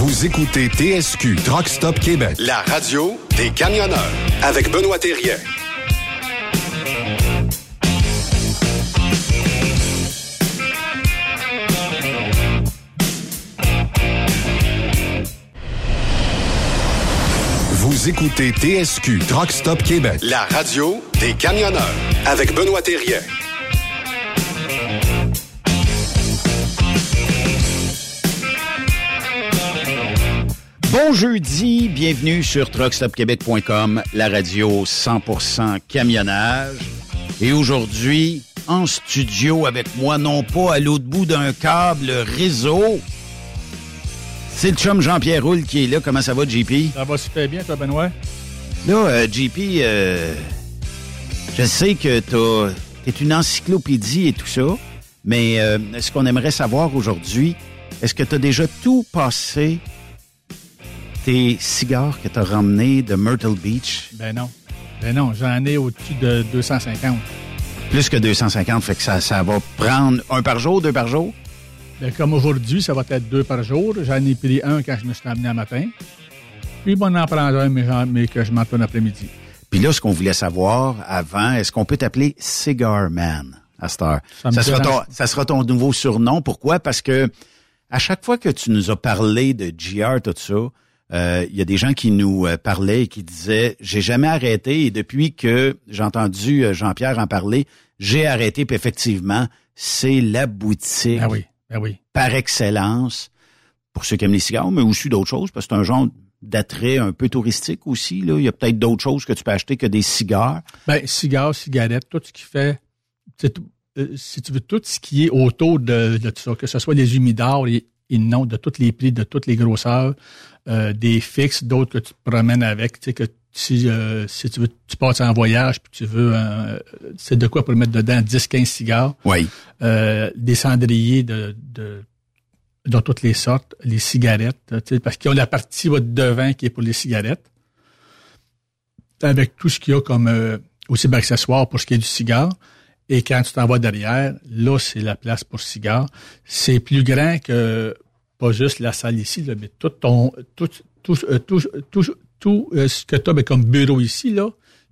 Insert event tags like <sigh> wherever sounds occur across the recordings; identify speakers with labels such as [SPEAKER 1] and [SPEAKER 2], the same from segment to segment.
[SPEAKER 1] Vous écoutez TSQ Truck Stop Québec, la radio des camionneurs avec Benoît Thérien. Vous écoutez TSQ Truck Stop Québec, la radio des camionneurs avec Benoît Thérien.
[SPEAKER 2] Bon jeudi, bienvenue sur truckstopquebec.com, la radio 100% camionnage. Et aujourd'hui, en studio avec moi, non pas à l'autre bout d'un câble réseau, c'est le chum Jean-Pierre Roule qui est là. Comment ça va, JP?
[SPEAKER 3] Ça va super bien, toi, Benoît?
[SPEAKER 2] Là, euh, JP, euh, je sais que tu es une encyclopédie et tout ça, mais euh, ce qu'on aimerait savoir aujourd'hui, est-ce que tu as déjà tout passé tes cigares que tu as ramenés de Myrtle Beach?
[SPEAKER 3] Ben non. Ben non, j'en ai au-dessus de 250.
[SPEAKER 2] Plus que 250, fait que ça, ça va prendre un par jour, deux par jour?
[SPEAKER 3] Ben, comme aujourd'hui, ça va être deux par jour. J'en ai pris un quand je me suis amené un matin. Puis bon, on en prend un, mais, mais que je m'en après-midi.
[SPEAKER 2] Puis là, ce qu'on voulait savoir avant, est-ce qu'on peut t'appeler Cigar Man à cette heure? Ça, sera ton, ça sera ton nouveau surnom. Pourquoi? Parce que à chaque fois que tu nous as parlé de GR, tout ça, il euh, y a des gens qui nous euh, parlaient et qui disaient j'ai jamais arrêté et depuis que j'ai entendu euh, Jean-Pierre en parler, j'ai arrêté puis effectivement, c'est la boutique
[SPEAKER 3] ah oui, ah oui.
[SPEAKER 2] par excellence pour ceux qui aiment les cigares, mais aussi d'autres choses parce que c'est un genre d'attrait un peu touristique aussi là, il y a peut-être d'autres choses que tu peux acheter que des cigares.
[SPEAKER 3] Ben cigares, cigarettes, tout ce qui fait si tu veux tout ce qui est autour de, de tout ça, que ce soit les humidors, les et non de tous les prix, de toutes les grosseurs, euh, des fixes, d'autres que tu te promènes avec, tu sais, que si, euh, si tu veux, tu passes en voyage puis tu veux, euh, c'est de quoi pour mettre dedans 10-15 cigares.
[SPEAKER 2] Oui.
[SPEAKER 3] des cendriers de, de, de toutes les sortes, les cigarettes, tu sais, parce qu'ils ont la partie de devant qui est pour les cigarettes. Avec tout ce qu'il y a comme aussi d'accessoires pour ce qui est du cigare. Et quand tu t'en vas derrière, là, c'est la place pour cigare. C'est plus grand que pas juste la salle ici, là, mais tout ton tout tout euh, tout, tout, tout euh, ce que tu as ben, comme bureau ici, là,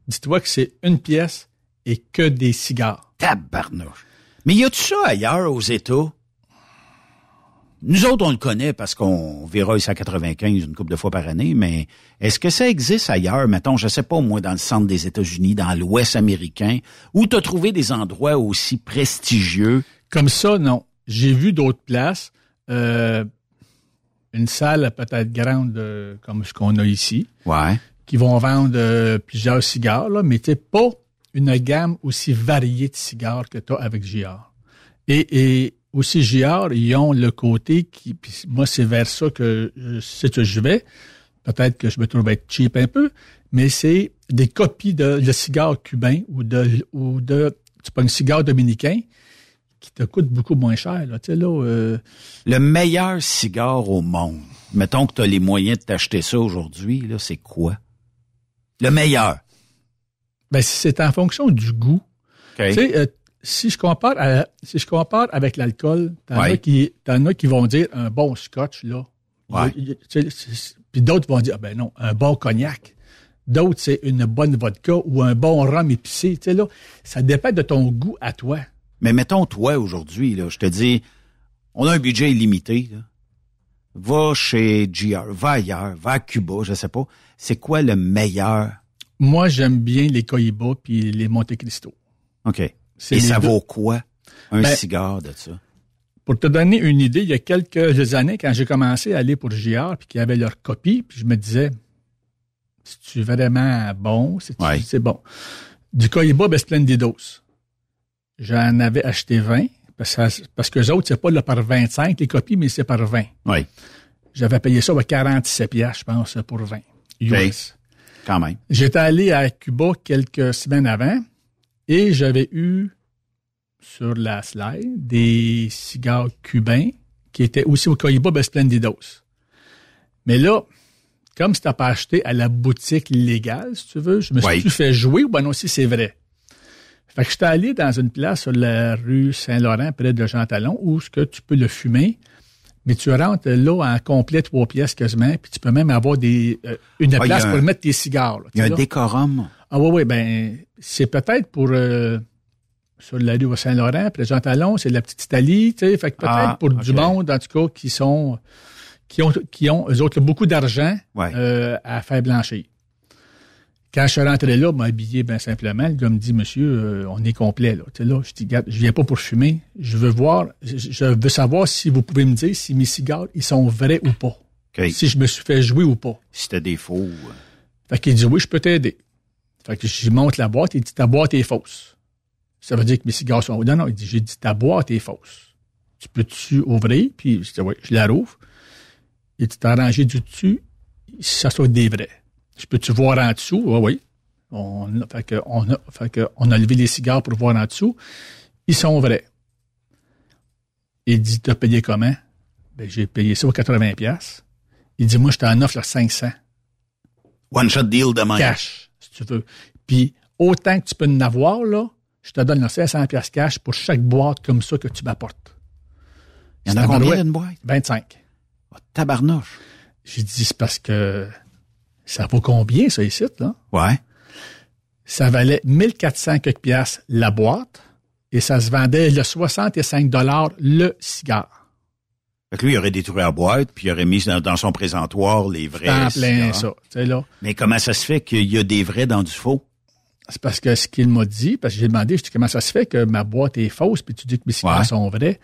[SPEAKER 3] dis-toi que c'est une pièce et que des cigares.
[SPEAKER 2] Tabarnouche. Mais y a-tu ça ailleurs aux États? Nous autres, on le connaît parce qu'on verra ici à 95 une couple de fois par année, mais est-ce que ça existe ailleurs, mettons, je sais pas, moi, dans le centre des États-Unis, dans l'Ouest américain, où tu as trouvé des endroits aussi prestigieux?
[SPEAKER 3] Comme ça, non. J'ai vu d'autres places. Euh, une salle peut-être grande euh, comme ce qu'on a ici.
[SPEAKER 2] Ouais.
[SPEAKER 3] Qui vont vendre euh, plusieurs cigares, là, mais tu pas une gamme aussi variée de cigares que tu as avec JR. Et, et aussi JR, ils ont le côté qui, puis moi c'est vers ça que c'est que je vais. Peut-être que je me trouve être cheap un peu, mais c'est des copies de, de cigares cubains ou de ou de tu prends un cigare dominicain qui te coûte beaucoup moins cher. Là. Tu sais, là, euh,
[SPEAKER 2] Le meilleur cigare au monde, mettons que tu as les moyens de t'acheter ça aujourd'hui, là, c'est quoi? Le meilleur?
[SPEAKER 3] Ben, c'est en fonction du goût. Tu sais, euh, si je compare si je compare avec l'alcool, t'en as qui as qui vont dire un bon scotch là. Puis d'autres vont dire ah ben non, un bon cognac. D'autres c'est une bonne vodka ou un bon rhum épicé, tu sais là, ça dépend de ton goût à toi.
[SPEAKER 2] Mais mettons toi aujourd'hui là, je te dis on a un budget illimité là. Va chez GR, va ailleurs, va à Cuba, je sais pas. C'est quoi le meilleur?
[SPEAKER 3] Moi, j'aime bien les Cohiba puis les Monte Cristo.
[SPEAKER 2] OK. Et ça vaut quoi, un ben, cigare de ça?
[SPEAKER 3] Pour te donner une idée, il y a quelques années, quand j'ai commencé à aller pour JR, puis qu'il y avait leur copie, puis je me disais, c'est-tu vraiment bon? C'est bon? Du Cohiba Splendidos. J'en avais acheté 20, parce, que, parce que les autres, c'est pas là par 25, les copies, mais c'est par 20.
[SPEAKER 2] Oui.
[SPEAKER 3] J'avais payé ça à 47 piastres, je pense, pour 20. US.
[SPEAKER 2] Quand même.
[SPEAKER 3] J'étais allé à Cuba quelques semaines avant, et j'avais eu sur la slide des cigares cubains qui étaient aussi au Cohiba Splendidos. Mais là, comme c'était pas acheté à la boutique légale, si tu veux, je me suis fait jouer, ou ben non, si c'est vrai. Fait que j'étais allé dans une place sur la rue Saint-Laurent, près de Jean Talon, où ce que tu peux le fumer, Mais tu rentres là en complet trois pièces quasiment, puis tu peux même avoir des euh, une
[SPEAKER 2] Ah,
[SPEAKER 3] place pour mettre tes cigares.
[SPEAKER 2] Il y a un décorum.
[SPEAKER 3] Ah oui, oui, ben c'est peut-être pour euh, sur la rue Saint-Laurent, Président Talon, c'est la petite Italie, tu sais, fait que peut-être
[SPEAKER 2] Ah,
[SPEAKER 3] pour du monde, en tout cas, qui sont qui ont qui ont eux autres beaucoup d'argent
[SPEAKER 2] Ouais.
[SPEAKER 3] euh, à faire blanchir. Quand je suis rentré là, m'a habillé bien simplement, le gars me dit, monsieur, euh, on est complet, là. Tu sais, là, je dis, je viens pas pour fumer. Je veux voir, je, veux savoir si vous pouvez me dire si mes cigares, ils sont vrais ou pas. Si je me suis fait jouer ou pas.
[SPEAKER 2] Si c'était des faux. euh,
[SPEAKER 3] Fait qu'il dit oui, je peux t'aider. Fait que je monte la boîte, il dit ta boîte est fausse. Ça veut dire que mes cigares sont. Non, non, il dit j'ai dit ta boîte est fausse. Tu peux-tu ouvrir? Puis je dis oui, je la rouvre. Il dit t'as rangé du dessus, ça soit des vrais. Je peux-tu voir en dessous? Oui, oui. On, a- fait que, on, a, fait que, on a levé les cigares pour voir en dessous. Ils sont vrais. Il dit t'as payé comment? Ben, j'ai payé ça aux 80$. piastres. Il dit moi, je t'en offre le 500
[SPEAKER 2] One shot deal de même.
[SPEAKER 3] cash, si tu veux. Puis autant que tu peux en avoir, là, je te donne le 500 pièces cash pour chaque boîte comme ça que tu m'apportes.
[SPEAKER 2] Il y en a combien
[SPEAKER 3] tabarouette.
[SPEAKER 2] d'une boîte?
[SPEAKER 3] 25.
[SPEAKER 2] Oh, tabarnouche.
[SPEAKER 3] J'ai dit, c'est parce que ça vaut combien, ça, ici, là?
[SPEAKER 2] Ouais.
[SPEAKER 3] Ça valait 1400 quelques piastres la boîte et ça se vendait le 65 dollars le cigare.
[SPEAKER 2] Fait que lui, il aurait détruit la boîte, puis il aurait mis dans, dans son présentoir les vrais.
[SPEAKER 3] En plein
[SPEAKER 2] cigares.
[SPEAKER 3] ça. Tu sais, là.
[SPEAKER 2] Mais comment ça se fait qu'il y a des vrais dans du faux?
[SPEAKER 3] C'est parce que ce qu'il m'a dit, parce que j'ai demandé, je dis, comment ça se fait que ma boîte est fausse, puis tu dis que mes cigares
[SPEAKER 2] Ouais.
[SPEAKER 3] sont vrais?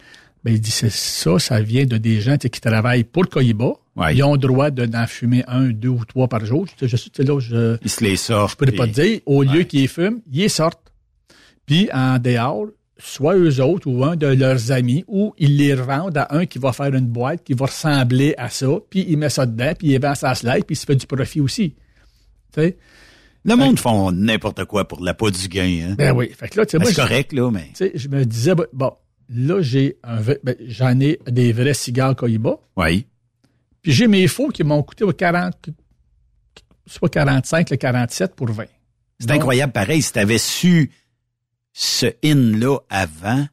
[SPEAKER 3] Ben, il dit, c'est ça, ça vient de des gens qui travaillent pour le Cohiba.
[SPEAKER 2] Ouais.
[SPEAKER 3] Ils ont le droit de- d'en fumer un, deux ou trois par jour. Je, je, tu sais, là, je
[SPEAKER 2] Il se les sort.
[SPEAKER 3] je pourrais pas te dire, au lieu qu'ils fument, ils les sortent. Puis, en dehors, soit eux autres ou un de leurs amis, ou ils les revendent à un qui va faire une boîte qui va ressembler à ça, puis il met ça dedans, puis il vend ça à slide, puis il se fait du profit aussi. Tu sais?
[SPEAKER 2] Le monde font n'importe quoi pour la peau du gain. Hein?
[SPEAKER 3] Ben oui. Fait que là, tu sais,
[SPEAKER 2] Ben, c'est
[SPEAKER 3] je-
[SPEAKER 2] correct, là, mais...
[SPEAKER 3] tu sais, je me disais, bon, bon, là, j'ai un, ben, j'en ai des vrais cigares Cohiba.
[SPEAKER 2] Oui.
[SPEAKER 3] Puis j'ai mes faux qui m'ont coûté au 40, soit 45, le 47 pour 20.
[SPEAKER 2] C'est incroyable, pareil. Si t'avais su ce in-là avant,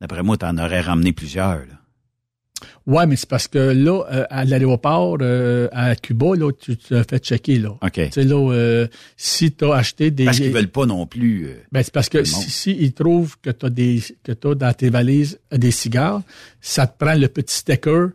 [SPEAKER 2] d'après moi, t'en aurais ramené plusieurs. Là.
[SPEAKER 3] Ouais, mais c'est parce que là, euh, à l'aéroport, euh, à Cuba, là, tu te fais checker, là.
[SPEAKER 2] OK.
[SPEAKER 3] Tu sais, là, euh, si tu as acheté des.
[SPEAKER 2] Parce qu'ils veulent pas non plus... euh,
[SPEAKER 3] Ben, c'est parce que si, si ils trouvent que tu as des que t'as dans tes valises euh, des cigares, ça te prend le petit sticker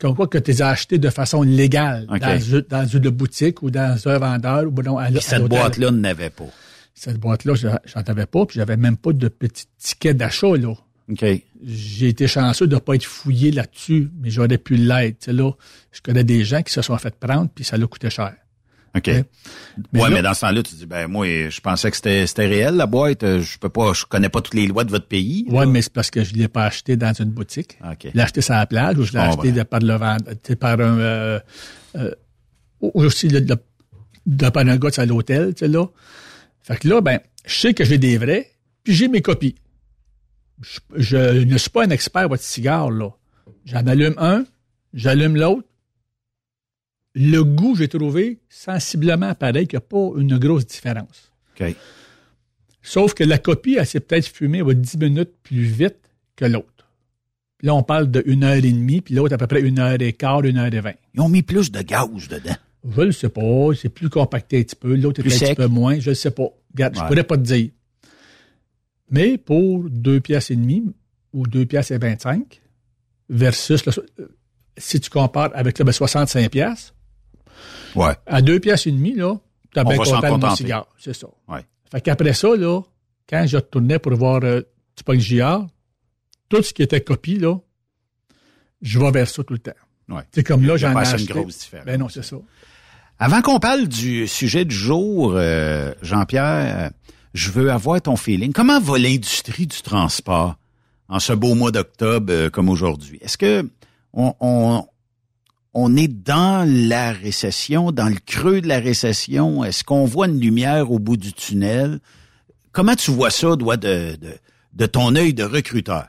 [SPEAKER 3] comme quoi que tu les as achetés de façon légale
[SPEAKER 2] OK.
[SPEAKER 3] dans, une, dans une boutique ou dans un vendeur ou non, à, à
[SPEAKER 2] cette boîte-là n'avait pas.
[SPEAKER 3] Cette boîte-là, je- j'en avais pas, puis j'avais même pas de petit ticket d'achat, là.
[SPEAKER 2] OK.
[SPEAKER 3] J'ai été chanceux de pas être fouillé là-dessus, mais j'aurais pu l'être. Là, je connais des gens qui se sont fait prendre, puis ça leur coûté cher.
[SPEAKER 2] OK.
[SPEAKER 3] Mais
[SPEAKER 2] ouais,
[SPEAKER 3] là-
[SPEAKER 2] mais dans ce temps-là, tu dis, ben moi, je pensais que c'était c'était réel, la boîte. Euh, Je peux pas, je connais pas toutes les lois de votre pays.
[SPEAKER 3] Ouais,
[SPEAKER 2] là.
[SPEAKER 3] mais c'est parce que je l'ai pas acheté dans une boutique.
[SPEAKER 2] OK.
[SPEAKER 3] Je l'ai acheté sur la plage ou je l'ai acheté de par le vend- tu sais, par un euh, euh, aussi de, par un gars à l'hôtel, tu sais là. Fait que là, ben, je sais que j'ai des vrais, puis j'ai mes copies. Je, je ne suis pas un expert votre cigare, là. J'en allume un, j'allume l'autre. Le goût, j'ai trouvé sensiblement pareil, qu'il n'y a pas une grosse différence.
[SPEAKER 2] OK.
[SPEAKER 3] Sauf que la copie, elle s'est peut-être fumée va 10 minutes plus vite que l'autre. Là, on parle de une heure et demie, puis l'autre à peu près une heure et quart, une heure et vingt.
[SPEAKER 2] Ils ont mis plus de gaz dedans.
[SPEAKER 3] Je le sais pas, c'est plus compacté un petit peu, l'autre est un petit peu moins, je le sais pas. Regarde, je
[SPEAKER 2] Ouais.
[SPEAKER 3] pourrais pas te dire. Mais pour deux pièces et demie ou deux pièces et 25 versus le euh, si tu compares avec le ben, 65 pièces,
[SPEAKER 2] Ouais.
[SPEAKER 3] à deux pièces et demie là, tu as bien content de mon cigare, c'est ça.
[SPEAKER 2] Ouais.
[SPEAKER 3] Fait qu'après ça, là, quand je retournais pour voir euh, tu pognes JR, tout ce qui était copie, là, je vais vers ça tout le temps.
[SPEAKER 2] Ouais.
[SPEAKER 3] C'est comme là, j'en ai acheté.
[SPEAKER 2] une grosse différence.
[SPEAKER 3] Ben non, c'est ça.
[SPEAKER 2] Avant qu'on parle du sujet du jour, euh, Jean-Pierre, euh, je veux avoir ton feeling. Comment va l'industrie du transport en ce beau mois d'octobre euh, comme aujourd'hui? Est-ce que on, on, on est dans la récession, dans le creux de la récession? Est-ce qu'on voit une lumière au bout du tunnel? Comment tu vois ça, doigt de, de, de ton œil de recruteur?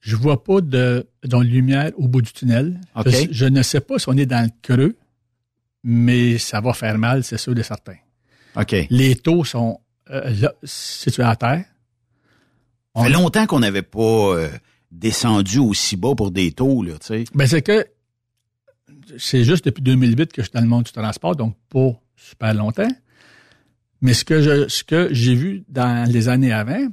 [SPEAKER 3] Je vois pas de, de lumière au bout du tunnel. Je, je ne sais pas si on est dans le creux, mais ça va faire mal, c'est sûr de certain.
[SPEAKER 2] OK.
[SPEAKER 3] Les taux sont euh, là, situés à terre. On-
[SPEAKER 2] fait longtemps qu'on n'avait pas euh, descendu aussi bas pour des taux, là, tu sais.
[SPEAKER 3] Ben, c'est que c'est juste depuis 2008 que je suis dans le monde du transport, donc pas super longtemps. Mais ce que je, ce que j'ai vu dans les années avant,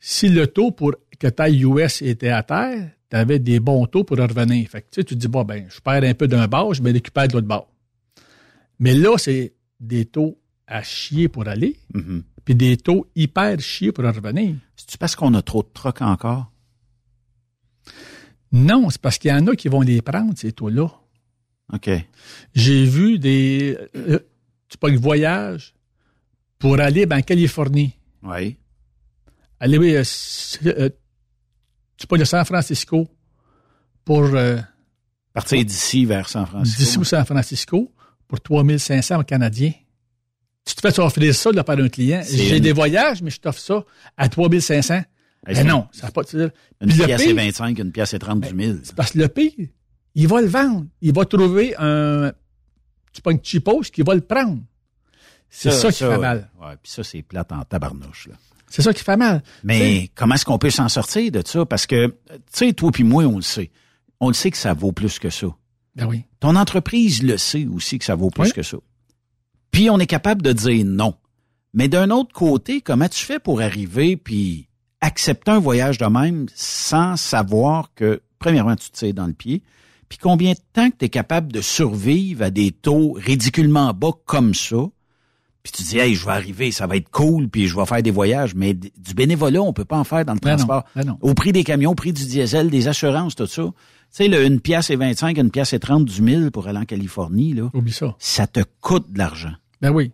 [SPEAKER 3] si le taux pour que taille US était à terre, tu avais des bons taux pour revenir. Fait que, tu sais, tu te dis, bon, ben, je perds un peu d'un bord, je me récupère de l'autre bord. Mais là, c'est des taux à chier pour aller,
[SPEAKER 2] Mhm.
[SPEAKER 3] Puis des taux hyper chier pour revenir.
[SPEAKER 2] C'est-tu parce qu'on a trop de trucks encore?
[SPEAKER 3] Non, c'est parce qu'il y en a qui vont les prendre, ces taux-là.
[SPEAKER 2] OK.
[SPEAKER 3] J'ai vu des... euh, tu pas le voyage pour aller ben, en Californie.
[SPEAKER 2] Oui.
[SPEAKER 3] Aller, euh, s- euh, tu pas de San Francisco pour euh,
[SPEAKER 2] Partir d'ici vers San Francisco.
[SPEAKER 3] d'ici ou San Francisco pour 3500 Canadiens. Tu te fais offrir ça là, par un client.
[SPEAKER 2] C'est
[SPEAKER 3] J'ai
[SPEAKER 2] une-
[SPEAKER 3] des voyages, mais je t'offre ça à 3500.
[SPEAKER 2] Hey,
[SPEAKER 3] Ben non, ça n'a pas de
[SPEAKER 2] Une
[SPEAKER 3] Puis le
[SPEAKER 2] pièce
[SPEAKER 3] pire-
[SPEAKER 2] 25, une pièce et 30 du mille.
[SPEAKER 3] Parce que le pire, il va le vendre. Il va trouver un, tu pas une cheapos qui va le prendre. C'est ça, qui fait mal.
[SPEAKER 2] Ouais, puis ça, c'est plate en tabarnouche, là.
[SPEAKER 3] C'est ça qui fait mal.
[SPEAKER 2] Mais comment est-ce qu'on peut s'en sortir de ça? Parce que, tu sais, toi puis moi, on le sait. On le sait que ça vaut plus que ça.
[SPEAKER 3] Ben oui.
[SPEAKER 2] Ton entreprise le sait aussi que ça vaut plus
[SPEAKER 3] Oui.
[SPEAKER 2] que ça. Puis on est capable de dire non. Mais d'un autre côté, comment tu fais pour arriver puis accepter un voyage de même sans savoir que, premièrement, tu te tires dans le pied, puis combien de temps que tu es capable de survivre à des taux ridiculement bas comme ça, puis tu dis, hey, je vais arriver, ça va être cool, puis je vais faire des voyages, mais du bénévolat, on peut pas en faire dans le
[SPEAKER 3] Ben non,
[SPEAKER 2] transport.
[SPEAKER 3] ben non.
[SPEAKER 2] Au prix des camions, au prix du diesel, des assurances, tout ça. Tu sais, le une pièce et 25, une pièce et 30 du mille pour aller en Californie, là,
[SPEAKER 3] Oublie ça.
[SPEAKER 2] ça te coûte de l'argent.
[SPEAKER 3] Ben oui.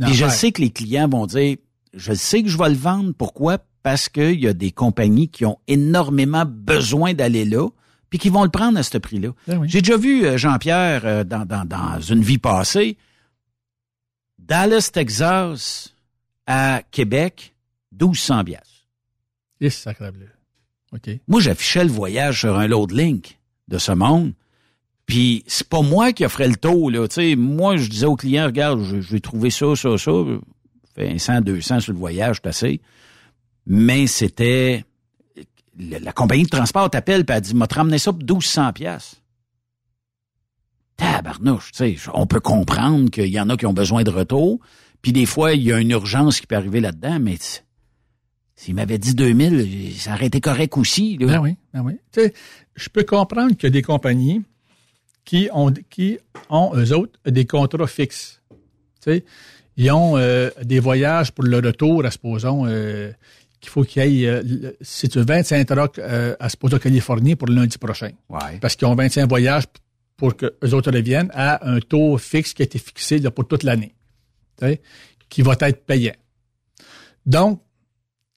[SPEAKER 2] Puis je sais que les clients vont dire, je sais que je vais le vendre. Pourquoi? Parce qu'il y a des compagnies qui ont énormément besoin d'aller là, puis qui vont le prendre à ce prix-là.
[SPEAKER 3] Ben oui.
[SPEAKER 2] J'ai déjà vu euh, Jean-Pierre euh, dans, dans, dans une vie passée, Dallas, Texas, à Québec, 1200 piastres.
[SPEAKER 3] Et sacre bleu. OK.
[SPEAKER 2] Moi, j'affichais le voyage sur un load link de ce monde. Puis c'est pas moi qui offrais le taux, là. Sais, moi, je disais au client, regarde, je- j'ai trouvé ça, ça, ça. Fait un 100, 200 sur le voyage, c'est assez. Mais c'était... La, compagnie de transport t'appelle et elle dit, m'a ramené ça pour 1200 piastres? Tabarnouche, tu sais, on peut comprendre qu'il y en a qui ont besoin de retour. Puis des fois, il y a une urgence qui peut arriver là-dedans, mais s'il m'avait dit 2000, ça aurait été correct aussi. Là.
[SPEAKER 3] Ben oui, ben oui. Tu sais, je peux comprendre a des compagnies qui ont, qui ont, eux autres, des contrats fixes. Tu sais, ils ont euh, des voyages pour le retour, à supposons, euh, qu'il faut qu'il y ait, euh, si tu veux, 25 trucks, euh, à supposons Californie pour le lundi prochain.
[SPEAKER 2] Ouais.
[SPEAKER 3] Parce qu'ils ont 25 voyages pour que eux autres reviennent à un taux fixe qui a été fixé là, pour toute l'année. Tu sais, qui va être payant. Donc,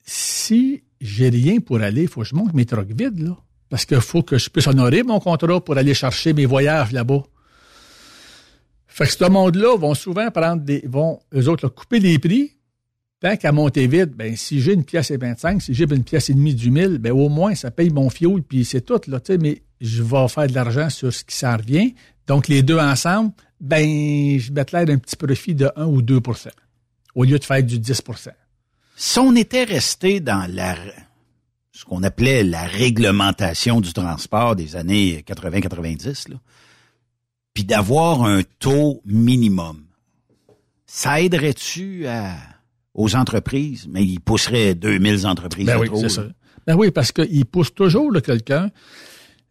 [SPEAKER 3] si j'ai rien pour aller, il faut que je monte mes trucks vides, là. Parce qu'il faut que je puisse honorer mon contrat pour aller chercher mes voyages là-bas. Fait que ce monde-là vont souvent prendre des, vont, eux autres, couper les prix. Tant qu'à monter vite, ben, si j'ai une pièce et 25, si j'ai une pièce et demie du mille, ben, au moins, ça paye mon fioul, puis c'est tout, là, tu sais, mais je vais faire de l'argent sur ce qui s'en revient. Donc, les deux ensemble, ben, je l'air d'un petit profit de 1 ou 2% au lieu de faire du 10%
[SPEAKER 2] Si on était resté dans la ce qu'on appelait la réglementation du transport des années 80-90, là, puis d'avoir un taux minimum, ça aiderait-tu aux entreprises? Mais il pousserait 2000 entreprises
[SPEAKER 3] Ben oui,
[SPEAKER 2] trop,
[SPEAKER 3] ça. Ben oui, parce qu'il pousse toujours quelqu'un.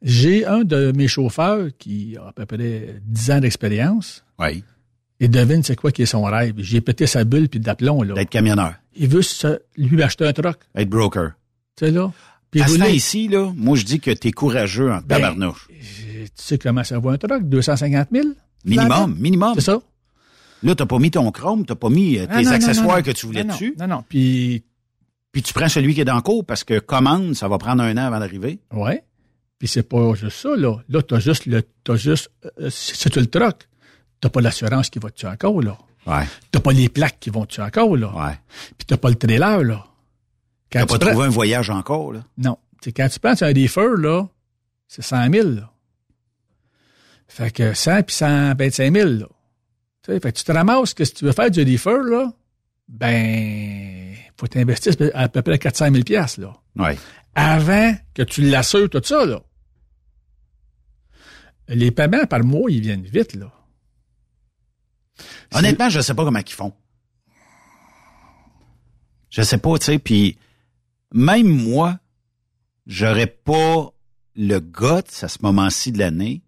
[SPEAKER 3] J'ai un de mes chauffeurs qui a à peu près 10 ans d'expérience.
[SPEAKER 2] Oui,
[SPEAKER 3] Et devine c'est quoi qui est son rêve. J'ai pété sa bulle puis d'aplomb, là.
[SPEAKER 2] d'être camionneur,
[SPEAKER 3] Il veut se, lui acheter un truck.
[SPEAKER 2] être broker.
[SPEAKER 3] Tu là? Puis
[SPEAKER 2] À ce ici, là, moi, je dis que t'es courageux en
[SPEAKER 3] Ben,
[SPEAKER 2] tabarnouche.
[SPEAKER 3] Tu sais comment ça vaut un truck? 250 000?
[SPEAKER 2] Minimum, minimum.
[SPEAKER 3] C'est ça?
[SPEAKER 2] Là, t'as pas mis ton chrome, t'as pas mis euh, tes
[SPEAKER 3] Ah, non, non,
[SPEAKER 2] accessoires
[SPEAKER 3] non, non.
[SPEAKER 2] que tu voulais dessus.
[SPEAKER 3] Non, non. Puis,
[SPEAKER 2] Puis tu prends celui qui est dans le cours parce que commande, ça va prendre un an avant d'arriver.
[SPEAKER 3] ouais. Puis c'est pas juste ça, là. Là, t'as juste le, t'as juste, euh, si tu le truck, t'as pas l'assurance qui va te tuer encore, là.
[SPEAKER 2] Ouais,
[SPEAKER 3] T'as pas les plaques qui vont te tuer encore, là.
[SPEAKER 2] ouais.
[SPEAKER 3] Puis t'as pas le trailer, là. Quand tu
[SPEAKER 2] pas
[SPEAKER 3] prends-
[SPEAKER 2] trouvé un voyage encore, là?
[SPEAKER 3] Non. Quand tu prends un reefer, là, c'est 100 000, là. Fait que 100 puis 125 000, là. Tu sais, fait que tu te ramasses que si tu veux faire du reefer, là, ben, faut t'investir à peu près 400 000 piastres, là.
[SPEAKER 2] Ouais.
[SPEAKER 3] avant que tu l'assures tout ça, là. Les paiements par mois, ils viennent vite, là.
[SPEAKER 2] Honnêtement, je sais pas comment ils font. Je sais pas, tu sais, puis même moi, j'aurais pas le guts à ce moment-ci de l'année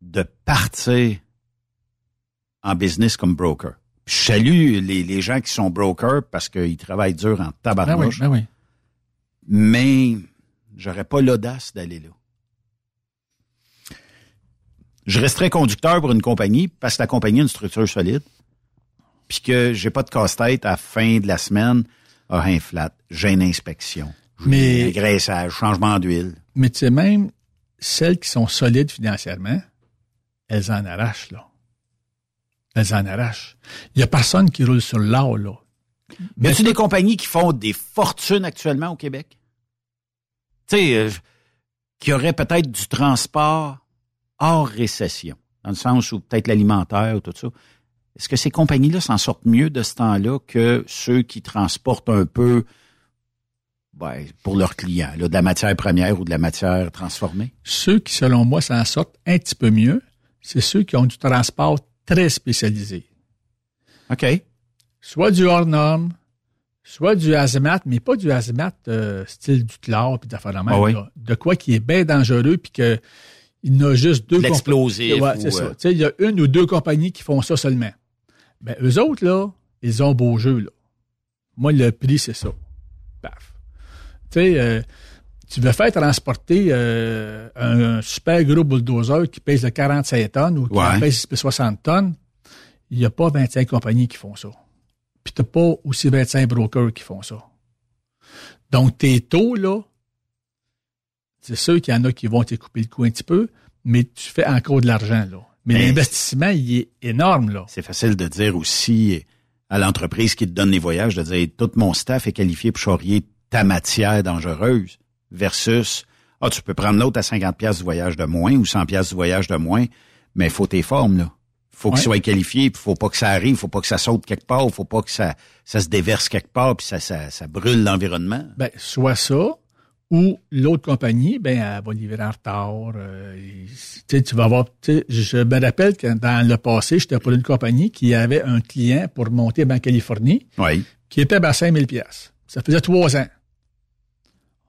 [SPEAKER 2] de partir en business comme broker. je salue les, les gens qui sont brokers parce qu'ils travaillent dur en tabarnouche.
[SPEAKER 3] Ben oui, ben oui.
[SPEAKER 2] Mais j'aurais pas l'audace d'aller là. Je resterai conducteur pour une compagnie parce que la compagnie a une structure solide. Puis que j'ai pas de casse-tête à la fin de la semaine. Un flat, j'ai une inspection. Mais. Graissage, changement d'huile.
[SPEAKER 3] Mais tu sais, même celles qui sont solides financièrement, elles en arrachent, là. Elles en arrachent. Il y a personne qui roule sur l'or, là.
[SPEAKER 2] Mais y a-tu des compagnies qui font des fortunes actuellement au Québec? Tu sais, euh, qui auraient peut-être du transport hors récession, dans le sens où peut-être l'alimentaire ou tout ça. Est-ce que ces compagnies-là s'en sortent mieux de ce temps-là que ceux qui transportent un peu ben, pour leurs clients, là, de la matière première ou de la matière transformée?
[SPEAKER 3] Ceux qui, selon moi, s'en sortent un petit peu mieux, c'est ceux qui ont du transport très spécialisé.
[SPEAKER 2] OK.
[SPEAKER 3] Soit du hors norme, soit du hazmat, mais pas du hazmat euh, style du chlore puis d'affaires ah oui. De quoi qui est bien dangereux puis que il y a juste deux
[SPEAKER 2] L'explosif.
[SPEAKER 3] Ouais, c'est ça. Euh, il y a une ou deux compagnies qui font ça seulement. Ben, eux autres, là, ils ont beau jeu, là. Moi, le prix, c'est ça. Paf. Tu sais, euh, tu veux faire transporter euh, un, super gros bulldozer qui pèse 45 tonnes ou qui pèse 60 tonnes, il n'y a pas 25 compagnies qui font ça. Puis t'as pas aussi 25 brokers qui font ça. Donc, tes taux, là, c'est sûr qu'il y en a qui vont te couper le cou un petit peu, mais tu fais encore de l'argent, là. Mais, l'investissement, il est énorme, là.
[SPEAKER 2] C'est facile de dire aussi à l'entreprise qui te donne les voyages, de dire, tout mon staff est qualifié pour charrier ta matière dangereuse versus, ah, tu peux prendre l'autre à 50 pièces du voyage de moins ou 100 pièces du voyage de moins, mais il faut tes formes, là. Faut qu'il soit qualifié, il faut pas que ça arrive, faut pas que ça saute quelque part, faut pas que ça, ça se déverse quelque part, puis ça, ça, ça brûle l'environnement.
[SPEAKER 3] Ben, soit ça, ou l'autre compagnie, ben, elle va livrer en retard. Euh, tu vas avoir, je me rappelle que dans le passé, j'étais pour une compagnie qui avait un client pour monter en Californie,
[SPEAKER 2] oui.
[SPEAKER 3] qui était à 5000 pièces. Ça faisait trois ans.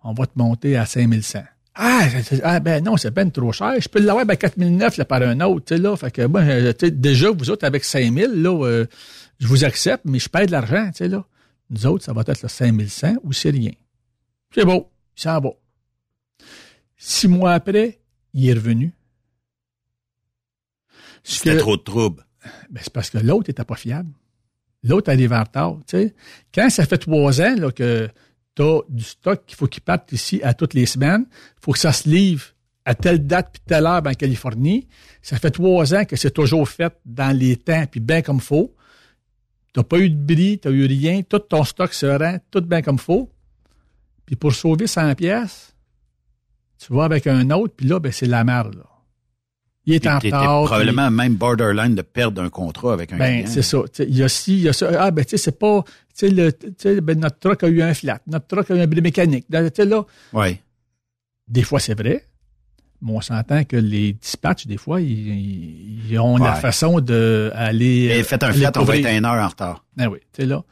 [SPEAKER 3] On va te monter à 5100. Ah, ah, ben non, c'est ben trop cher. Je peux l'avoir à 4009 là, par un autre. Là. Fait que, ben, déjà, vous autres, avec 5000, là, euh, je vous accepte, mais je paye de l'argent. Là. Nous autres, ça va être le 5100 ou c'est rien. C'est beau. Il s'en va. Six mois après, il est revenu.
[SPEAKER 2] C'était trop de troubles.
[SPEAKER 3] Ben, c'est parce que l'autre n'était pas fiable. L'autre arrive en retard. Quand ça fait trois ans là, que tu as du stock qu'il faut qu'il parte ici à toutes les semaines, il faut que ça se livre à telle date puis telle heure en Californie. Ça fait trois ans que c'est toujours fait dans les temps puis bien comme faut. Tu n'as pas eu de bris, tu n'as eu rien, tout ton stock se rend, tout bien comme faut. Puis pour sauver 100 pièces, tu vas avec un autre, puis là, ben, c'est la merde. Là. Il est en retard.
[SPEAKER 2] probablement même borderline de perdre un contrat avec un
[SPEAKER 3] Ben, c'est ça. Il y a ci, il y a ça. Ah, ben, tu sais, c'est pas, tu sais, ben, notre truck a eu un flat, notre truck a eu un bris mécanique. Tu sais, là.
[SPEAKER 2] Oui.
[SPEAKER 3] Des fois, c'est vrai. Mais on s'entend que les dispatchs, des fois, ils, ont la façon d'aller.
[SPEAKER 2] Et faites un flat, on va être une heure en retard.
[SPEAKER 3] Ben oui, tu sais, là.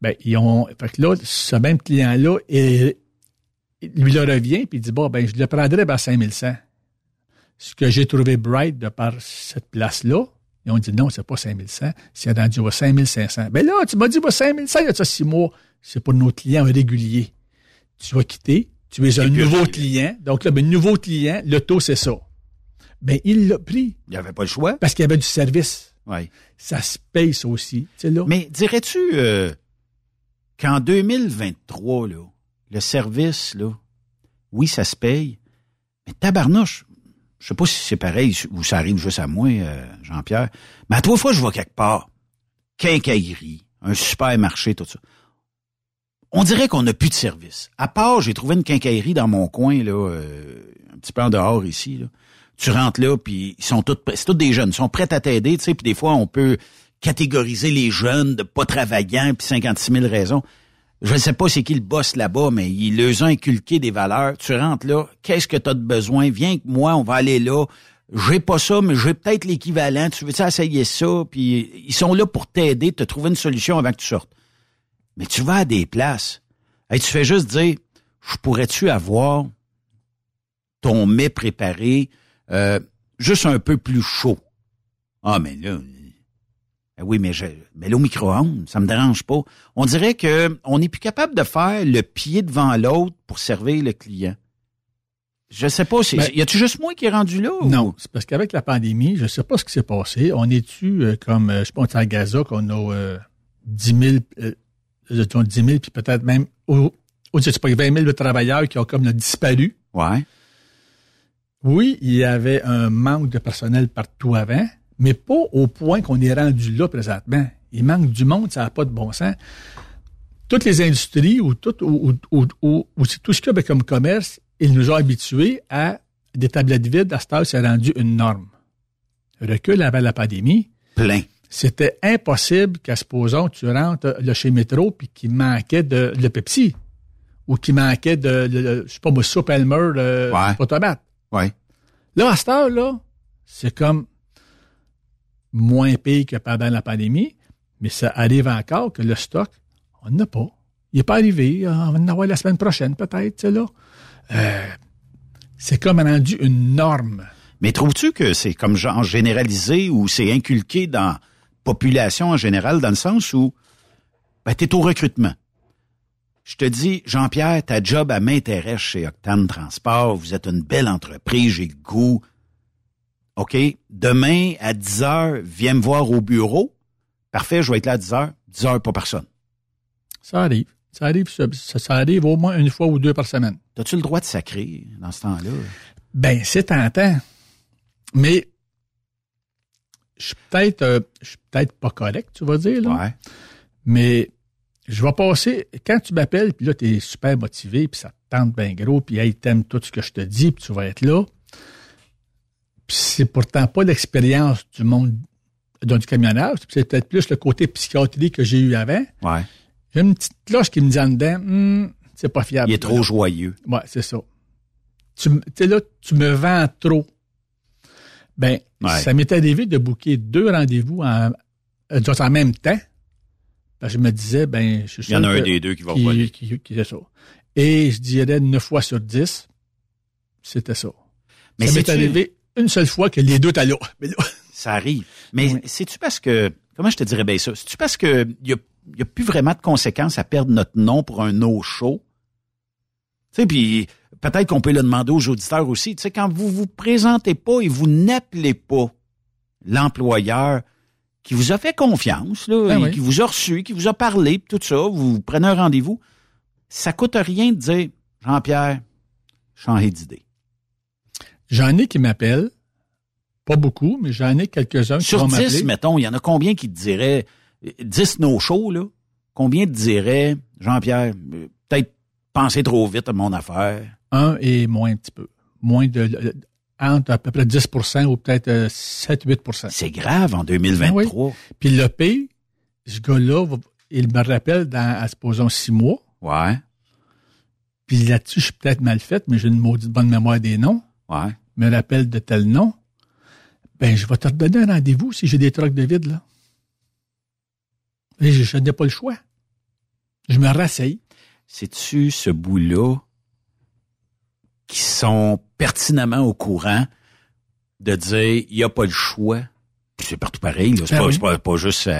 [SPEAKER 3] Ben, ils ont. Fait que là, ce même client-là, lui le revient, puis il dit Bon, ben, je le prendrai à 5100. Ce que j'ai trouvé bright de par cette place-là, ils ont dit non, c'est pas 5100, c'est rendu à 5500. Ben là, tu m'as dit, bah, 5100 il y a ça six mois. C'est pour nos clients réguliers. Tu vas quitter, tu es un nouveau client. Donc là, ben, nouveau client, le taux, c'est ça. Ben, il l'a pris.
[SPEAKER 2] Il n'y avait pas le choix.
[SPEAKER 3] Parce qu'il y avait du service.
[SPEAKER 2] Oui.
[SPEAKER 3] Ça se paye, ça aussi. Là.
[SPEAKER 2] Mais dirais-tu, euh, qu'en 2023, là, le service, là, oui, ça se paye, mais tabarnouche, je sais pas si c'est pareil ou ça arrive juste à moi, euh, Jean-Pierre, mais à trois fois, je vois quelque part, quincaillerie, un supermarché, tout ça. On dirait qu'on n'a plus de service. À part, j'ai trouvé une quincaillerie dans mon coin, là, euh, un petit peu en dehors ici. Tu rentres là, puis ils sont tous, c'est tous des jeunes, ils sont prêts à t'aider, tu sais, puis des fois, on peut catégoriser les jeunes de pas travaillant, puis 56 000 raisons. je ne sais pas c'est qui le boss là-bas, mais il leur a inculqué des valeurs. Tu rentres là, qu'est-ce que tu as de besoin? Viens avec moi, on va aller là. J'ai pas ça, mais j'ai peut-être l'équivalent. Tu veux essayer ça? Puis ils sont là pour t'aider, te trouver une solution avant que tu sortes. Mais tu vas à des places. et tu fais juste dire, je pourrais-tu avoir ton mets préparé euh, juste un peu plus chaud? Ah, mais là, oui, mais je, mais là, au micro-ondes, ça me dérange pas. On dirait que on n'est plus capable de faire le pied devant l'autre pour servir le client. Je sais pas, ben, y a-tu juste moi qui est rendu là?
[SPEAKER 3] Non, c'est parce qu'avec la pandémie, je sais pas ce qui s'est passé. On est-tu euh, comme, euh, je pense à Gaza qu'on a euh, 10 000, euh, 10 000, puis peut-être même, au, au sais pas, 20 000 de travailleurs qui ont comme disparu.
[SPEAKER 2] Ouais.
[SPEAKER 3] Oui, il y avait un manque de personnel partout avant, mais pas au point qu'on est rendu là présentement. Il manque du monde, ça n'a pas de bon sens. Toutes les industries ou tout, ou, ou, ou, tout ce qu'il y a comme commerce, ils nous ont habitués à des tablettes vides. À ce stade, c'est rendu une norme. Recul avant la pandémie.
[SPEAKER 2] Plein.
[SPEAKER 3] C'était impossible qu'à supposons tu rentres là, chez Métro puis qu'il manquait de, le Pepsi ou qu'il manquait de, le, je sais pas moi, soupe Elmer, le
[SPEAKER 2] ouais.
[SPEAKER 3] tomate.
[SPEAKER 2] Ouais.
[SPEAKER 3] Là, à ce stade, là, c'est comme moins pire que pendant la pandémie, mais ça arrive encore que le stock, on n'a pas. Il n'est pas arrivé. On va en avoir la semaine prochaine, peut-être, là. Euh, c'est comme rendu une norme.
[SPEAKER 2] Mais trouves-tu que c'est comme genre généralisé ou c'est inculqué dans population en général, dans le sens où ben, tu es au recrutement. Je te dis, Jean-Pierre, ta job, elle m'intéresse chez Octane Transport. Vous êtes une belle entreprise, j'ai goût. OK, demain à 10 heures, viens me voir au bureau. Parfait, je vais être là à 10 heures. 10 heures, pas personne.
[SPEAKER 3] Ça arrive. Ça arrive, ça, ça, arrive au moins une fois ou deux par semaine.
[SPEAKER 2] As-tu le droit de sacrer dans ce temps-là?
[SPEAKER 3] Ben, c'est tentant. Mais je suis peut-être euh, je suis peut-être pas correct, tu vas dire, là.
[SPEAKER 2] Ouais.
[SPEAKER 3] Mais je vais passer, quand tu m'appelles, puis là, tu es super motivé, puis ça te tente bien gros, puis hey, t'aimes tout ce que je te dis, puis tu vas être là c'est pourtant pas l'expérience du monde du camionnage, c'est peut-être plus le côté psychiatrique que j'ai eu avant.
[SPEAKER 2] Ouais.
[SPEAKER 3] J'ai une petite cloche qui me dit en dedans, hm, c'est pas fiable.
[SPEAKER 2] Il est trop joyeux.
[SPEAKER 3] Ouais, c'est ça. Tu sais là, tu me vends trop. Ben, ça m'est arrivé de booker deux rendez-vous en, euh, en même temps. Je me disais, ben, je
[SPEAKER 2] suis Il y en a un des deux qui va
[SPEAKER 3] qui, qui, qui, ça. Et je dirais neuf fois sur dix, c'était ça. Mais ça m'est arrivé une seule fois que les deux étaient <laughs> là.
[SPEAKER 2] Ça arrive. Mais c'est-tu parce que, comment je te dirais bien ça? C'est-tu parce que il y a, plus vraiment de conséquences à perdre notre nom pour un no-show? Tu sais, puis peut-être qu'on peut le demander aux auditeurs aussi. Tu sais, quand vous vous présentez pas et vous n'appelez pas l'employeur qui vous a fait confiance, là, ben qui vous a reçu, qui vous a parlé, tout ça, vous prenez un rendez-vous, ça coûte rien de dire, Jean-Pierre, changez d'idée.
[SPEAKER 3] J'en ai qui m'appellent. Pas beaucoup, mais j'en ai quelques-uns qui
[SPEAKER 2] Sur
[SPEAKER 3] vont 10,
[SPEAKER 2] mettons, il y en a combien qui te diraient 10 no shows, là? Combien te diraient, Jean-Pierre, peut-être penser trop vite à mon affaire?
[SPEAKER 3] Un et moins un petit peu. Moins de, entre à peu près 10% ou peut-être 7-8%
[SPEAKER 2] euh, C'est grave en 2023.
[SPEAKER 3] Ben Puis le P, ce gars-là, il me rappelle dans, à supposons, six mois.
[SPEAKER 2] Ouais.
[SPEAKER 3] Puis là-dessus, je suis peut-être mal faite, mais j'ai une maudite bonne mémoire des noms
[SPEAKER 2] ouais.
[SPEAKER 3] Me rappelle de tel nom, ben je vais te redonner un rendez-vous si j'ai des trucs de vide, là. Et je, n'ai pas le choix. Je me rasseye.
[SPEAKER 2] C'est-tu ce bout-là qui sont pertinemment au courant de dire il n'y a pas le choix? C'est partout pareil, c'est ben pas, pas, juste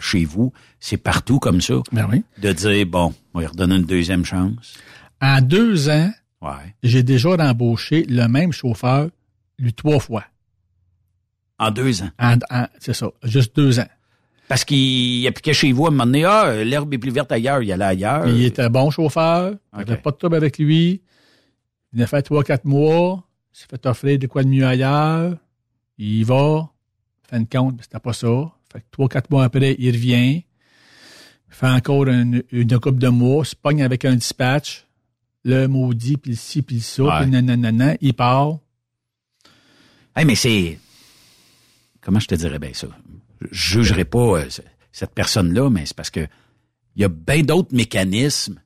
[SPEAKER 2] chez vous, c'est partout comme ça.
[SPEAKER 3] Ben oui.
[SPEAKER 2] De dire bon, on va lui redonner une deuxième chance.
[SPEAKER 3] En deux ans,
[SPEAKER 2] Ouais.
[SPEAKER 3] J'ai déjà embauché le même chauffeur, lui, trois fois.
[SPEAKER 2] En deux ans?
[SPEAKER 3] c'est ça, juste deux ans.
[SPEAKER 2] Parce qu'il appliquait chez vous à un moment donné, ah, l'herbe est plus verte ailleurs, il allait ailleurs.
[SPEAKER 3] il était un bon chauffeur, il avait pas de trouble avec lui. Il a fait trois, quatre mois, il s'est fait offrir de quoi de mieux ailleurs. Il y va, fin de compte, c'était pas ça. Fait que trois, quatre mois après, il revient, fait encore une, une couple de mois, se pogne avec un dispatch, le maudit, puis le ci, puis le ça, puis nanana, il part.
[SPEAKER 2] Hey, mais c'est... Comment je te dirais bien ça? Je jugerai pas euh, cette personne-là, mais c'est parce que il y a bien d'autres mécanismes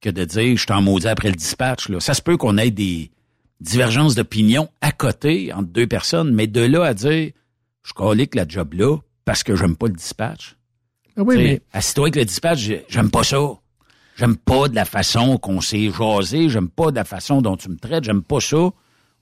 [SPEAKER 2] que de dire je t'en maudis après le dispatch. Ça se peut qu'on ait des divergences d'opinion à côté entre deux personnes, mais de là à dire je que la job là parce que j'aime pas le dispatch.
[SPEAKER 3] Ah oui, mais...
[SPEAKER 2] Assis-toi avec le dispatch, j'aime pas ça. J'aime pas de la façon qu'on s'est jasé, j'aime pas de la façon dont tu me traites, j'aime pas ça.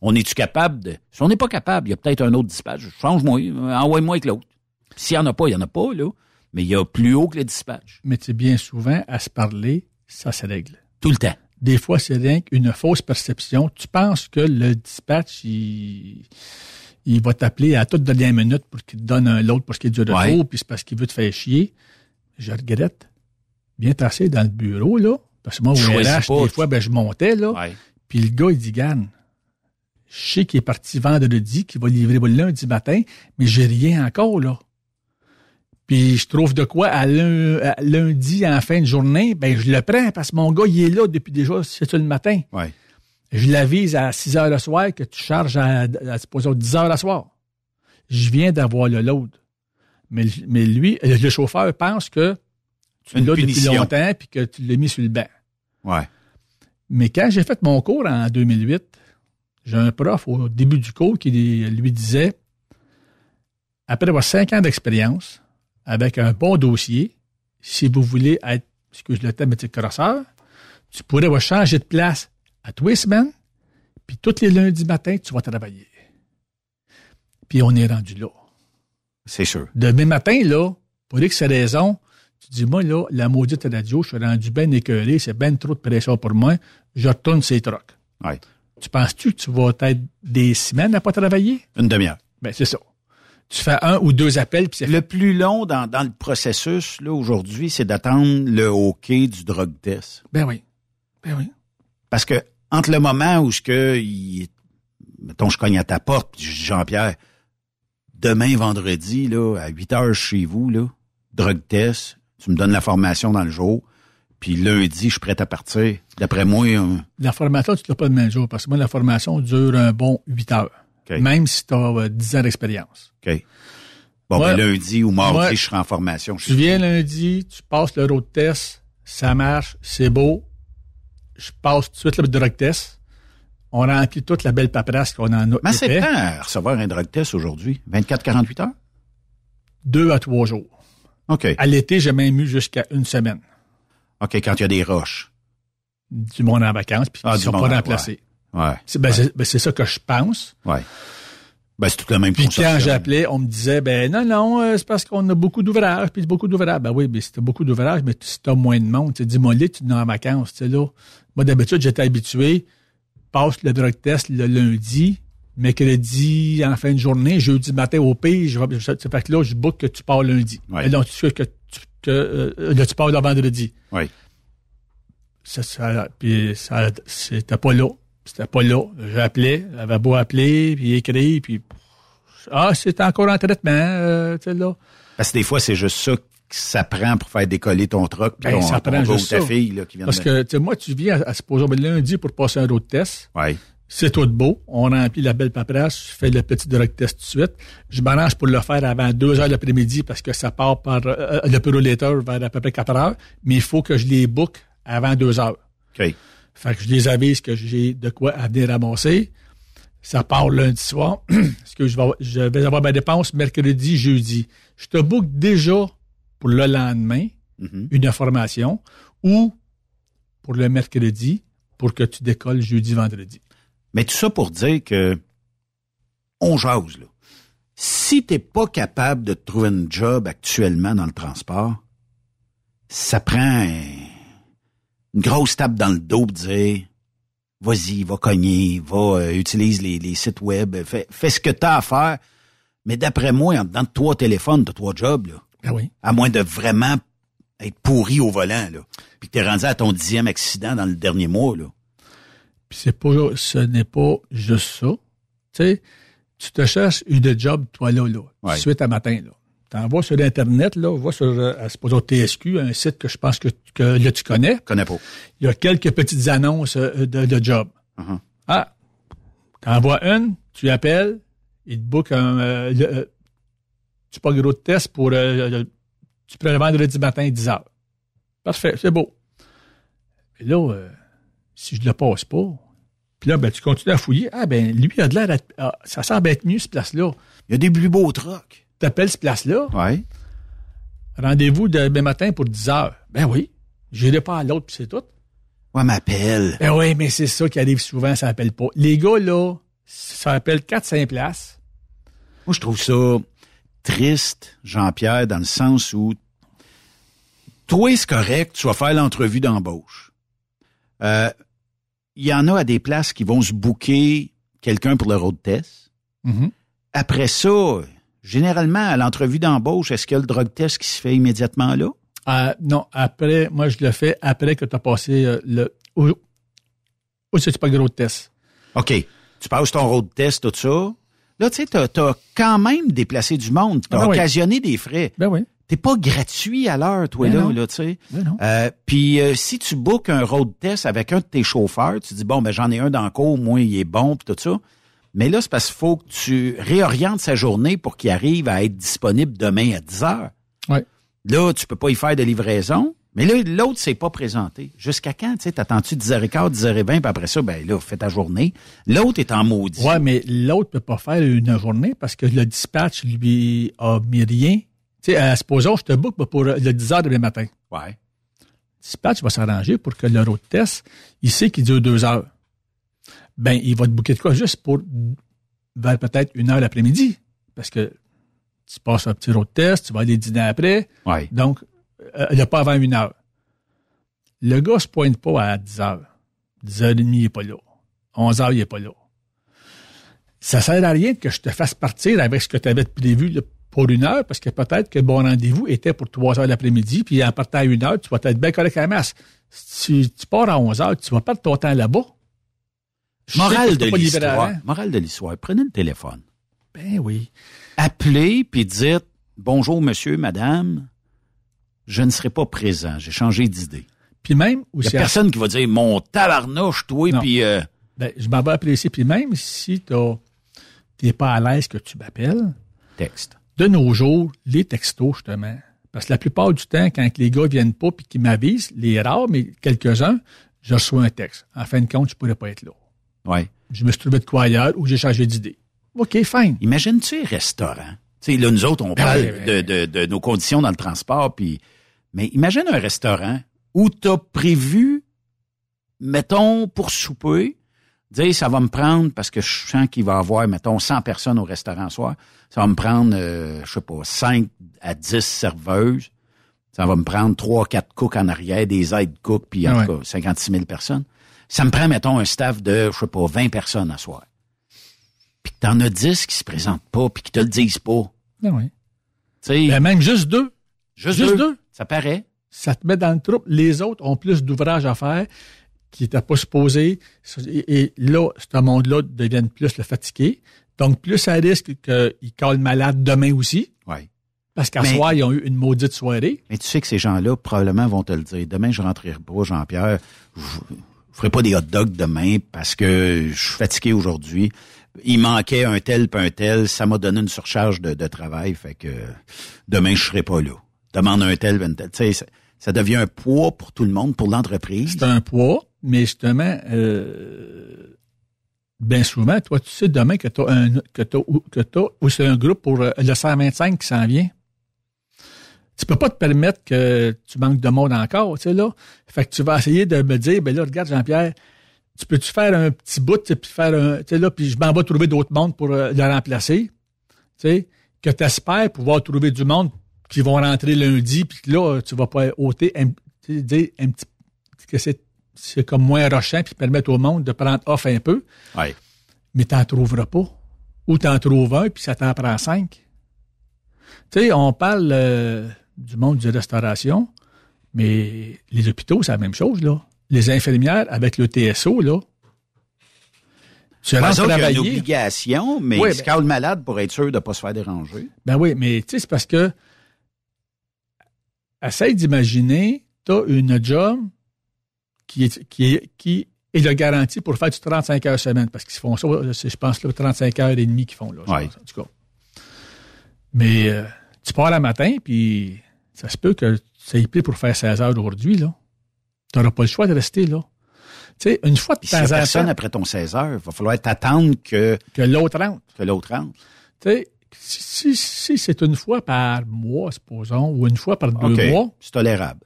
[SPEAKER 2] On est-tu capable de... Si on n'est pas capable, il y a peut-être un autre dispatch. Change-moi, envoie-moi avec l'autre. S'il y en a pas, il y en a pas, là. Mais il y a plus haut que le dispatch.
[SPEAKER 3] Mais tu bien souvent, à se parler, ça se règle.
[SPEAKER 2] Tout le temps.
[SPEAKER 3] Des fois, c'est rien qu'une fausse perception. Tu penses que le dispatch, il, il va t'appeler à toute dernière minute pour qu'il te donne un l'autre parce qu'il est du retour, puis c'est parce qu'il veut te faire chier. Je regrette. Bien passé dans le bureau, là. Parce que moi, au RH, des fois, ben, je montais, là. Puis le gars, il dit, Gann, je sais qu'il est parti vendredi, qu'il va livrer le lundi matin, mais j'ai rien encore, là. Puis je trouve de quoi à, lundi en fin de journée, ben je le prends parce que mon gars, il est là depuis déjà 7 le matin.
[SPEAKER 2] Ouais.
[SPEAKER 3] Je l'avise à 6 heures le soir que tu charges à, à, 10 heures le soir. Je viens d'avoir le load. Mais, mais lui, le chauffeur pense que tu l'as depuis longtemps puis que tu l'as mis sur le banc.
[SPEAKER 2] Ouais.
[SPEAKER 3] Mais quand j'ai fait mon cours en 2008, j'ai un prof au début du cours qui lui disait, après avoir cinq ans d'expérience, avec un bon dossier, si vous voulez être, excuse le terme, crosseur, tu pourrais avoir changer de place à tous les semaines, puis tous les lundis matin, tu vas travailler. Puis on est rendu là.
[SPEAKER 2] C'est sûr.
[SPEAKER 3] Demain matin, là, pour X raison, tu dis, moi, là, la maudite radio, je suis rendu bien écœuré, c'est bien trop de pression pour moi, je retourne ces trocs.
[SPEAKER 2] Ouais.
[SPEAKER 3] Tu penses-tu que tu vas être des semaines à pas travailler?
[SPEAKER 2] Une demi-heure.
[SPEAKER 3] Ben, c'est ça. Tu fais un ou deux appels, puis c'est
[SPEAKER 2] Le plus long dans, dans le processus, là, aujourd'hui, c'est d'attendre le OK du drug test.
[SPEAKER 3] Ben oui. Ben oui.
[SPEAKER 2] Parce que, entre le moment où ce que, il, mettons, je cogne à ta porte, je dis, Jean-Pierre, demain, vendredi, là, à 8 heures chez vous, là, drug test, tu me donnes la formation dans le jour, puis lundi, je suis prêt à partir. D'après moi...
[SPEAKER 3] La formation, tu ne l'as pas le même jour, parce que moi, la formation dure un bon 8 heures. Même si tu as 10 ans d'expérience.
[SPEAKER 2] OK. Bon, ben, lundi ou mardi, je serai en formation.
[SPEAKER 3] Tu viens lundi, tu passes le road test, ça marche, c'est beau. Je passe tout de suite le drug test. On remplit toute la belle paperasse qu'on en a.
[SPEAKER 2] Mais c'est temps à recevoir un drug test aujourd'hui? 24-48 heures?
[SPEAKER 3] Deux à trois jours.
[SPEAKER 2] OK.
[SPEAKER 3] À l'été, j'ai même eu jusqu'à une semaine.
[SPEAKER 2] OK, quand il y a des roches.
[SPEAKER 3] Du monde en vacances, puis ah, sont pas remplacés.
[SPEAKER 2] Ouais.
[SPEAKER 3] Ben,
[SPEAKER 2] c'est
[SPEAKER 3] ben, c'est ça que je pense.
[SPEAKER 2] Ouais. Ben, c'est tout le même
[SPEAKER 3] Puis quand j'appelais, on me disait, ben non, non, euh, c'est parce qu'on a beaucoup d'ouvrages, puis beaucoup d'ouvrages. Ben oui, mais si t'as beaucoup d'ouvrages, mais si t'as moins de monde, tu dis, moi, tu es en vacances, tu là. Moi, d'habitude, j'étais habitué, passe le drug test le lundi, mercredi en fin de journée, jeudi matin au pays, je, je, fait que là, je book que tu pars lundi.
[SPEAKER 2] Ouais.
[SPEAKER 3] Et donc, tu que, tu, que euh, là, tu pars le vendredi.
[SPEAKER 2] Oui.
[SPEAKER 3] Ça, ça, puis ça, c'était pas là. C'était pas là. J'appelais, j'avais beau appeler, puis écrire, puis ah, c'est encore en traitement, euh, tu sais, là.
[SPEAKER 2] Parce que des fois, c'est juste ça que ça prend pour faire décoller ton truck, puis
[SPEAKER 3] ben, ça prend
[SPEAKER 2] juste ta fille, là, qui vient
[SPEAKER 3] Parce que, tu sais, moi, tu viens à, à se poser lundi pour passer un road test.
[SPEAKER 2] Oui.
[SPEAKER 3] C'est tout beau. On remplit la belle paperasse. Je fais le petit drug test tout de suite. Je m'arrange pour le faire avant deux heures l'après-midi parce que ça part par euh, le pyrolator vers à peu près quatre heures. Mais il faut que je les book avant deux heures.
[SPEAKER 2] OK.
[SPEAKER 3] Fait que je les avise que j'ai de quoi à venir ramasser. Ça part lundi soir. <clears throat> Parce que je vais, je vais avoir ma dépense mercredi, jeudi. Je te book déjà pour le lendemain
[SPEAKER 2] mm-hmm.
[SPEAKER 3] une information ou pour le mercredi pour que tu décolles jeudi, vendredi.
[SPEAKER 2] Mais tout ça pour dire que on jase, là. Si t'es pas capable de trouver un job actuellement dans le transport, ça prend une grosse tape dans le dos pour dire vas-y, va cogner, va euh, utilise les, sites web, fais, fais ce que tu as à faire. Mais d'après moi, en dedans de trois téléphones, t'as trois jobs, là.
[SPEAKER 3] Ben oui.
[SPEAKER 2] À moins de vraiment être pourri au volant, là. Puis que t'es rendu à ton dixième accident dans le dernier mois, là.
[SPEAKER 3] Puis c'est pas, ce n'est pas juste ça. Tu sais, tu te cherches une job, toi, là, là. Suite à matin, là. T'envoies sur Internet, là, va sur, euh, au TSQ, un site que je pense que, que là, tu connais.
[SPEAKER 2] connais pas.
[SPEAKER 3] Il y a quelques petites annonces euh, de, de job.
[SPEAKER 2] Uh-huh.
[SPEAKER 3] Ah, t'envoies une, tu appelles, il te book un, euh, euh tu pas gros de test pour, tu prends le vendredi matin, 10 heures. Parfait, c'est beau. Et là, euh, si je ne le passe pas, puis là, ben, tu continues à fouiller. Ah, ben, lui, il a de l'air, ah, ça semble être mieux, cette place-là.
[SPEAKER 2] Il y a des plus beaux trucs.
[SPEAKER 3] T'appelles cette place-là?
[SPEAKER 2] Oui.
[SPEAKER 3] Rendez-vous demain matin pour 10 heures. Ben oui. J'irai pas à l'autre, puis c'est tout.
[SPEAKER 2] Ouais, m'appelle.
[SPEAKER 3] Ben oui, mais c'est ça qui arrive souvent, ça appelle pas. Les gars, là, ça appelle 4-5 places.
[SPEAKER 2] Moi, je trouve ça triste, Jean-Pierre, dans le sens où toi, c'est correct, tu vas faire l'entrevue d'embauche. Euh, il y en a à des places qui vont se booker quelqu'un pour le road test.
[SPEAKER 3] Mm-hmm.
[SPEAKER 2] Après ça, généralement, à l'entrevue d'embauche, est-ce qu'il y a le drug test qui se fait immédiatement là?
[SPEAKER 3] Euh, non, après, moi, je le fais après que tu as passé euh, le... Ou, ou c'est pas le road test.
[SPEAKER 2] OK. Tu passes ton road test, tout ça. Là, tu sais, t'as as quand même déplacé du monde. T'as
[SPEAKER 3] Ah
[SPEAKER 2] occasionné des frais.
[SPEAKER 3] Ben oui.
[SPEAKER 2] T'es pas gratuit à l'heure, toi, là,
[SPEAKER 3] non.
[SPEAKER 2] là, tu sais. Euh, Puis euh, si tu bookes un road test avec un de tes chauffeurs, tu dis, bon, ben j'en ai un dans le cours, moi, il est bon, puis tout ça. Mais là, c'est parce qu'il faut que tu réorientes sa journée pour qu'il arrive à être disponible demain à 10 heures.
[SPEAKER 3] Ouais.
[SPEAKER 2] Là, tu peux pas y faire de livraison. Mais là, l'autre s'est pas présenté. Jusqu'à quand, tu sais, t'attends-tu 10h15, 10h20, puis après ça, ben là, fais ta journée. L'autre est en maudit.
[SPEAKER 3] Ouais, mais l'autre peut pas faire une journée parce que le dispatch lui a mis rien. Tu sais, euh, supposons, je te book pour le 10 heures demain matin.
[SPEAKER 2] Ouais.
[SPEAKER 3] Le dispatch va s'arranger pour que le road test, il sait qu'il dure deux heures. Ben, il va te booker de quoi juste pour vers peut-être une heure l'après-midi. Parce que tu passes un petit road test, tu vas aller dîner après.
[SPEAKER 2] Ouais.
[SPEAKER 3] Donc, euh, il n'y a pas avant une heure. Le gars se pointe pas à 10 heures. 10 heures et demie, il n'est pas là. 11 heures, il n'est pas là. Ça sert à rien que je te fasse partir avec ce que tu avais prévu là, pour une heure, parce que peut-être que bon rendez-vous était pour 3 heures l'après-midi, puis en partant à une heure, tu vas être bien correct à la masse. Si tu pars à 11 heures, tu vas perdre ton temps là-bas.
[SPEAKER 2] Morale de l'histoire.
[SPEAKER 3] avant.
[SPEAKER 2] Morale de l'histoire. Prenez le téléphone.
[SPEAKER 3] Ben oui.
[SPEAKER 2] appelez puis dites bonjour monsieur, madame, je ne serai pas présent, j'ai changé d'idée.
[SPEAKER 3] Puis même,
[SPEAKER 2] Il y a personne qui va dire mon tabarnouche, toi, puis euh,
[SPEAKER 3] ben, je m'en vais apprécier. Puis même si tu n'es pas à l'aise que tu m'appelles,
[SPEAKER 2] texte.
[SPEAKER 3] De nos jours, les textos, justement. Parce que la plupart du temps, quand les gars viennent pas puis qu'ils m'avisent, les rares, mais quelques-uns, je reçois un texte. En fin de compte, je pourrais pas être là.
[SPEAKER 2] Ouais.
[SPEAKER 3] Je me suis trouvé de quoi ailleurs ou j'ai changé d'idée. OK, fine.
[SPEAKER 2] Imagine-tu un restaurant. Tu sais, là, nous autres, on parle
[SPEAKER 3] ouais,
[SPEAKER 2] de, de, de nos conditions dans le transport, puis mais imagine un restaurant où tu as prévu, mettons, pour souper, dire ça va me prendre, parce que je sens qu'il va y avoir, mettons, 100 personnes au restaurant soir, ça va me prendre, euh, je sais pas, 5 à 10 serveuses, ça va me prendre 3 4 cooks en arrière, des aides cooks, puis en
[SPEAKER 3] Ouais.
[SPEAKER 2] tout cas, 56 000 personnes. Ça me prend, mettons, un staff de, je sais pas, 20 personnes à soir. Puis que t'en as 10 qui se présentent pas, puis qui te le disent pas.
[SPEAKER 3] Ben oui.
[SPEAKER 2] Tu sais,
[SPEAKER 3] Ben, même juste deux.
[SPEAKER 2] juste,
[SPEAKER 3] juste
[SPEAKER 2] deux,
[SPEAKER 3] deux.
[SPEAKER 2] Ça paraît.
[SPEAKER 3] Ça te met dans le trouble. Les autres ont plus d'ouvrages à faire qui n'étaient pas supposés. Et, et là, ce monde-là deviennent plus le fatigué. Donc, plus à risque qu'ils collent malade demain aussi.
[SPEAKER 2] Ouais.
[SPEAKER 3] Parce qu'à soir, ils ont eu une maudite soirée.
[SPEAKER 2] Mais tu sais que ces gens-là, probablement, vont te le dire. Demain, je rentrerai pas, Jean-Pierre. Je, je ferai pas des hot dogs demain parce que je suis fatigué aujourd'hui. Il manquait un tel puis un tel. Ça m'a donné une surcharge de, de travail. Fait que demain, je serai pas là. Demande un tel, un tel. Tu sais, ça, devient un poids pour tout le monde, pour l'entreprise.
[SPEAKER 3] C'est un poids, mais justement, euh, bien souvent, toi, tu sais demain que tu as un que t'as, ou- c'est un groupe pour euh, le 125 qui s'en vient. Tu peux pas te permettre que tu manques de monde encore, tu sais, là. Fait que tu vas essayer de me dire, ben là, regarde, Jean-Pierre, tu peux-tu faire un petit bout, puis faire un, tu sais, là, puis je m'en vais trouver d'autres mondes pour euh, le remplacer, tu sais, que tu espères pouvoir trouver du monde qui vont rentrer lundi, puis là, tu vas pas ôter un, dire petit, que c'est, c'est comme moins rochant, puis permettre au monde de prendre off un peu,
[SPEAKER 2] Ouais.
[SPEAKER 3] mais t'en trouveras pas. Ou t'en trouves un, puis ça t'en prend cinq. Tu sais, on parle euh, du monde de restauration, mais les hôpitaux, c'est la même chose, là. Les infirmières, avec le TSO, là, tu rentres
[SPEAKER 2] a une
[SPEAKER 3] travailler.
[SPEAKER 2] obligation, mais
[SPEAKER 3] Oui,
[SPEAKER 2] se
[SPEAKER 3] ben-
[SPEAKER 2] calent malade pour être sûr de pas se faire déranger.
[SPEAKER 3] Ben oui, mais tu sais, c'est parce que essaye d'imaginer, t'as une job qui est, qui est, qui est le garantie pour faire du 35 heures semaine, parce qu'ils font ça, je pense, là, 35 heures et demie qu'ils font, là, je
[SPEAKER 2] Ouais.
[SPEAKER 3] pense, en tout cas. Mais euh, tu pars le matin, puis ça se peut que ça y plaît pour faire 16 heures aujourd'hui, là. Tu n'auras pas le choix de rester là. Tu sais, une fois de
[SPEAKER 2] temps personne après ton 16 heures, il va falloir t'attendre que...
[SPEAKER 3] Que l'autre rentre.
[SPEAKER 2] Que l'autre rentre.
[SPEAKER 3] Tu sais, si, si, c'est une fois par mois, supposons, ou une fois par deux mois...
[SPEAKER 2] c'est tolérable.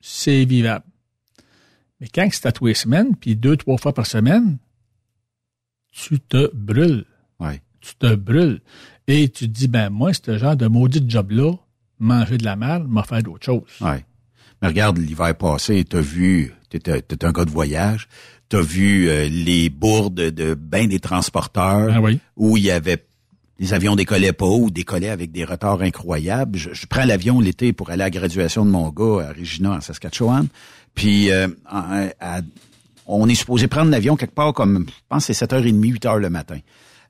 [SPEAKER 3] C'est vivable. Mais quand c'est à tous les semaines, puis deux, trois fois par semaine, tu te brûles.
[SPEAKER 2] Ouais.
[SPEAKER 3] Tu te brûles. Et tu te dis, ben moi, ce genre de maudit job-là, manger de la malle, m'a fait d'autres choses.
[SPEAKER 2] Ouais. Mais regarde, l'hiver passé, t'as vu, t'es un gars de voyage, t'as vu euh, les bourdes de bain des transporteurs
[SPEAKER 3] ah oui.
[SPEAKER 2] où il y avait les avions décollaient pas ou décollaient avec des retards incroyables. Je, prends l'avion l'été pour aller à la graduation de mon gars à Regina, en Saskatchewan. Puis euh, on est supposé prendre l'avion quelque part comme, je pense c'est 7h30, 8h le matin.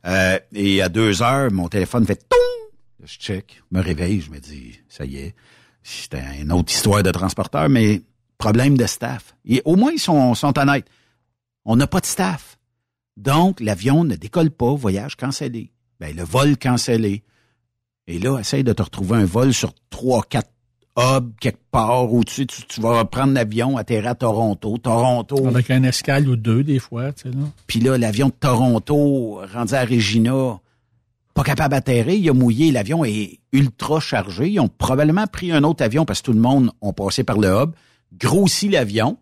[SPEAKER 2] Euh, et à 2h, mon téléphone fait « Je check, me réveille, je me dis, ça y est, c'était une autre histoire de transporteur, mais problème de staff. Et au moins, ils sont, sont honnêtes. On n'a pas de staff. Donc, l'avion ne décolle pas, voyage cancellé. Ben, le vol cancellé. Et là, essaye de te retrouver un vol sur trois, quatre hubs quelque part où tu, tu, tu vas prendre l'avion, atterrir à Toronto. Toronto.
[SPEAKER 3] Avec un escale ou deux, des fois, tu sais, là.
[SPEAKER 2] Puis là, l'avion de Toronto, rendu à Regina, pas capable d'atterrir, il a mouillé, l'avion est ultra chargé. Ils ont probablement pris un autre avion parce que tout le monde a passé par le hub, grossi l'avion.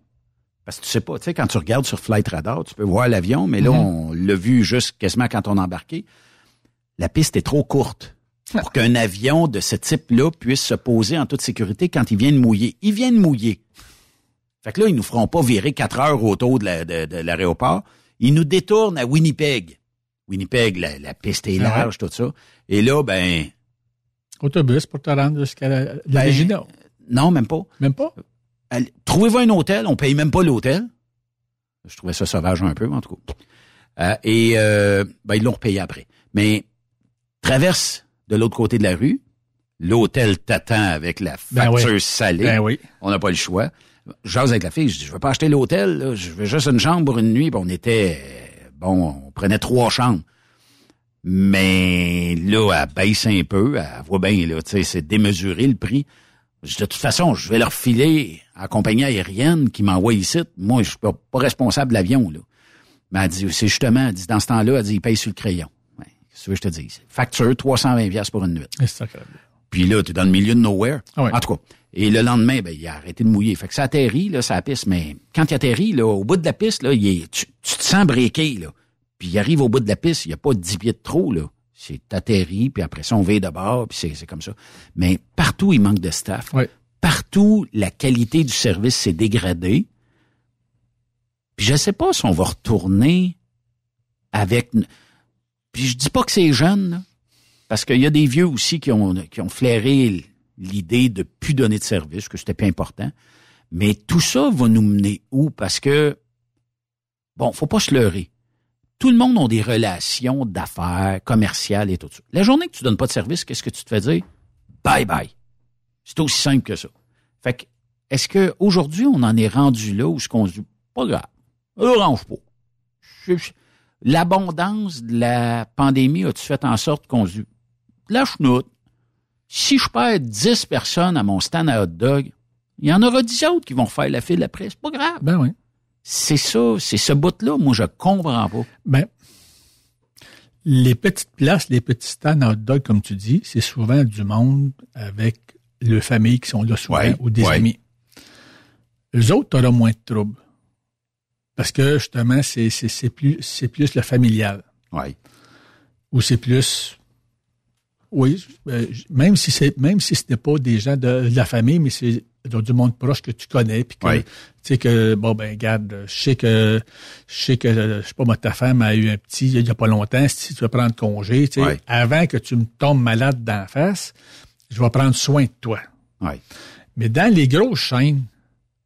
[SPEAKER 2] Parce que tu sais pas, tu sais, quand tu regardes sur Flight Radar, tu peux voir l'avion, mais là, mhm. on l'a vu juste quasiment quand on a embarqué. La piste est trop courte pour qu'un avion de ce type-là puisse se poser en toute sécurité quand il vient de mouiller. Il vient de mouiller. Fait que là, ils nous feront pas virer quatre heures autour de l'aéroport. ils nous détournent à Winnipeg. Winnipeg, la, piste est ah large, tout ça. Et là, ben...
[SPEAKER 3] Autobus pour te rendre jusqu'à la, ben,
[SPEAKER 2] Non, même pas.
[SPEAKER 3] Même pas?
[SPEAKER 2] Trouvez-vous un hôtel, on paye même pas l'hôtel. Je trouvais ça sauvage un peu, en tout cas. Euh, et euh, ben, ils l'ont repayé après. Mais traverse de l'autre côté de la rue, l'hôtel t'attend avec la ben facture salée.
[SPEAKER 3] Ben oui.
[SPEAKER 2] On n'a pas le choix. J'ose avec la fille, je dis, je veux pas acheter l'hôtel, je veux juste une chambre pour une nuit. on était bon, on prenait trois chambres. Mais là, elle baisse un peu, elle voit bien, là, tu sais, c'est démesuré le prix. De toute façon, je vais leur filer à la compagnie aérienne qui m'envoie ici. Moi, je suis pas, responsable de l'avion, là. Mais elle dit, c'est justement, elle dit, dans ce temps-là, elle dit, il paye sur le crayon. Ouais, ce que je te dis? Facture 320 pour une nuit.
[SPEAKER 3] C'est
[SPEAKER 2] Puis là, tu es dans le milieu de nowhere.
[SPEAKER 3] Ah
[SPEAKER 2] en tout cas. Et le lendemain, ben, il a arrêté de mouiller. Fait que ça atterrit, là, ça piste, mais quand il atterrit, là, au bout de la piste, là, il est, tu, te sens breaké, là. Puis il arrive au bout de la piste, il n'y a pas 10 pieds de trop, là. C'est atterri, puis après ça, on va de bord, puis c'est comme ça. Mais partout, il manque de staff. Partout, la qualité du service s'est dégradée. Puis je sais pas si on va retourner avec... Puis je dis pas que c'est jeune, parce qu'il y a des vieux aussi qui ont, qui ont flairé l'idée de plus donner de service, que c'était pas important. Mais tout ça va nous mener où? Parce que, bon, faut pas se leurrer. Tout le monde a des relations d'affaires, commerciales et tout ça. La journée que tu donnes pas de service, qu'est-ce que tu te fais dire? Bye bye. C'est aussi simple que ça. Fait que, est-ce que aujourd'hui on en est rendu là où ce qu'on se dit, pas grave, orange pas. L'abondance de la pandémie a-tu fait en sorte qu'on se dit, la chenoute, si je perds 10 personnes à mon stand à hot dog, il y en aura 10 autres qui vont faire la file après. C'est pas grave.
[SPEAKER 3] Ben oui.
[SPEAKER 2] C'est ça, c'est ce bout-là, moi, je comprends pas.
[SPEAKER 3] Ben, les petites places, les petits stands à hot dog, comme tu dis, c'est souvent du monde avec le famille qui sont là souvent ou des amis. Les autres, t'auras moins de troubles. Parce que, justement, c'est, c'est, plus, c'est plus le familial.
[SPEAKER 2] Ouais.
[SPEAKER 3] Ou c'est plus oui, euh, même si c'est même si ce n'est pas des gens de, la famille, mais c'est du monde proche que tu connais, puis que tu sais que bon ben garde, je sais que je sais que je sais pas moi ta femme a eu un petit il y a pas longtemps, si tu veux prendre congé, tu sais, avant que tu me tombes malade d'en face, je vais prendre soin de toi. Mais dans les grosses chaînes,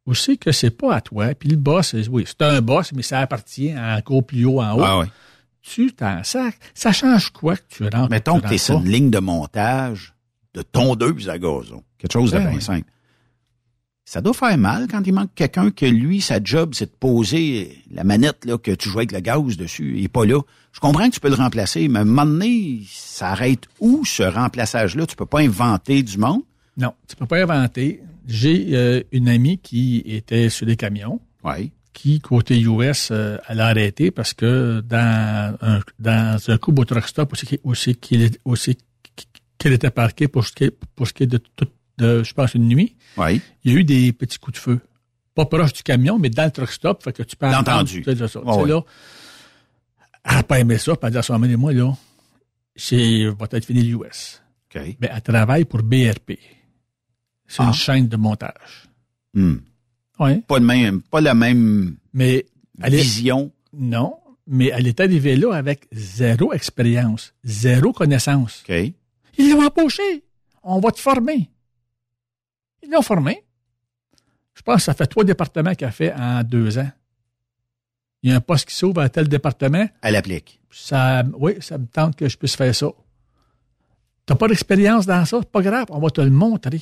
[SPEAKER 3] aussi que c'est pas à toi, puis le boss, oui, c'est un boss, mais ça appartient à encore plus haut en haut tu t'en sac. Ça change quoi que tu rentres?
[SPEAKER 2] Mettons que tu es sur une ligne de montage de tondeuse à gazon. Quelque chose de ben bien simple. Ça doit faire mal quand il manque quelqu'un que lui, sa job, c'est de poser la manette là, que tu joues avec le gaz dessus. Il est pas là. Je comprends que tu peux le remplacer, mais à un moment donné, ça arrête où ce remplaçage-là? Tu peux pas inventer du monde?
[SPEAKER 3] Non, tu peux pas inventer. J'ai euh, une amie qui était sur des camions.
[SPEAKER 2] Oui.
[SPEAKER 3] Qui, côté US, euh, elle a arrêté parce que dans un, dans un coup au truck stop aussi, aussi, aussi qu'elle était parquée pour ce qui est, pour ce qui est de toute, de, je pense, une nuit.
[SPEAKER 2] Oui.
[SPEAKER 3] Il y a eu des petits coups de feu. Pas proche du camion, mais dans le truck stop, fait que tu peux
[SPEAKER 2] entendu.
[SPEAKER 3] Ça, ça. Oh, là, elle n'a pas aimé ça, puis elle a dit à son ami, moi, là, c'est, va être fini l'US.
[SPEAKER 2] OK.
[SPEAKER 3] Mais elle travaille pour BRP. C'est
[SPEAKER 2] Ah.
[SPEAKER 3] une chaîne de montage.
[SPEAKER 2] Hmm.
[SPEAKER 3] Oui.
[SPEAKER 2] Pas, le même, pas la même
[SPEAKER 3] Mais est,
[SPEAKER 2] vision.
[SPEAKER 3] non, mais elle est arrivée là avec zéro expérience, zéro connaissance.
[SPEAKER 2] OK.
[SPEAKER 3] Ils l'ont embauché. On va te former. Ils l'ont formé. Je pense que ça fait trois départements qu'elle a fait en deux ans. Il y a un poste qui s'ouvre à tel département.
[SPEAKER 2] Elle applique.
[SPEAKER 3] Ça, oui, ça me tente que je puisse faire ça. T'as pas d'expérience dans ça? C'est pas grave, on va te le montrer.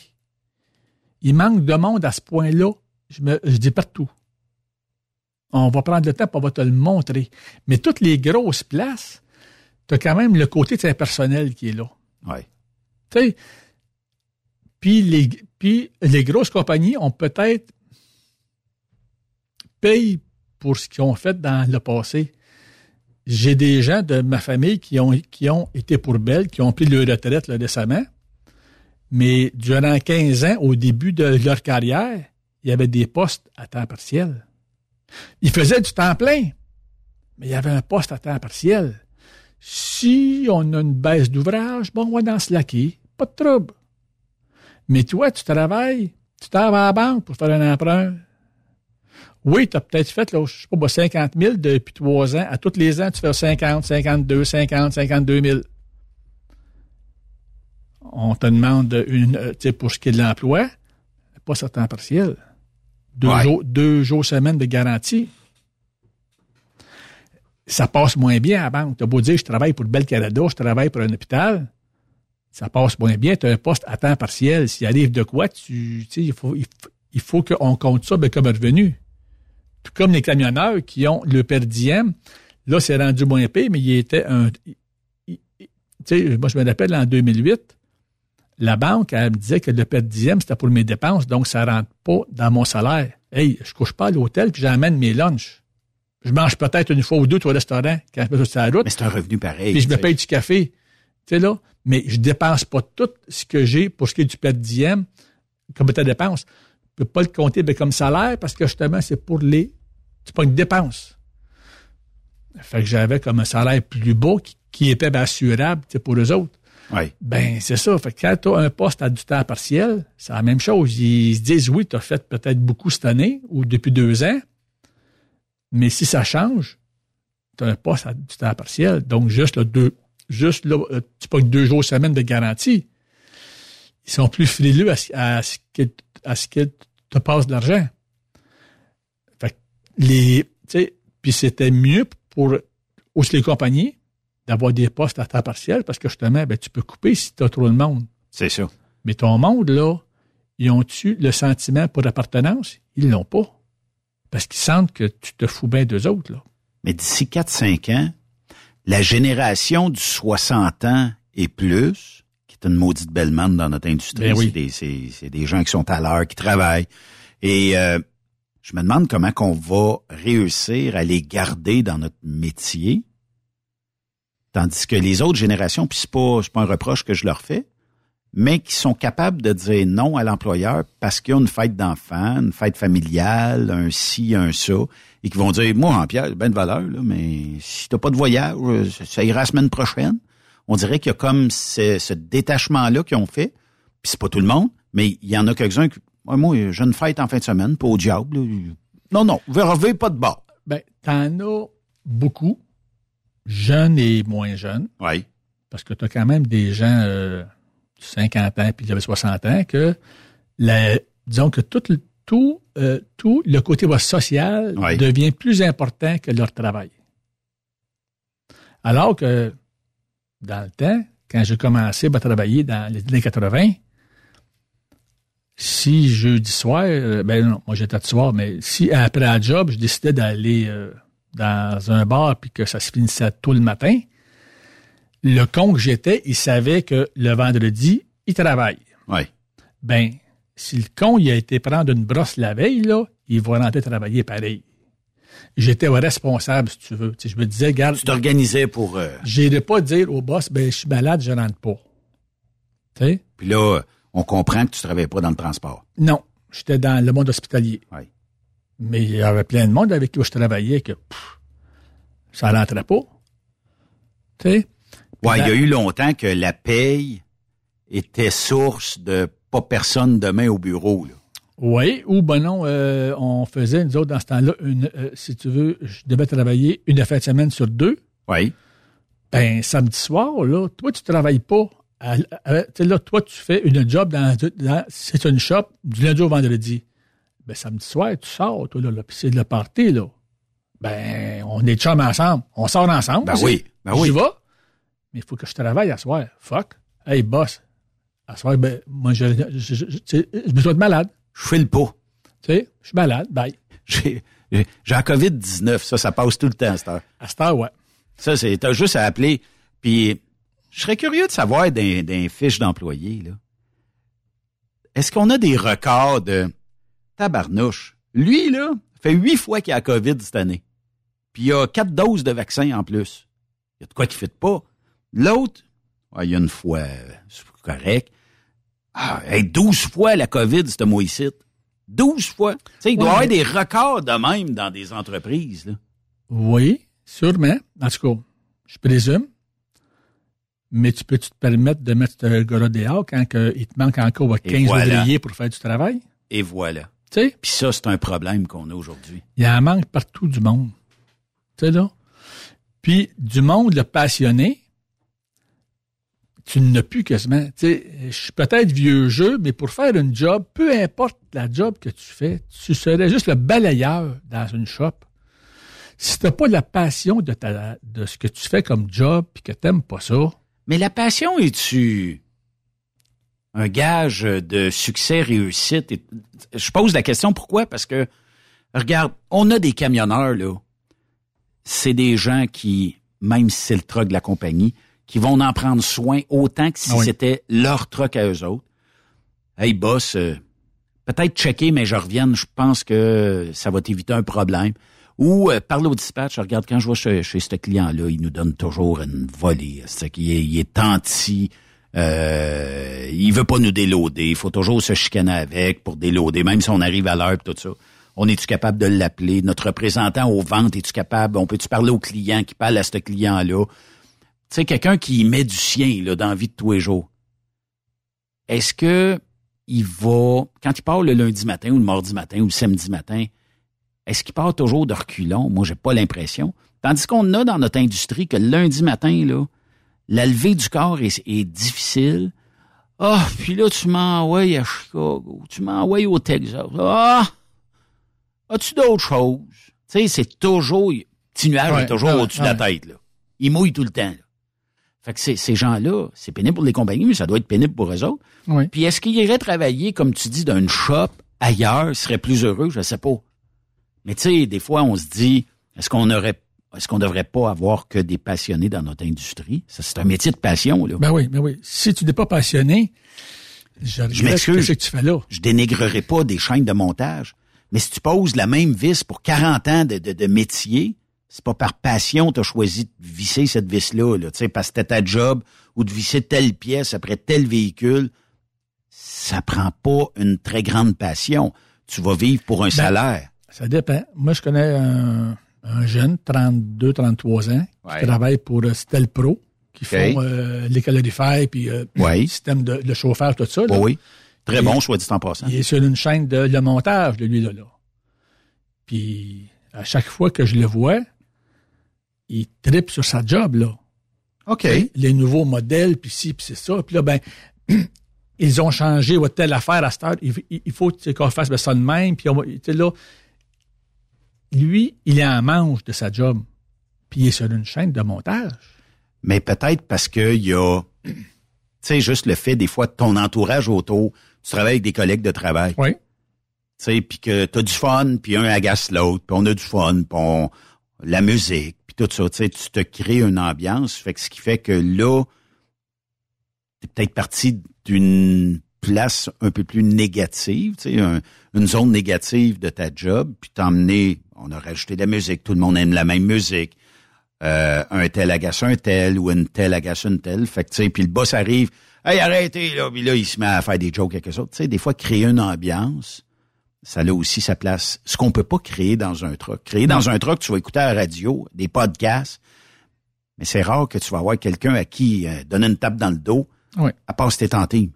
[SPEAKER 3] Il manque de monde à ce point-là. Je, me, je dis partout. On va prendre le temps, on va te le montrer. Mais toutes les grosses places, t'as quand même le côté de personnel qui est là.
[SPEAKER 2] Oui.
[SPEAKER 3] Tu sais, puis les, puis les grosses compagnies ont peut-être payé pour ce qu'ils ont fait dans le passé. J'ai des gens de ma famille qui ont, qui ont été pour belles, qui ont pris leur retraite là, récemment, mais durant 15 ans, au début de leur carrière, il y avait des postes à temps partiel. Ils faisaient du temps plein, mais il y avait un poste à temps partiel. Si on a une baisse d'ouvrage, bon, on va dans slacker, pas de trouble. Mais toi, tu travailles, tu t'en vas à la banque pour faire un emprunt. Oui, tu as peut-être fait, là, je sais pas, 50 000 depuis trois ans. À tous les ans, tu fais 50, 52, 50, 52 000. On te demande une, euh, tu sais, pour ce qui est de l'emploi, pas sur temps partiel. Deux,
[SPEAKER 2] Ouais.
[SPEAKER 3] jours, deux jours semaine de garantie. Ça passe moins bien à la banque. Tu as beau dire, je travaille pour le Bel Canada, je travaille pour un hôpital. Ça passe moins bien. Tu as un poste à temps partiel. S'il arrive de quoi, tu, tu sais, il faut, il faut, il faut qu'on compte ça ben, comme revenu. Tout comme les camionneurs qui ont le per diem. Là, c'est rendu moins payé, mais il était un. Tu sais, moi, je me rappelle en 2008, la banque, elle me disait que le per diem, c'était pour mes dépenses, donc ça rentre pas dans mon salaire. Hey, je couche pas à l'hôtel, puis j'emmène mes lunchs. Je mange peut-être une fois ou deux au restaurant quand je me sur la route,
[SPEAKER 2] Mais c'est un revenu pareil.
[SPEAKER 3] puis je me paye du café. Tu sais, là, mais je dépense pas tout ce que j'ai pour ce qui est du per diem comme ta dépense. Je peux pas le compter ben, comme salaire parce que justement, c'est pour les. C'est pas une dépense. Fait que j'avais comme un salaire plus bas qui, qui était ben, assurable pour eux autres.
[SPEAKER 2] Oui.
[SPEAKER 3] Ben, c'est ça. Fait que quand tu as un poste à du temps partiel, c'est la même chose. Ils se disent, oui, tu as fait peut-être beaucoup cette année ou depuis deux ans, mais si ça change, tu as un poste à du temps partiel. Donc, juste là, deux, juste là, euh, tu pas que deux jours semaine de garantie. Ils sont plus frileux à, ce- à ce qu'ils à ce qu'ils te passent de l'argent. Fait que les, tu sais, puis c'était mieux pour aussi les compagnies d'avoir des postes à temps partiel parce que justement, ben, tu peux couper si tu as trop de monde.
[SPEAKER 2] C'est ça.
[SPEAKER 3] Mais ton monde, là, ils ont-tu le sentiment pour appartenance? Ils l'ont pas. Parce qu'ils sentent que tu te fous bien d'eux autres, là.
[SPEAKER 2] Mais d'ici 4-5 ans, la génération du 60 ans et plus, qui est une maudite belle manne dans notre industrie,
[SPEAKER 3] Ben oui.
[SPEAKER 2] c'est des, c'est- c'est des gens qui sont à l'heure, qui travaillent. Et euh, je me demande comment qu'on va réussir à les garder dans notre métier. Tandis que les autres générations, puis c'est pas, pas un reproche que je leur fais, mais qui sont capables de dire non à l'employeur parce qu'ils ont une fête d'enfants, une fête familiale, un ci, un ça, et qui vont dire, moi, en Pierre, ben de valeur, là, mais si t'as pas de voyage, euh, ça- ira la semaine prochaine. On dirait qu'il y a comme ce, détachement-là qu'ils ont fait, puis c'est pas tout le monde, mais il y en a quelques-uns qui, Ouais, moi, j'ai une fête en fin de semaine, pas au diable. Non, non, vous revez pas de bord.
[SPEAKER 3] Ben, t'en as beaucoup, jeunes et moins jeunes,
[SPEAKER 2] Oui.
[SPEAKER 3] parce que tu as quand même des gens euh, de 50 ans puis j'avais 60 ans que la, disons que tout le tout, euh, tout le côté ouais, social
[SPEAKER 2] Oui.
[SPEAKER 3] devient plus important que leur travail. Alors que dans le temps, quand j'ai commencé à travailler dans les années 80, si jeudi soir, euh, ben non, moi j'étais de soir, mais si après la job, je décidais d'aller euh, dans un bar puis que ça se finissait tôt le matin, le con que j'étais, il savait que le vendredi, il travaille.
[SPEAKER 2] Oui.
[SPEAKER 3] Ben, si le con il a été prendre une brosse la veille, là, il va rentrer travailler pareil. J'étais responsable, si tu veux. je me disais, garde.
[SPEAKER 2] Tu t'organisais pour. Euh...
[SPEAKER 3] J'irais pas dire au boss, ben, je suis malade, je rentre pas. Tu sais?
[SPEAKER 2] Puis là, on comprend que tu travaillais pas dans le transport.
[SPEAKER 3] Non. J'étais dans le monde hospitalier.
[SPEAKER 2] Oui.
[SPEAKER 3] Mais il y avait plein de monde avec qui je travaillais que pff, ça rentrait pas. Tu sais?
[SPEAKER 2] Ouais, il y a eu longtemps que la paye était source de pas personne demain au bureau. Là.
[SPEAKER 3] Oui, ou ben non, euh, on faisait, nous autres, dans ce temps-là, une, euh, si tu veux, je devais travailler une fin de semaine sur deux.
[SPEAKER 2] Oui.
[SPEAKER 3] Ben, samedi soir, là, toi, tu travailles pas. Là, toi, tu fais une job dans, dans c'est une shop du lundi au vendredi. Ben, samedi soir, tu sors, toi, là, là puis c'est de la party, là. Ben, on est chums ensemble. On sort ensemble.
[SPEAKER 2] Ben oui, ben oui.
[SPEAKER 3] Tu vas, mais il faut que je travaille à soir. Fuck. Hey, boss. À soir, ben, moi, je, je, je, je, je me souhaite malade.
[SPEAKER 2] Je fais le pot.
[SPEAKER 3] Tu sais, je suis malade. Bye.
[SPEAKER 2] J'ai, j'ai la COVID-19. Ça, ça passe tout le temps à cette heure.
[SPEAKER 3] À cette heure, ouais.
[SPEAKER 2] Ça, c'est, t'as juste à appeler. Puis, je serais curieux de savoir d'un, fiche d'employé, là. Est-ce qu'on a des records de tabarnouche? Lui, là, fait huit fois qu'il a la COVID cette année. Puis il a quatre doses de vaccin en plus. Il y a de quoi qui ne fait pas. L'autre, ah, il y a une fois, c'est correct. Ah, hey, 12 fois la COVID, c'était moi ici. 12 fois. Tu sais, il doit y avoir des records de même dans des entreprises. Là.
[SPEAKER 3] Oui, sûrement. En tout cas, je présume. Mais tu peux-tu te permettre de mettre ce gars-là dehors quand il te manque encore 15
[SPEAKER 2] voilà.
[SPEAKER 3] ouvriers pour faire du travail?
[SPEAKER 2] Et voilà. Puis ça, c'est un problème qu'on a aujourd'hui.
[SPEAKER 3] Il y a un manque partout du monde. Tu sais, là? Puis du monde, le passionné, tu n'as plus quasiment. Tu sais, je suis peut-être vieux jeu, mais pour faire une job, peu importe la job que tu fais, tu serais juste le balayeur dans une shop. Si t'as pas la passion de, ta, de ce que tu fais comme job, puis que t'aimes pas ça.
[SPEAKER 2] Mais la passion, est-tu un gage de succès, réussite? Je pose la question pourquoi? Parce que, regarde, on a des camionneurs, là. C'est des gens qui, même si c'est le truck de la compagnie, qui vont en prendre soin autant que si
[SPEAKER 3] oui.
[SPEAKER 2] c'était leur truck à eux autres. Hey, boss, euh, peut-être checker, mais je revienne, je pense que ça va t'éviter un problème. Ou euh, parle au dispatch, regarde, quand je chez, chez ce client-là, il nous donne toujours une volée. C'est qu'il est, il est anti... Euh, il veut pas nous déloader. Il faut toujours se chicaner avec pour déloader, même si on arrive à l'heure tout ça. On est-tu capable de l'appeler? Notre représentant aux ventes, es-tu capable? On peut-tu parler au client qui parle à ce client-là? Tu sais, quelqu'un qui met du sien là, dans la vie de tous les jours. Est-ce que il va, quand il part le lundi matin ou le mardi matin ou le samedi matin, est-ce qu'il part toujours de reculons? Moi, j'ai pas l'impression. Tandis qu'on a dans notre industrie que le lundi matin, là, la levée du corps est, est difficile. Ah, oh, puis là, tu m'envoies à Chicago, tu m'envoies au Texas. Ah! As-tu d'autres choses? Tu sais, c'est toujours, petit nuage
[SPEAKER 3] Ouais,
[SPEAKER 2] est toujours
[SPEAKER 3] ouais,
[SPEAKER 2] au-dessus de la tête, là. Il mouille tout le temps, là. Fait que ces, gens-là, c'est pénible pour les compagnies, mais ça doit être pénible pour eux autres.
[SPEAKER 3] Oui.
[SPEAKER 2] Puis est-ce qu'ils iraient travailler, comme tu dis, d'une shop ailleurs, seraient plus heureux? Je sais pas. Mais tu sais, des fois, on se dit, est-ce qu'on aurait, est-ce qu'on devrait pas avoir que des passionnés dans notre industrie? Ça, c'est un métier de passion, là.
[SPEAKER 3] Ben oui, ben oui. Si tu n'es pas passionné, je,
[SPEAKER 2] Je m'excuse.
[SPEAKER 3] Que tu fais là?
[SPEAKER 2] Je dénigrerai pas des chaînes de montage. Mais si tu poses la même vis pour 40 ans de, de, de métier, c'est pas par passion que tu as choisi de visser cette vis-là, là, tu sais, parce que c'était ta job ou de visser telle pièce après tel véhicule. Ça prend pas une très grande passion. Tu vas vivre pour un salaire.
[SPEAKER 3] Ça dépend. Moi, je connais un, un jeune, 32, 33 ans,
[SPEAKER 2] Ouais.
[SPEAKER 3] qui travaille pour euh, Stel Pro, qui font euh, les calorifères puis euh, le système de, de chauffage, tout ça. là.
[SPEAKER 2] Oui, oui. Très bon, soit dit en passant.
[SPEAKER 3] Il est sur une chaîne de, de montage, de lui, là, là. Puis, à chaque fois que je le vois, il tripe sur sa job, là.
[SPEAKER 2] OK.
[SPEAKER 3] Les nouveaux modèles, puis ci, puis c'est ça. Puis là, ben, <clears throat> ils ont changé ou telle affaire à cette heure. Il, faut qu'on fasse ça de même. Puis, là, lui, il est en manche de sa job. Puis, il est sur une chaîne de montage.
[SPEAKER 2] Mais peut-être parce que il y a, <clears throat> tu sais, juste le fait des fois de ton entourage autour, tu travailles avec des collègues de travail.
[SPEAKER 3] Oui.
[SPEAKER 2] tu sais, puis que t'as du fun, puis un agace l'autre, puis on a du fun, puis on, la musique, puis tout ça, tu sais, tu te crées une ambiance, fait que ce qui fait que là, t'es peut-être parti d'une place un peu plus négative, tu sais, une zone négative de ta job, puis t'emmener, on a rajouté de la musique, tout le monde aime la même musique, euh, un tel agace un tel ou une telle agace une telle, fait que tu sais, puis le boss arrive, hey arrêtez là, puis là il se met à faire des jokes quelque chose, tu sais, des fois créer une ambiance, ça a aussi sa place. Ce qu'on peut pas créer dans un truck, créer dans un truck, tu vas écouter à la radio, des podcasts, mais c'est rare que tu vas avoir quelqu'un à qui euh, donner une tape dans le dos, à part si t'es en team.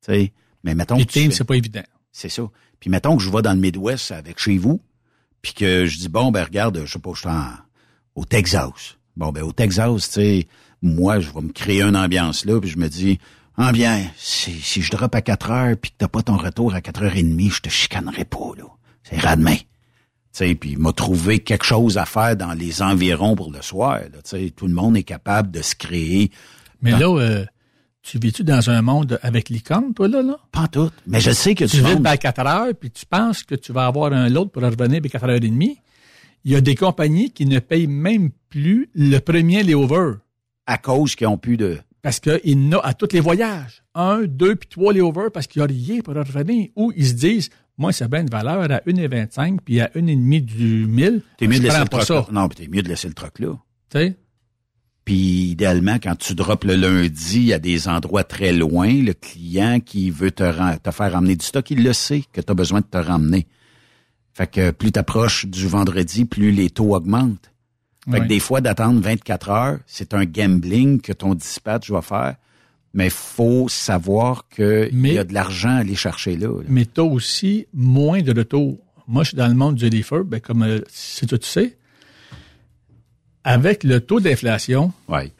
[SPEAKER 2] sais, mais mettons
[SPEAKER 3] Les teams, c'est pas évident.
[SPEAKER 2] C'est ça. Puis mettons que je vais dans le Midwest avec chez vous, puis que je dis bon ben regarde, je sais pas, je suis au Texas. Bon ben au Texas, tu sais, moi je vais me créer une ambiance là, puis je me dis ah bien, si, si je drop à 4 heures puis que t'as pas ton retour à 4 heures et demie, je te chicanerai pas là. C'est rademain sais, puis m'a trouvé quelque chose à faire dans les environs pour le soir. Là, tout le monde est capable de se créer.
[SPEAKER 3] Mais là, euh, tu vis-tu dans un monde avec l'icône, toi, là, là?
[SPEAKER 2] Pas tout. Mais je sais que
[SPEAKER 3] tu vis à 4 heures, puis tu penses que tu vas avoir un lot pour revenir à 4 heures et demie. Il y a des compagnies qui ne payent même plus le premier layover.
[SPEAKER 2] À cause qu'ils ont plus de...
[SPEAKER 3] Parce qu'ils n'ont à tous les voyages. Un, deux, puis trois layovers parce qu'il n'y a rien pour revenir. Ou ils se disent, moi, c'est bien une valeur à 1,25 puis à 1,5 du 1000.
[SPEAKER 2] T'es mieux de laisser le troc là. Non, t'es mieux de laisser le troc là.
[SPEAKER 3] Tu sais?
[SPEAKER 2] Puis idéalement, quand tu drops le lundi à des endroits très loin, le client qui veut te, te faire ramener du stock, il le sait que tu as besoin de te ramener. Fait que plus tu approches du vendredi, plus les taux augmentent. Fait que des fois, d'attendre 24 heures, c'est un gambling que ton dispatch va faire mais faut savoir qu'il y a de l'argent à aller chercher là.
[SPEAKER 3] Mais tu as aussi moins de retour. Moi, je suis dans le monde du reefer, ben, comme euh, si tu sais. Avec le taux d'inflation,
[SPEAKER 2] ouais.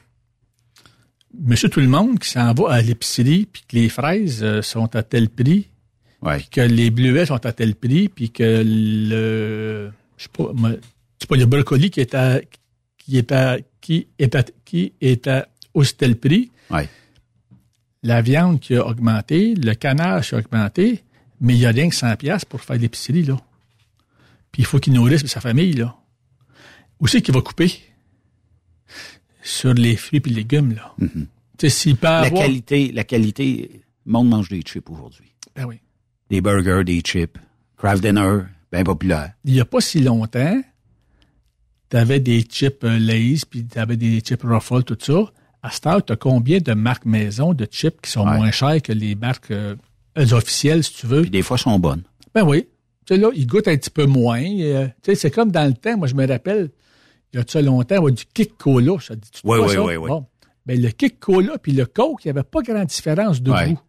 [SPEAKER 3] monsieur tout le monde qui s'en va à l'épicerie, puis que les fraises euh, sont à tel prix,
[SPEAKER 2] ouais.
[SPEAKER 3] puis que les bleuets sont à tel prix, puis que le je sais pas, sais pas le brocoli qui est à qui est à qui est à qui est à aussi tel prix.
[SPEAKER 2] Ouais
[SPEAKER 3] la viande qui a augmenté, le canard qui a augmenté, mais il n'y a rien que 100 pièces pour faire l'épicerie, là. Puis il faut qu'il nourrisse sa famille, là. Où c'est qu'il va couper? Sur les fruits et légumes, là.
[SPEAKER 2] Mm
[SPEAKER 3] la
[SPEAKER 2] qualité, la qualité, le monde mange des chips aujourd'hui.
[SPEAKER 3] Ben oui.
[SPEAKER 2] Des burgers, des chips. Craft dinner, bien populaire.
[SPEAKER 3] Il n'y a pas si longtemps, tu avais des chips euh, Lay's, puis tu avais des chips Ruffles, tout ça à ce temps, tu as combien de marques maison de chips qui sont moins chères que les marques euh, officielles, si tu veux?
[SPEAKER 2] Puis des fois, sont bonnes.
[SPEAKER 3] Ben oui. Tu sais, là, ils goûtent un petit peu moins. Euh, tu sais, c'est comme dans le temps, moi, je me rappelle, il y a ça longtemps, du Kick Cola. Ça dit
[SPEAKER 2] oui, oui, oui, oui. Bon.
[SPEAKER 3] Ben, le Kick Cola puis le Coke, il n'y avait pas grande différence de goût.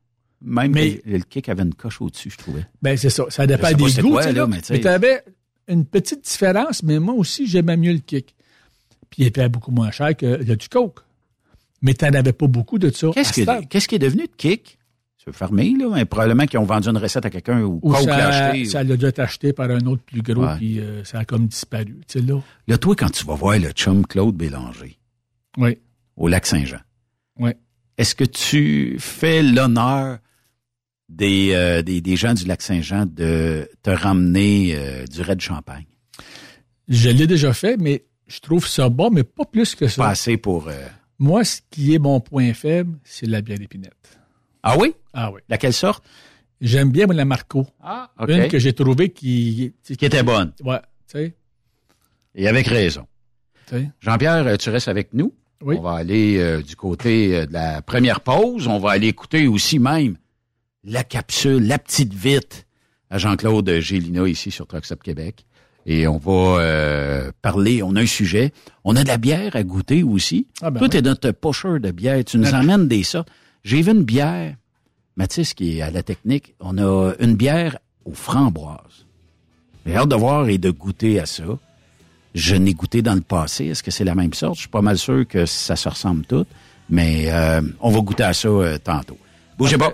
[SPEAKER 2] Même mais, le, Kick avait une coche au-dessus, je trouvais.
[SPEAKER 3] Ben, c'est ça. Ça dépend des goûts. là, mais tu avais une petite différence, mais moi aussi, j'aimais mieux le Kick. Puis il était beaucoup moins cher que le du Coke mais tu n'en avais pas beaucoup de ça.
[SPEAKER 2] Qu'est-ce qui, est devenu de Kik? C'est fermé, là, mais probablement qu'ils ont vendu une recette à quelqu'un ou,
[SPEAKER 3] ou ça, l'a acheté. Ça a dû être acheté par un autre plus gros, puis euh, ça a comme disparu. Tu sais, là.
[SPEAKER 2] là, toi, quand tu vas voir le chum Claude Bélanger,
[SPEAKER 3] oui.
[SPEAKER 2] au lac Saint-Jean,
[SPEAKER 3] oui.
[SPEAKER 2] est-ce que tu fais l'honneur des, euh, des, des, gens du lac Saint-Jean de te ramener euh, du raid de champagne?
[SPEAKER 3] Je l'ai déjà fait, mais je trouve ça bon, mais pas plus que ça.
[SPEAKER 2] Pas assez pour...
[SPEAKER 3] Moi, ce qui est mon point faible, c'est la bière d'épinette.
[SPEAKER 2] Ah oui?
[SPEAKER 3] Ah oui.
[SPEAKER 2] Laquelle sorte?
[SPEAKER 3] J'aime bien la Marco.
[SPEAKER 2] Ah, OK.
[SPEAKER 3] Une que j'ai trouvée qui...
[SPEAKER 2] Qui était bonne.
[SPEAKER 3] Ouais, tu sais.
[SPEAKER 2] Et avec raison. Jean-Pierre, tu restes avec nous.
[SPEAKER 3] Oui.
[SPEAKER 2] On va aller euh, du côté euh, de la première pause. On va aller écouter aussi même la capsule, la petite vite à Jean-Claude Gélina ici sur Truckstop Québec et on va euh, parler. On a un sujet. On a de la bière à goûter aussi. Ah ben Toi, notre pocheur de bière. Tu nous emmènes des sortes. J'ai vu une bière, Mathis, qui est à la technique. On a une bière aux framboises. J'ai hâte de voir et de goûter à ça. Je n'ai goûté dans le passé. Est-ce que c'est la même sorte? Je suis pas mal sûr que ça se ressemble tout. Mais euh, on va goûter à ça euh, tantôt. Bougez pas.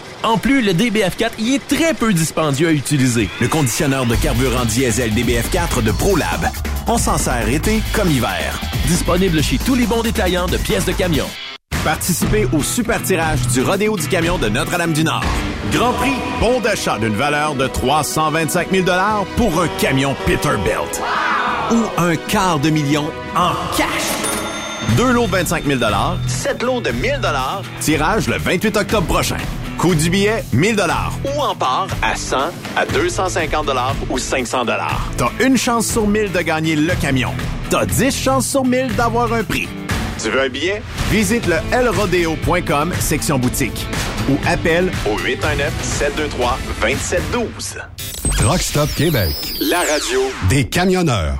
[SPEAKER 4] En plus, le DBF4 y est très peu dispendieux à utiliser.
[SPEAKER 5] Le conditionneur de carburant diesel DBF4 de ProLab. On s'en sert été comme hiver.
[SPEAKER 4] Disponible chez tous les bons détaillants de pièces de camion.
[SPEAKER 5] Participez au super tirage du Rodéo du camion de Notre-Dame-du-Nord. Grand prix, bon d'achat d'une valeur de 325 000 pour un camion Peterbilt. Ou un quart de million en cash. Deux lots de 25 000 sept lots de 1000 tirage le 28 octobre prochain. Coût du billet, 1000 dollars. Ou en part à 100, à 250 dollars ou 500 dollars. T'as une chance sur 1000 de gagner le camion. T'as 10 chances sur 1000 d'avoir un prix. Tu veux un billet? Visite le lrodeo.com, section boutique. Ou appelle au 819-723-2712.
[SPEAKER 1] Truck Stop Québec. La radio des camionneurs.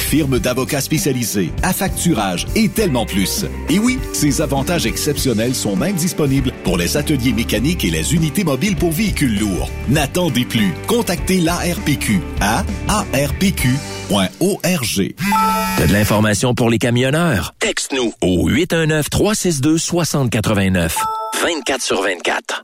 [SPEAKER 6] firme d'avocats spécialisés, affacturage et tellement plus. Et oui, ces avantages exceptionnels sont même disponibles pour les ateliers mécaniques et les unités mobiles pour véhicules lourds. N'attendez plus. Contactez l'ARPQ à arpq.org.
[SPEAKER 7] T'as de l'information pour les camionneurs? Texte-nous au 819-362-6089. 24 sur 24.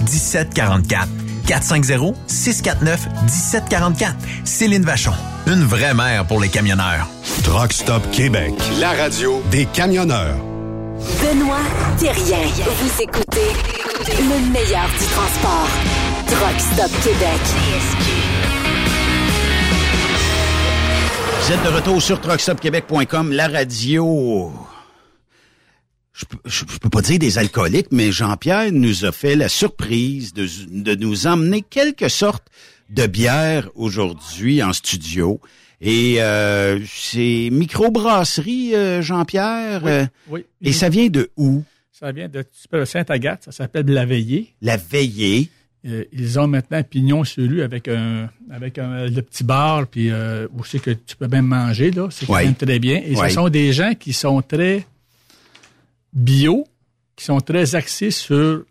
[SPEAKER 5] 1744. 450-649-1744. Céline Vachon. Une vraie mère pour les camionneurs.
[SPEAKER 1] Truck Stop Québec. La radio des camionneurs.
[SPEAKER 8] Benoît Thérien. Vous écoutez le meilleur du transport. Truck Stop Québec.
[SPEAKER 2] Vous êtes de retour sur truckstopquebec.com, la radio. Je, je, je, peux pas dire des alcooliques, mais Jean-Pierre nous a fait la surprise de, de nous emmener quelque sorte de bière aujourd'hui en studio. Et euh, c'est microbrasserie, euh, Jean-Pierre.
[SPEAKER 3] Oui,
[SPEAKER 2] euh,
[SPEAKER 3] oui.
[SPEAKER 2] Et ça vient de où?
[SPEAKER 3] Ça vient de Sainte-Agathe, ça s'appelle La Veillée.
[SPEAKER 2] La Veillée.
[SPEAKER 3] Euh, ils ont maintenant un pignon sur rue avec un avec un, le petit bar puis euh, aussi que tu peux même manger là, c'est quand même très bien. Et ce sont des gens qui sont très bio, qui sont très axés sur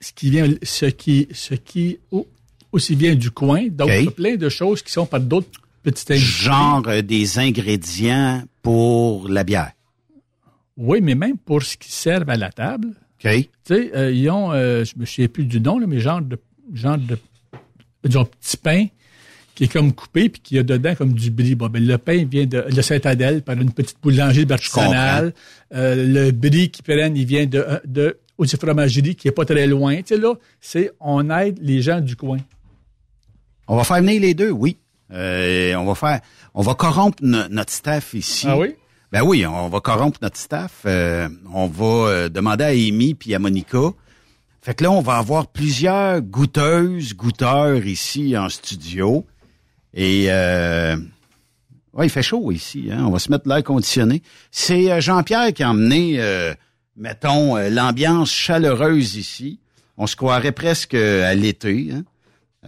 [SPEAKER 3] ce qui vient ce qui ce qui au- aussi vient du coin, donc
[SPEAKER 2] OK.
[SPEAKER 3] plein de choses qui sont par d'autres petites.
[SPEAKER 2] Genre euh, des ingrédients pour la bière.
[SPEAKER 3] Oui, mais même pour ce qui servent à la table.
[SPEAKER 2] OK?
[SPEAKER 3] Tu sais, euh, ils ont, euh, je me souviens plus du nom, là, mais genre de, genre de, disons, petit pain qui est comme coupé puis qui a dedans comme du brie. Bon, ben, le pain vient de, de Saint-Adèle par une petite boulangerie. Euh, le brie qui prennent, il vient de, de Audi Fromagerie qui est pas très loin. Tu sais, là, c'est, on aide les gens du coin.
[SPEAKER 2] On va faire venir les deux, oui. Euh, on va faire, on va corrompre no- notre staff ici.
[SPEAKER 3] Ah oui?
[SPEAKER 2] Ben oui, on va corrompre notre staff. Euh, on va euh, demander à Amy puis à Monica. Fait que là, on va avoir plusieurs goûteuses, goûteurs ici en studio. Et euh, ouais, il fait chaud ici. Hein? On va se mettre l'air conditionné. C'est euh, Jean-Pierre qui a emmené, euh, mettons, euh, l'ambiance chaleureuse ici. On se croirait presque à l'été. Hein?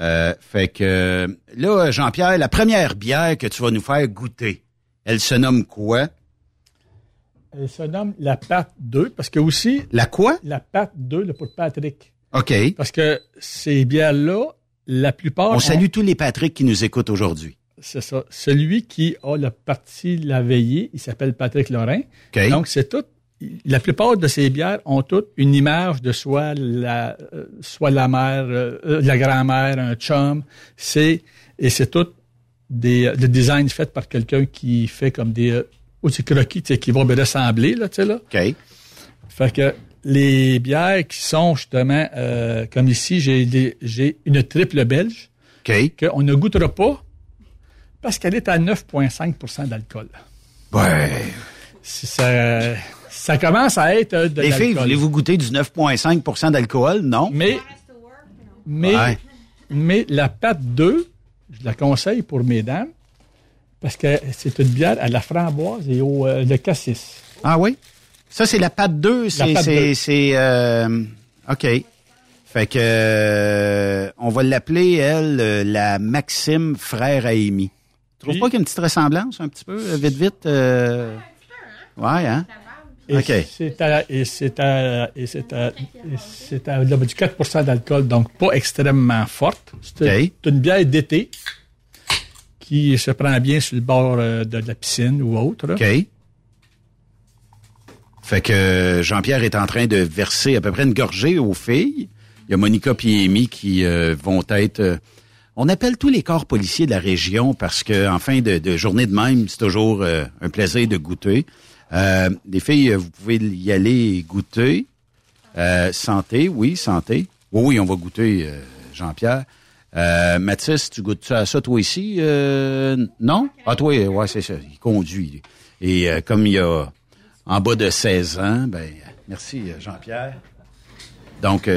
[SPEAKER 2] Euh, fait que là, Jean-Pierre, la première bière que tu vas nous faire goûter, elle se nomme quoi?
[SPEAKER 3] Elle se nomme la pâte 2 parce que aussi.
[SPEAKER 2] La quoi?
[SPEAKER 3] La pâte 2, le pour Patrick.
[SPEAKER 2] OK.
[SPEAKER 3] Parce que ces bières-là, la plupart.
[SPEAKER 2] On salue tous les Patrick qui nous écoutent aujourd'hui.
[SPEAKER 3] C'est ça. Celui qui a la partie la veillée, il s'appelle Patrick Lorrain. Donc, c'est tout. La plupart de ces bières ont toutes une image de soit la, euh, soit la mère, euh, euh, la grand-mère, un chum. C'est, et c'est tout des, le design fait par quelqu'un qui fait comme des, euh, ou des croquis, tu sais, qui vont me ressembler, là, tu sais, là.
[SPEAKER 2] OK.
[SPEAKER 3] Fait que les bières qui sont justement, euh, comme ici, j'ai des- j'ai une triple belge
[SPEAKER 2] OK.
[SPEAKER 3] qu'on ne goûtera pas parce qu'elle est à 9,5% d'alcool.
[SPEAKER 2] Ouais.
[SPEAKER 3] Si Ça, ça commence à être de
[SPEAKER 2] Les filles, voulez-vous goûter du 9,5% d'alcool? Non?
[SPEAKER 3] Mais, mais,
[SPEAKER 2] Ouais.
[SPEAKER 3] mais la pâte 2, je la conseille pour mesdames parce que c'est une bière à la framboise et au euh, le cassis.
[SPEAKER 2] Ah oui? Ça, c'est la pâte 2. C'est, euh, OK. Fait que, euh, on va l'appeler, elle, la Maxime frère Amy. Tu trouves pas qu'il y a une petite ressemblance, un petit peu, euh, vite, vite? euh? Ouais, hein?
[SPEAKER 3] Et c'est à, et c'est à, et c'est à, c'est à là, du 4% d'alcool, donc pas extrêmement forte. C'est une bière d'été qui se prend bien sur le bord euh, de la piscine ou autre.
[SPEAKER 2] OK. Fait que euh, Jean-Pierre est en train de verser à peu près une gorgée aux filles. Il y a Monica et Amy qui euh, vont être... on appelle tous les corps policiers de la région parce que en fin de, journée de même, c'est toujours euh, un plaisir de goûter. Euh, les filles, vous pouvez y aller goûter. Euh, santé, oui, santé. Oui, oui, on va goûter, euh, Jean-Pierre. Mathis, tu goûtes à ça toi ici? Non? Ah, toi, ouais, c'est ça. Il conduit. Et comme il y a en bas de 16 ans, ben, merci Jean-Pierre. Donc,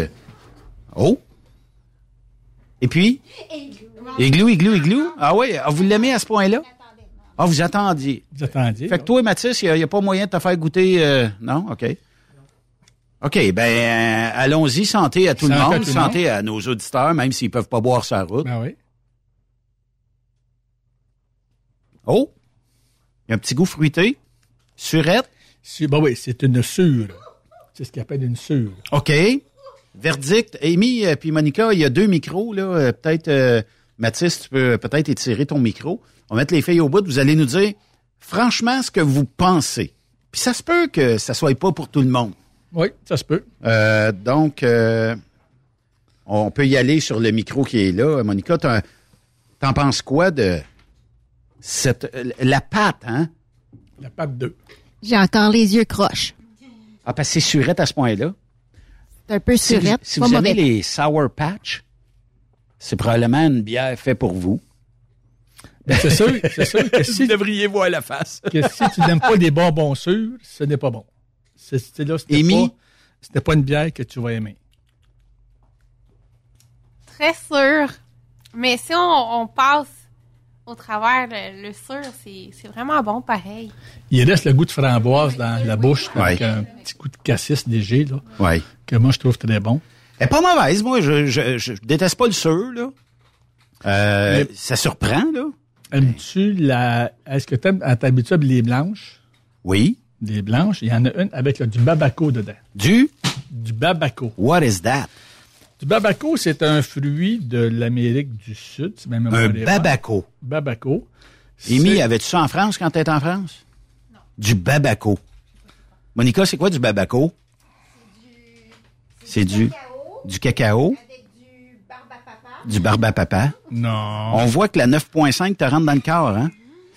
[SPEAKER 2] oh! Et puis? Igloo, igloo, igloo? Ah oui, ah, vous l'aimez à ce point-là? Ah, vous attendiez.
[SPEAKER 3] Vous attendiez.
[SPEAKER 2] Fait que toi, Mathis, il n'y a, pas moyen de te faire goûter... euh, non? OK. OK, ben, euh, allons-y. Santé à tout le
[SPEAKER 3] à
[SPEAKER 2] monde.
[SPEAKER 3] tout
[SPEAKER 2] santé à nos auditeurs, même s'ils peuvent pas boire sa route.
[SPEAKER 3] Ben oui.
[SPEAKER 2] Oh! Il y a un petit goût fruité. Surette.
[SPEAKER 3] C'est- Ben oui, c'est une sûre. C'est ce qu'on appelle une sûre.
[SPEAKER 2] OK. Verdict. Amy et puis Monica, il y a deux micros, là. Euh, Peut-être, euh, Mathis, tu peux peut-être étirer ton micro. On va mettre les filles au bout. Vous allez nous dire, franchement, ce que vous pensez. Puis ça se peut que ça soit pas pour tout le monde.
[SPEAKER 3] Oui, ça se peut.
[SPEAKER 2] Euh, donc, euh, on peut y aller sur le micro qui est là. Monica, t'en, t'en penses quoi de cette... euh, La pâte, hein?
[SPEAKER 3] La pâte 2.
[SPEAKER 9] J'ai encore les yeux croches.
[SPEAKER 2] Ah, parce que c'est surette à ce point-là.
[SPEAKER 9] C'est un peu
[SPEAKER 2] Si vous,
[SPEAKER 9] surette.
[SPEAKER 2] si
[SPEAKER 9] pas
[SPEAKER 2] vous
[SPEAKER 9] mauvais.
[SPEAKER 2] avez les Sour Patch, c'est probablement une bière faite pour vous.
[SPEAKER 3] Ben, c'est sûr, c'est sûr que <laughs> si,
[SPEAKER 2] devriez voir la face.
[SPEAKER 3] que si tu n'aimes pas les bonbons sûrs, ce n'est pas bon. C'est là, c'était pas, c'était pas une bière que tu vas aimer.
[SPEAKER 10] Très sûr. Mais si on, on passe au travers le, le sûr, c'est c'est vraiment bon pareil.
[SPEAKER 3] Il reste le goût de framboise dans la bouche, avec
[SPEAKER 2] Ouais.
[SPEAKER 3] un petit goût de cassis léger, là, que moi, je trouve très bon.
[SPEAKER 2] Elle est pas mauvaise, moi. Je, je, je déteste pas le sûr, là. Euh,
[SPEAKER 3] Mais-
[SPEAKER 2] Ça surprend, là.
[SPEAKER 3] Aimes-tu la, est-ce que t'aimes, à t'habitude, les blanches?
[SPEAKER 2] Oui.
[SPEAKER 3] Les blanches, il y en a une avec là, du babaco dedans.
[SPEAKER 2] Du?
[SPEAKER 3] Du babaco.
[SPEAKER 2] What is that?
[SPEAKER 3] Du babaco, c'est un fruit de l'Amérique du Sud. c'est même
[SPEAKER 2] Un babaco.
[SPEAKER 3] Babaco.
[SPEAKER 2] Amy, avais-tu ça en France quand t'étais en France? Non. Du babaco. Monica, c'est quoi du babaco? C'est du, du cacao. Du barbe à papa.
[SPEAKER 3] Non.
[SPEAKER 2] On voit que la 9.5 te rentre dans le corps, hein?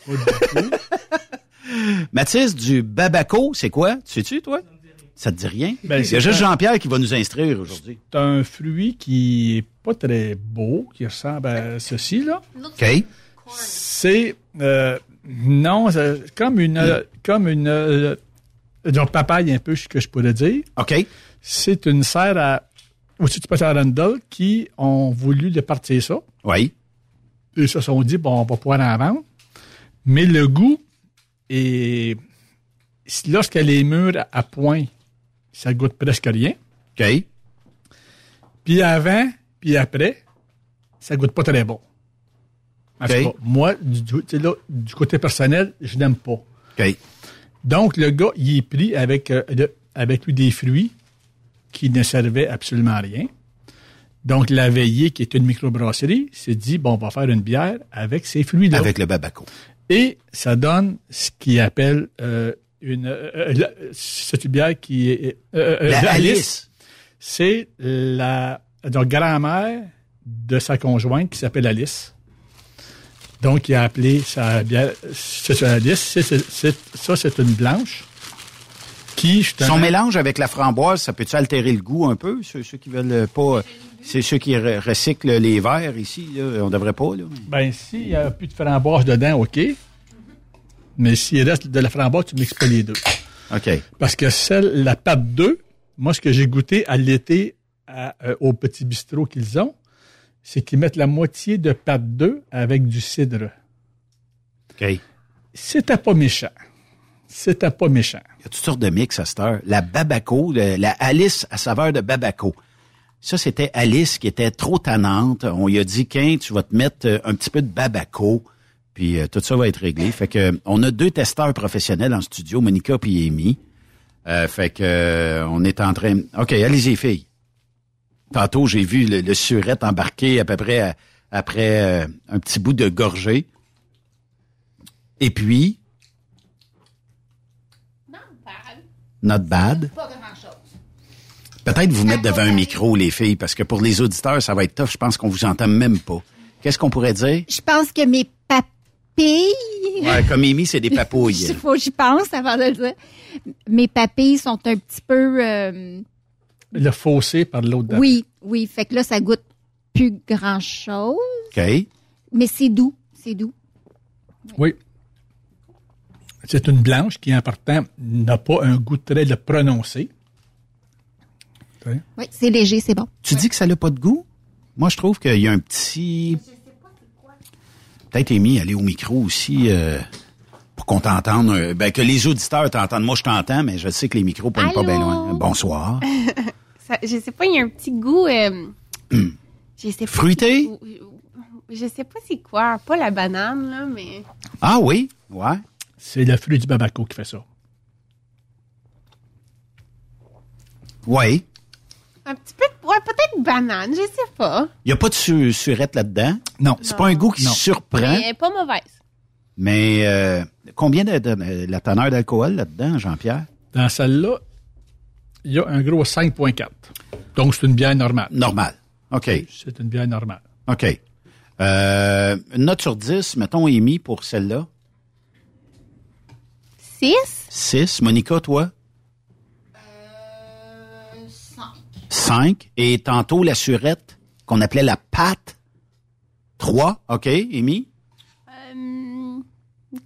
[SPEAKER 3] Pas du tout. <laughs>
[SPEAKER 2] Mathis, du babaco, c'est quoi? Tu sais-tu, toi? Ça te dit rien?
[SPEAKER 3] Ben,
[SPEAKER 2] Il y
[SPEAKER 3] c'est
[SPEAKER 2] a juste
[SPEAKER 3] un-
[SPEAKER 2] Jean-Pierre qui va nous instruire aujourd'hui.
[SPEAKER 3] C'est un fruit qui est pas très beau, qui ressemble à ceci, là.
[SPEAKER 2] OK.
[SPEAKER 3] C'est, euh, non, c'est comme une, euh, comme une, euh, genre papaye un peu, ce que je pourrais dire.
[SPEAKER 2] OK.
[SPEAKER 3] C'est une serre à, aussi du à Randall qui ont voulu de partir ça.
[SPEAKER 2] Oui.
[SPEAKER 3] Ils se sont dit, bon, on va pouvoir en vendre. Mais le goût est, lorsqu'elle est mûre à point, ça goûte presque rien.
[SPEAKER 2] OK.
[SPEAKER 3] Puis avant, puis après, ça goûte pas très bon. En
[SPEAKER 2] OK.
[SPEAKER 3] tout cas, moi, du, là, côté personnel, je n'aime pas. Donc, le gars, il est pris avec, euh, avec lui des fruits qui ne servaient absolument à rien. Donc, la veillée, qui est une microbrasserie, s'est dit, bon, on va faire une bière avec ces fruits-là.
[SPEAKER 2] Avec le babaco.
[SPEAKER 3] Et ça donne ce qu'il appelle euh, une... euh, euh, la- c'est une bière qui est... euh,
[SPEAKER 2] La
[SPEAKER 3] la
[SPEAKER 2] Alice.
[SPEAKER 3] C'est la donc, grand-mère de sa conjointe qui s'appelle Alice. Donc, il a appelé sa bière... C'est Alice. C'est- c'est- c'est- ça, c'est une blanche qui, justement...
[SPEAKER 2] Son mélange avec la framboise, ça peut-tu altérer le goût un peu? Ceux, ceux qui veulent pas... C'est ceux qui re- recyclent les verres ici, là. On devrait pas, là.
[SPEAKER 3] Ben, s'il n'y a plus de framboise dedans, OK. Mais s'il reste de la framboise, tu mixes pas les deux.
[SPEAKER 2] OK.
[SPEAKER 3] Parce que celle, la pâte 2, moi, ce que j'ai goûté à l'été euh, au petit bistrot qu'ils ont, c'est qu'ils mettent la moitié de pâte 2 avec du cidre.
[SPEAKER 2] OK.
[SPEAKER 3] C'était pas méchant. C'était pas méchant.
[SPEAKER 2] Il y a toutes sortes de mix à cette heure. La Babaco, le- la Alice à saveur de Babaco. Ça, c'était Alice qui était trop tannante. On lui a dit, qu'un, tu vas te mettre euh, un petit peu de Babaco, puis euh, tout ça va être réglé. Fait que euh, on a deux testeurs professionnels en studio, Monica puis Amy. Euh, fait que euh, on est en train... OK, allez-y, filles. Tantôt, j'ai vu le, le surette embarquer à peu près à- après euh, un petit bout de gorgée. Et puis, not bad.
[SPEAKER 9] Pas grand-chose.
[SPEAKER 2] Peut-être vous mettre devant un micro, les filles, parce que pour les auditeurs, ça va être tough. Je pense qu'on vous entend même pas. Qu'est-ce qu'on pourrait dire?
[SPEAKER 9] Je pense que mes papilles...
[SPEAKER 2] Ouais, comme Amy, c'est des
[SPEAKER 9] Il <laughs>
[SPEAKER 2] papouilles.
[SPEAKER 9] faut que j'y pense avant de le dire. Mes papilles sont un petit peu... euh,
[SPEAKER 3] Le fossé par l'autre
[SPEAKER 9] oui, oui. Fait que là, ça goûte plus grand-chose.
[SPEAKER 2] OK.
[SPEAKER 9] Mais c'est doux. C'est doux.
[SPEAKER 3] Oui. C'est une blanche qui, en partant, n'a pas un goût très le prononcé. Oui.
[SPEAKER 9] Oui, c'est léger, c'est bon.
[SPEAKER 2] Tu dis que ça n'a pas de goût? Moi, je trouve qu'il y a un petit... Peut-être, Amy, aller au micro aussi euh, pour qu'on t'entende. euh, ben, que les auditeurs t'entendent. Moi, je t'entends, mais je sais que les micros ne pas bien loin. Bonsoir. <laughs>
[SPEAKER 10] Ça- je sais pas, il y a un petit goût. euh, je sais pas.
[SPEAKER 2] Fruité?
[SPEAKER 10] Je sais pas c'est quoi. Pas la banane, là, mais.
[SPEAKER 2] Ah oui? Ouais.
[SPEAKER 3] C'est le fruit du babaco qui fait ça.
[SPEAKER 2] Oui.
[SPEAKER 10] Un petit peu. Ouais, peut-être banane, je sais pas.
[SPEAKER 2] Il n'y a pas de su- surette là-dedans?
[SPEAKER 3] Non.
[SPEAKER 2] C'est pas un goût qui
[SPEAKER 3] Non.
[SPEAKER 2] surprend?
[SPEAKER 10] Mais elle est pas mauvaise.
[SPEAKER 2] Mais euh, combien de, de- la teneur d'alcool là-dedans, Jean-Pierre?
[SPEAKER 3] Dans celle-là, il y a un gros 5,4. Donc, c'est une bière normale.
[SPEAKER 2] Normal. OK.
[SPEAKER 3] C'est une bière normale.
[SPEAKER 2] OK. Euh, une note sur 10, mettons, Amy, pour celle-là.
[SPEAKER 10] 6?
[SPEAKER 2] 6. Monica, toi? 5. Et tantôt, la surette, qu'on appelait la pâte. 3. OK, Amy?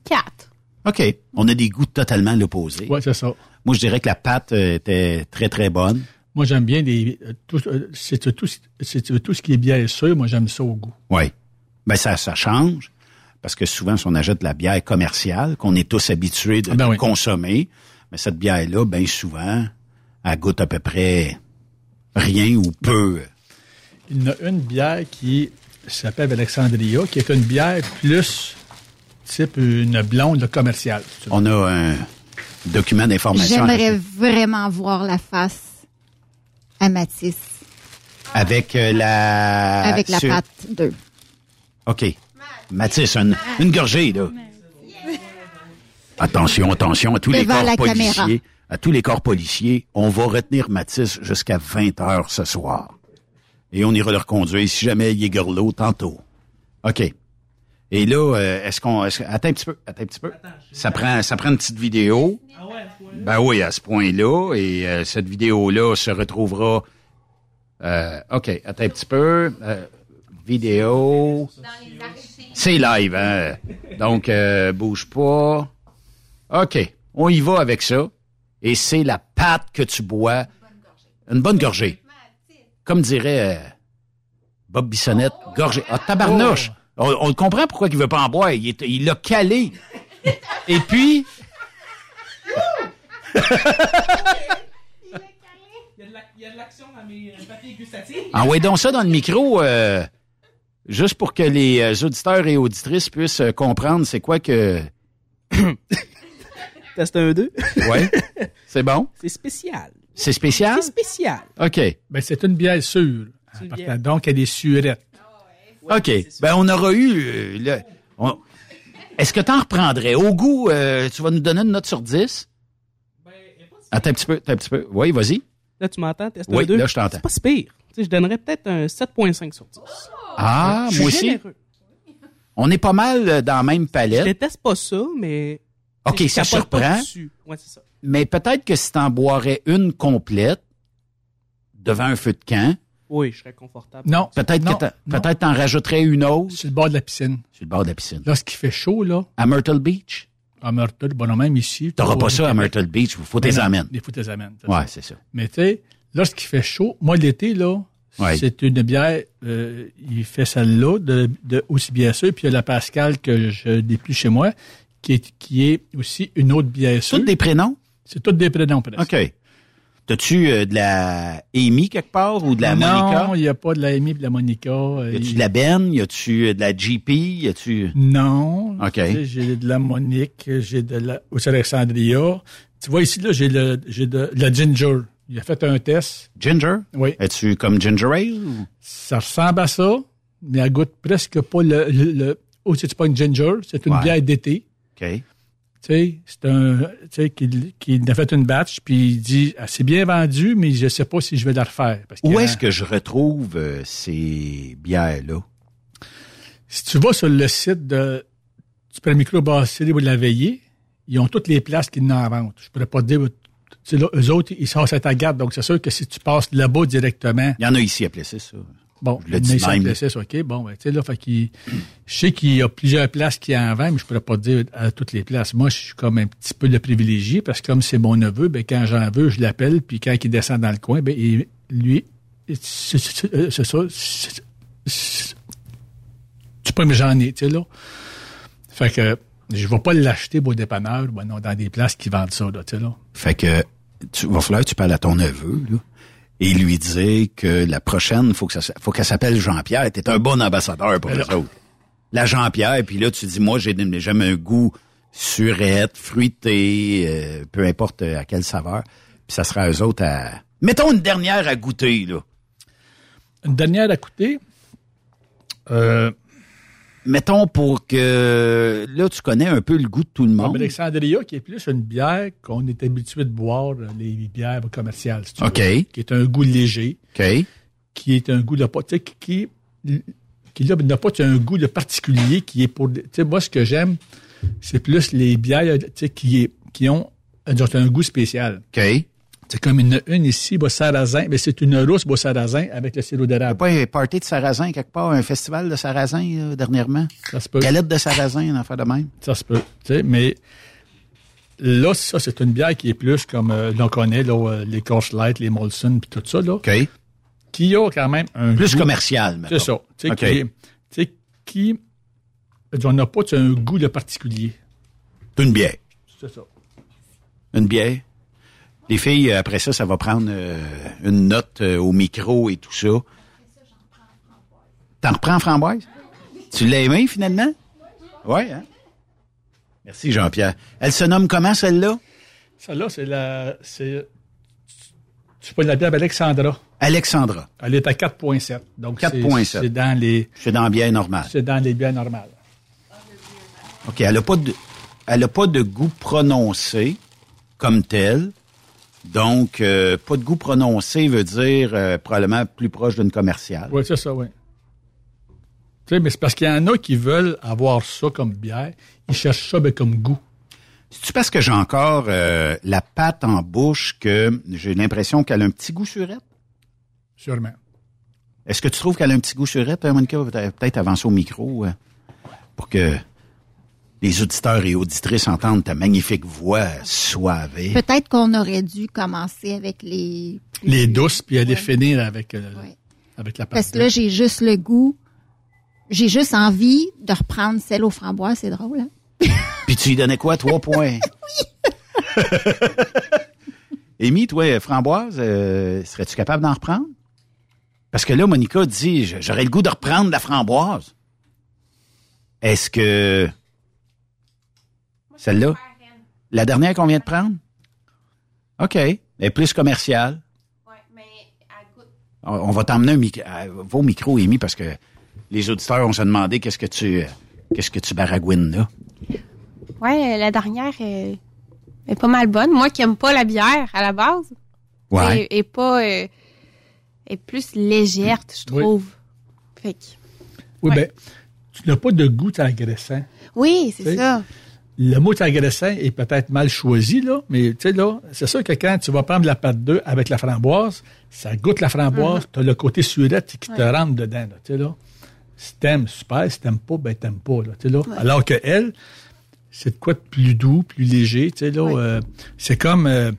[SPEAKER 10] 4.
[SPEAKER 2] OK. On a des goûts totalement l'opposé.
[SPEAKER 3] Oui, c'est ça.
[SPEAKER 2] Moi, je dirais que la pâte euh, était très, très bonne.
[SPEAKER 3] Moi, j'aime bien des. euh, Tout, euh, c'est tout, c'est tout ce qui est bière sûre, moi, j'aime ça au goût.
[SPEAKER 2] Oui. Ben, ça, ça change. Parce que souvent, si on achète de la bière commerciale, qu'on est tous habitués de,
[SPEAKER 3] Ah ben oui.
[SPEAKER 2] consommer, mais cette bière-là, bien souvent, elle goûte à peu près rien ou peu.
[SPEAKER 3] Il y en a une bière qui s'appelle Alexandria, qui est une bière plus type une blonde commerciale.
[SPEAKER 2] On a un document d'information
[SPEAKER 9] J'aimerais vraiment voir la face à Mathis
[SPEAKER 2] avec euh, la...
[SPEAKER 9] avec la
[SPEAKER 2] sur-
[SPEAKER 9] pâte 2.
[SPEAKER 2] OK. Mathis, une, une gorgée, là. Attention, attention à tous les
[SPEAKER 9] Devant
[SPEAKER 2] corps
[SPEAKER 9] la caméra.
[SPEAKER 2] À tous les corps policiers, on va retenir Mathis jusqu'à 20 heures ce soir. Et on ira le reconduire si jamais il est gorlot tantôt. OK. Et là, euh, est-ce qu'on... est-ce- attends un petit peu, attends un petit peu. Ça prend, ça prend une petite vidéo. Ben oui, à ce point-là. Et euh, cette vidéo-là se retrouvera... Euh, OK, attends un petit peu. Vidéo... C'est live, hein? Donc, bouge pas. OK, on y va avec ça. Et c'est la pâte que tu bois. Une bonne gorgée. Comme dirait euh, Bob Bissonnette, gorgée. Ah, tabarnouche! On, on comprend pourquoi il veut pas en boire. Il est- il l'a calé. <laughs> Et puis...
[SPEAKER 11] Il y a de l'action dans mes papiers gustatifs.
[SPEAKER 2] Envoyez donc ça dans le micro, euh, juste pour que les euh, auditeurs et auditrices puissent euh, comprendre c'est quoi que... <coughs>
[SPEAKER 12] Test 1, 2.
[SPEAKER 2] Oui. C'est bon?
[SPEAKER 12] C'est spécial.
[SPEAKER 2] C'est spécial?
[SPEAKER 12] C'est spécial.
[SPEAKER 2] OK.
[SPEAKER 3] Ben, c'est une bière sûre.
[SPEAKER 12] Une bière.
[SPEAKER 3] Donc, elle est surette.
[SPEAKER 2] OK. Ben, on aura eu... euh, le- on- Est-ce que tu en reprendrais? Au goût, euh, tu vas nous donner une note sur 10? Attends un petit peu, attends un petit peu. Oui, vas-y.
[SPEAKER 12] Là, tu m'entends? Test
[SPEAKER 2] Oui,
[SPEAKER 12] 1, 2.
[SPEAKER 2] là, je t'entends.
[SPEAKER 12] C'est pas si pire. Tu sais, je donnerais peut-être un 7.5 sur 10.
[SPEAKER 2] Ah,
[SPEAKER 12] Je
[SPEAKER 2] moi aussi.
[SPEAKER 12] généreux.
[SPEAKER 2] On est pas mal euh, dans la même
[SPEAKER 12] Je
[SPEAKER 2] palette.
[SPEAKER 12] déteste pas ça, mais...
[SPEAKER 2] OK,
[SPEAKER 12] je
[SPEAKER 2] ça surprend.
[SPEAKER 12] Ouais, ça.
[SPEAKER 2] Mais peut-être que si t'en boirais une complète devant un feu de camp,
[SPEAKER 12] Oui, je serais confortable.
[SPEAKER 3] Non.
[SPEAKER 2] peut-être que peut-être t'en rajouterais une autre
[SPEAKER 3] Sur le bord de la piscine.
[SPEAKER 2] sur le bord de la piscine.
[SPEAKER 3] Lorsqu'il fait chaud, là,
[SPEAKER 2] À Myrtle Beach?
[SPEAKER 3] à Myrtle, bon, non, même ici.
[SPEAKER 2] T'auras pas ça à. Myrtle Beach, faut
[SPEAKER 3] Mais
[SPEAKER 2] tes amènes.
[SPEAKER 3] Il faut tes amènes.
[SPEAKER 2] Ouais, c'est ça.
[SPEAKER 3] Mais tu sais, lorsqu'il fait chaud, moi, l'été, là,
[SPEAKER 2] Ouais.
[SPEAKER 3] c'est une bière, euh, il fait celle-là, de, de, aussi bien sûr, puis il y a la Pascal que je n'ai plus chez moi, qui est, qui est aussi une autre bière sûre.
[SPEAKER 2] Toutes des prénoms?
[SPEAKER 3] C'est toutes des prénoms, presque.
[SPEAKER 2] OK. T'as-tu euh, de la Amy quelque part ou de la Monica?
[SPEAKER 3] Non, il n'y a pas de la Amy et de la Monica.
[SPEAKER 2] Y a-tu de la Ben? Y a-tu euh, de la GP? Y a-tu...
[SPEAKER 3] Non.
[SPEAKER 2] OK.
[SPEAKER 3] Tu sais, J'ai de la Monique, j'ai de la aussi Alexandria. Tu vois ici, là, j'ai le, j'ai de, la Ginger. Il a fait un test.
[SPEAKER 2] Ginger?
[SPEAKER 3] Oui.
[SPEAKER 2] Es-tu comme Ginger Ale? ou-
[SPEAKER 3] Ça ressemble à ça, mais elle goûte presque pas le, le, le oh, c'est pas une Ginger, c'est une
[SPEAKER 2] Ouais.
[SPEAKER 3] bière d'été. Tu sais, c'est un, tu sais, qui, qui a fait une batch, puis il dit, ah, c'est bien vendu, mais je sais pas si je vais la refaire. Parce
[SPEAKER 2] Où est-ce que je retrouve euh, ces bières-là?
[SPEAKER 3] Si tu vas sur le site de du microbrasserie ou de la veillée, ils ont toutes les places qu'ils n'en vendent. Je pourrais pas te dire, tu sais, là, eux autres, ils sont à ta garde, donc c'est sûr que si tu passes là-bas directement,
[SPEAKER 2] Il y en a ici à Plessis, ça.
[SPEAKER 3] Bon,
[SPEAKER 2] Je le dis
[SPEAKER 3] mais ça
[SPEAKER 2] même.
[SPEAKER 3] OK, bon, ben, tu sais, là, fait qu'il, je sais qu'il y a plusieurs places qui en vendent, mais je pourrais pas te dire à toutes les places. Moi, je suis comme un petit peu le privilégié, parce que comme c'est mon neveu, ben, quand j'en veux, je l'appelle, puis quand il descend dans le coin, ben, il- lui, c'est euh, c'est ça, tu peux me j'en ai, tu sais, là. Fait que, je vais pas l'acheter au dépanneur, ben non, dans des places qui vendent ça, là, tu sais, là.
[SPEAKER 2] Fait que tu va falloir que tu parles à ton neveu, là, et lui dire que la prochaine, faut que ça faut qu'elle s'appelle Jean-Pierre. T'es un bon ambassadeur pour les autres. La Jean-Pierre, puis là, tu dis, moi, j'ai j'aime un goût surette, fruité, euh, peu importe à quelle saveur. Puis ça sera eux autres à... Mettons une dernière à goûter, là.
[SPEAKER 3] Une dernière à coûter, euh,
[SPEAKER 2] Mettons pour que... Là, tu connais un peu le goût de tout le
[SPEAKER 3] Comme
[SPEAKER 2] monde.
[SPEAKER 3] Alexandria, qui est plus une bière qu'on est habitué de boire, euh, les bières commerciales, si tu
[SPEAKER 2] OK.
[SPEAKER 3] veux, qui est un goût léger,
[SPEAKER 2] OK.
[SPEAKER 3] qui est un goût de qui, qui, qui là, n'a pas un goût de particulier qui est pour, tu sais, moi, ce que j'aime, c'est plus les bières, tu sais, qui, est- qui ont un goût spécial.
[SPEAKER 2] OK.
[SPEAKER 3] C'est comme une, une ici, bois sarrasin, mais c'est une rousse bois sarrasin avec le sirop d'érable.
[SPEAKER 2] pas un party de sarrasin quelque part, un festival de sarrasin là, dernièrement?
[SPEAKER 3] Ça se peut.
[SPEAKER 2] Galette de sarrasin, une affaire de même?
[SPEAKER 3] Ça se peut. Tu sais, mais là, ça, c'est une bière qui est plus comme euh, l'on connaît, là, euh, les Coors Light, les Molson, puis tout ça, là.
[SPEAKER 2] OK.
[SPEAKER 3] Qui a quand même un
[SPEAKER 2] Plus
[SPEAKER 3] goût-
[SPEAKER 2] commercial.
[SPEAKER 3] C'est ça. Tu sais, qui, tu sais, qui, on n'a pas un goût de particulier.
[SPEAKER 2] Une bière.
[SPEAKER 3] C'est ça.
[SPEAKER 2] Une bière? Les filles, euh, après ça, ça va prendre euh, une note euh, au micro et tout ça. T'en reprends framboise? Tu l'as aimé, finalement? Oui, hein? Merci, Jean-Pierre. Elle se nomme comment, celle-là?
[SPEAKER 3] Celle-là, c'est la, c'est, tu peux la bière Alexandra.
[SPEAKER 2] Alexandra.
[SPEAKER 3] Elle est à 4.7. Donc, c'est-
[SPEAKER 2] 4.7.
[SPEAKER 3] C'est dans les,
[SPEAKER 2] C'est dans la bière normale.
[SPEAKER 3] c'est dans les bières normales.
[SPEAKER 2] OK, elle n'a pas de elle a pas de goût prononcé comme tel. Donc, euh, pas de goût prononcé veut dire euh, probablement plus proche d'une commerciale.
[SPEAKER 3] Oui, c'est ça, oui. Tu sais, mais c'est parce qu'il y en a qui veulent avoir ça comme bière. Ils cherchent ça ben, comme goût.
[SPEAKER 2] C'est-tu parce que j'ai encore euh, la pâte en bouche que j'ai l'impression qu'elle a un petit goût surette?
[SPEAKER 3] Sûrement.
[SPEAKER 2] Est-ce que tu trouves qu'elle a un petit goût surette, Monica? Peut- Peut-être avancer au micro pour que les auditeurs et auditrices entendent ta magnifique voix soivée.
[SPEAKER 9] Peut-être qu'on aurait dû commencer avec les...
[SPEAKER 3] Les douces, puis aller
[SPEAKER 9] Ouais.
[SPEAKER 3] finir avec, euh,
[SPEAKER 9] Ouais.
[SPEAKER 3] avec la pâte.
[SPEAKER 9] Parce que là, j'ai juste le goût. J'ai juste envie de reprendre celle aux framboises. C'est drôle, hein? <laughs>
[SPEAKER 2] Puis tu lui donnais quoi? Trois points? <laughs> <laughs> Amy, toi, framboise, euh, serais-tu capable d'en reprendre? Parce que là, Monica dit, j'aurais le goût de reprendre la framboise. Est-ce que... Celle-là? La dernière qu'on vient de prendre? OK. Elle est plus commerciale.
[SPEAKER 10] Ouais, mais.
[SPEAKER 2] On va t'emmener un micro, vos micros, Amy, parce que les auditeurs ont se demandé qu'est-ce que tu, euh, qu'est-ce que tu baragouines là?
[SPEAKER 10] Ouais, la dernière est, est pas mal bonne. Moi qui aime pas la bière à la base.
[SPEAKER 2] Ouais.
[SPEAKER 10] Et, pas euh, est plus légère, je
[SPEAKER 3] Oui.
[SPEAKER 10] trouve. Fait que-
[SPEAKER 3] Oui,
[SPEAKER 10] Ouais.
[SPEAKER 3] ben, tu n'as pas de goût agressant.
[SPEAKER 10] Oui, c'est ça.
[SPEAKER 3] Le mot agressant est peut-être mal choisi, là, mais tu sais, là, c'est sûr que quand tu vas prendre la pâte 2 avec la framboise, ça goûte la framboise, tu as le côté surette qui te rentre dedans, là, tu sais, là. Si t'aimes, super. Si t'aimes pas, ben t'aimes pas, là, tu sais, là. Alors que elle, c'est de quoi de plus doux, plus léger, tu sais, là. euh, c'est comme, euh,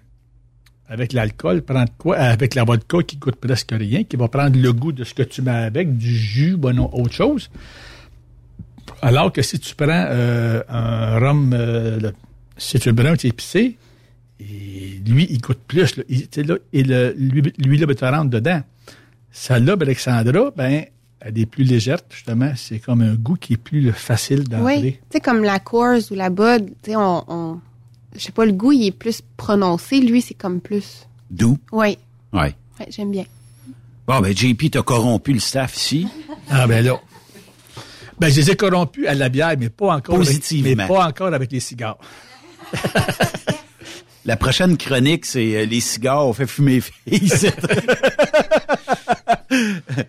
[SPEAKER 3] avec l'alcool, prendre quoi? Avec la vodka qui coûte presque rien, qui va prendre le goût de ce que tu mets avec, du jus, bon, non, autre chose. Alors que si tu prends euh, un rhum, euh, le citron brun qui est épicé, et lui, il coûte plus. Là. Il, tu là, et le, lui, lui, là, ben, tu rentres dedans. Celle-là, Alexandra, ben, elle est plus légère, justement. C'est comme un goût qui est plus facile d'entrer.
[SPEAKER 10] Oui. Tu sais, comme la Coors ou la Bud, tu sais, on, on- je sais pas, le goût, il est plus prononcé. Lui, c'est comme plus.
[SPEAKER 2] Doux?
[SPEAKER 10] Oui.
[SPEAKER 2] Ouais.
[SPEAKER 10] Ouais, j'aime bien.
[SPEAKER 2] Bon, ben, JP, t'as corrompu le staff ici.
[SPEAKER 3] Ah, ben là. Ben, je les ai corrompus à la bière, mais pas encore, avec,
[SPEAKER 2] Positivement.
[SPEAKER 3] mais pas encore avec les cigares. <laughs>
[SPEAKER 2] La prochaine chronique, c'est euh, les cigares, on fait fumer les filles. <laughs>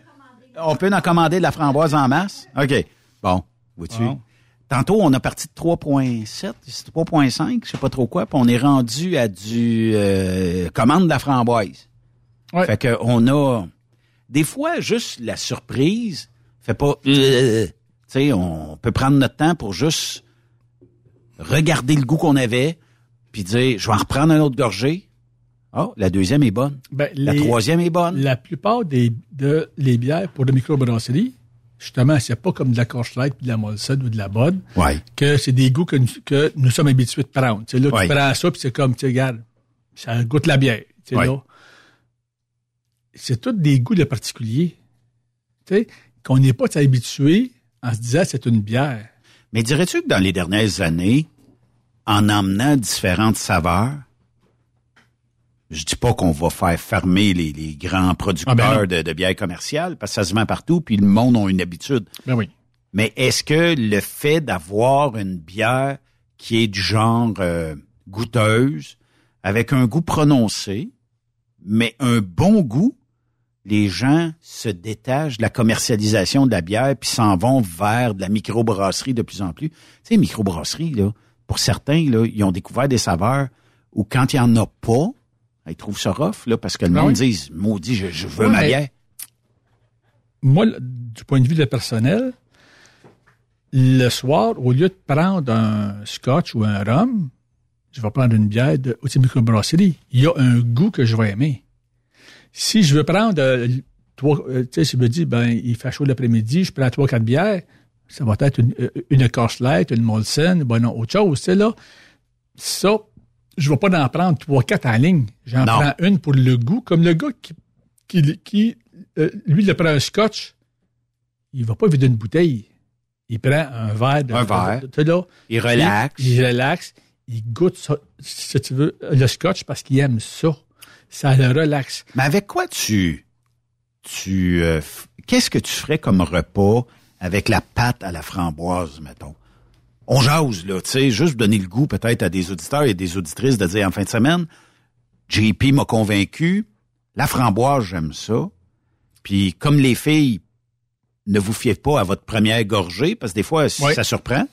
[SPEAKER 2] on peut en commander de la framboise en masse? OK. Bon, vois-tu?
[SPEAKER 3] Bon.
[SPEAKER 2] Tantôt, on a parti de 3.7, c'est 3.5, je sais pas trop quoi, puis on est rendu à du euh, commande de la framboise.
[SPEAKER 3] Ouais.
[SPEAKER 2] Fait que on a des fois juste la surprise fait pas euh, sais on peut prendre notre temps pour juste regarder le goût qu'on avait puis dire je vais en reprendre un autre gorgée. Oh, la deuxième est bonne.
[SPEAKER 3] Ben,
[SPEAKER 2] La
[SPEAKER 3] les-
[SPEAKER 2] troisième est bonne.
[SPEAKER 3] La plupart des de, les bières pour de microbrasserie, justement, c'est pas comme de la Corchlight, puis de la Molson ou de la
[SPEAKER 2] Ouais.
[SPEAKER 3] que c'est des goûts que, nous- que nous sommes habitués de prendre. Là,
[SPEAKER 2] Ouais.
[SPEAKER 3] tu prends ça, puis c'est comme, tu sais, regarde, ça goûte la bière.
[SPEAKER 2] Ouais.
[SPEAKER 3] là. C'est tous des goûts de particuliers. Tu sais, qu'on n'est pas habitué en se disant c'est une bière.
[SPEAKER 2] Mais dirais-tu que dans les dernières années, en emmenant différentes saveurs, je dis pas qu'on va faire fermer les, les grands producteurs
[SPEAKER 3] Ah ben
[SPEAKER 2] de, de bières commerciales, parce que ça se vend partout, puis le monde a une habitude.
[SPEAKER 3] Ben oui.
[SPEAKER 2] Mais est-ce que le fait d'avoir une bière qui est du genre euh, goûteuse, avec un goût prononcé, mais un bon goût, les gens se détachent de la commercialisation de la bière puis s'en vont vers de la microbrasserie de plus en plus. Tu sais, microbrasserie, là, pour certains, là, ils ont découvert des saveurs où quand il n'y en a pas, ils trouvent ça rough, là, parce que le
[SPEAKER 3] Ben
[SPEAKER 2] monde dit, maudit, je, je veux ma bière.
[SPEAKER 3] Moi, du point de vue de personnel, le soir, au lieu de prendre un scotch ou un rhum, je vais prendre une bière de haute microbrasserie. Il y a un goût que je vais aimer. Si je veux prendre euh, trois, euh, tu sais, si je me dis, ben, il fait chaud l'après-midi, je prends trois, quatre bières, ça va être une, euh, une Coors Light, une Molson, ben non, autre chose, tu sais, là. Ça, je vais pas en prendre trois, quatre en ligne. J'en prends une pour le goût, comme le gars qui, qui, qui euh, lui, il prend un scotch, il va pas vider une bouteille. Il prend un verre de,
[SPEAKER 2] Un verre.
[SPEAKER 3] de- de- de- là.
[SPEAKER 2] Il relaxe.
[SPEAKER 3] Il, il relaxe. Il goûte ça, si tu veux, le scotch parce qu'il aime ça. Ça le relaxe.
[SPEAKER 2] Mais avec quoi tu tu euh, qu'est-ce que tu ferais comme repas avec la pâte à la framboise, mettons? On jase, là, tu sais, juste donner le goût peut-être à des auditeurs et des auditrices de dire en fin de semaine, JP m'a convaincu, la framboise, j'aime ça. Puis comme les filles, ne vous fiez pas à votre première gorgée, parce que des fois,
[SPEAKER 3] Oui.
[SPEAKER 2] ça surprend.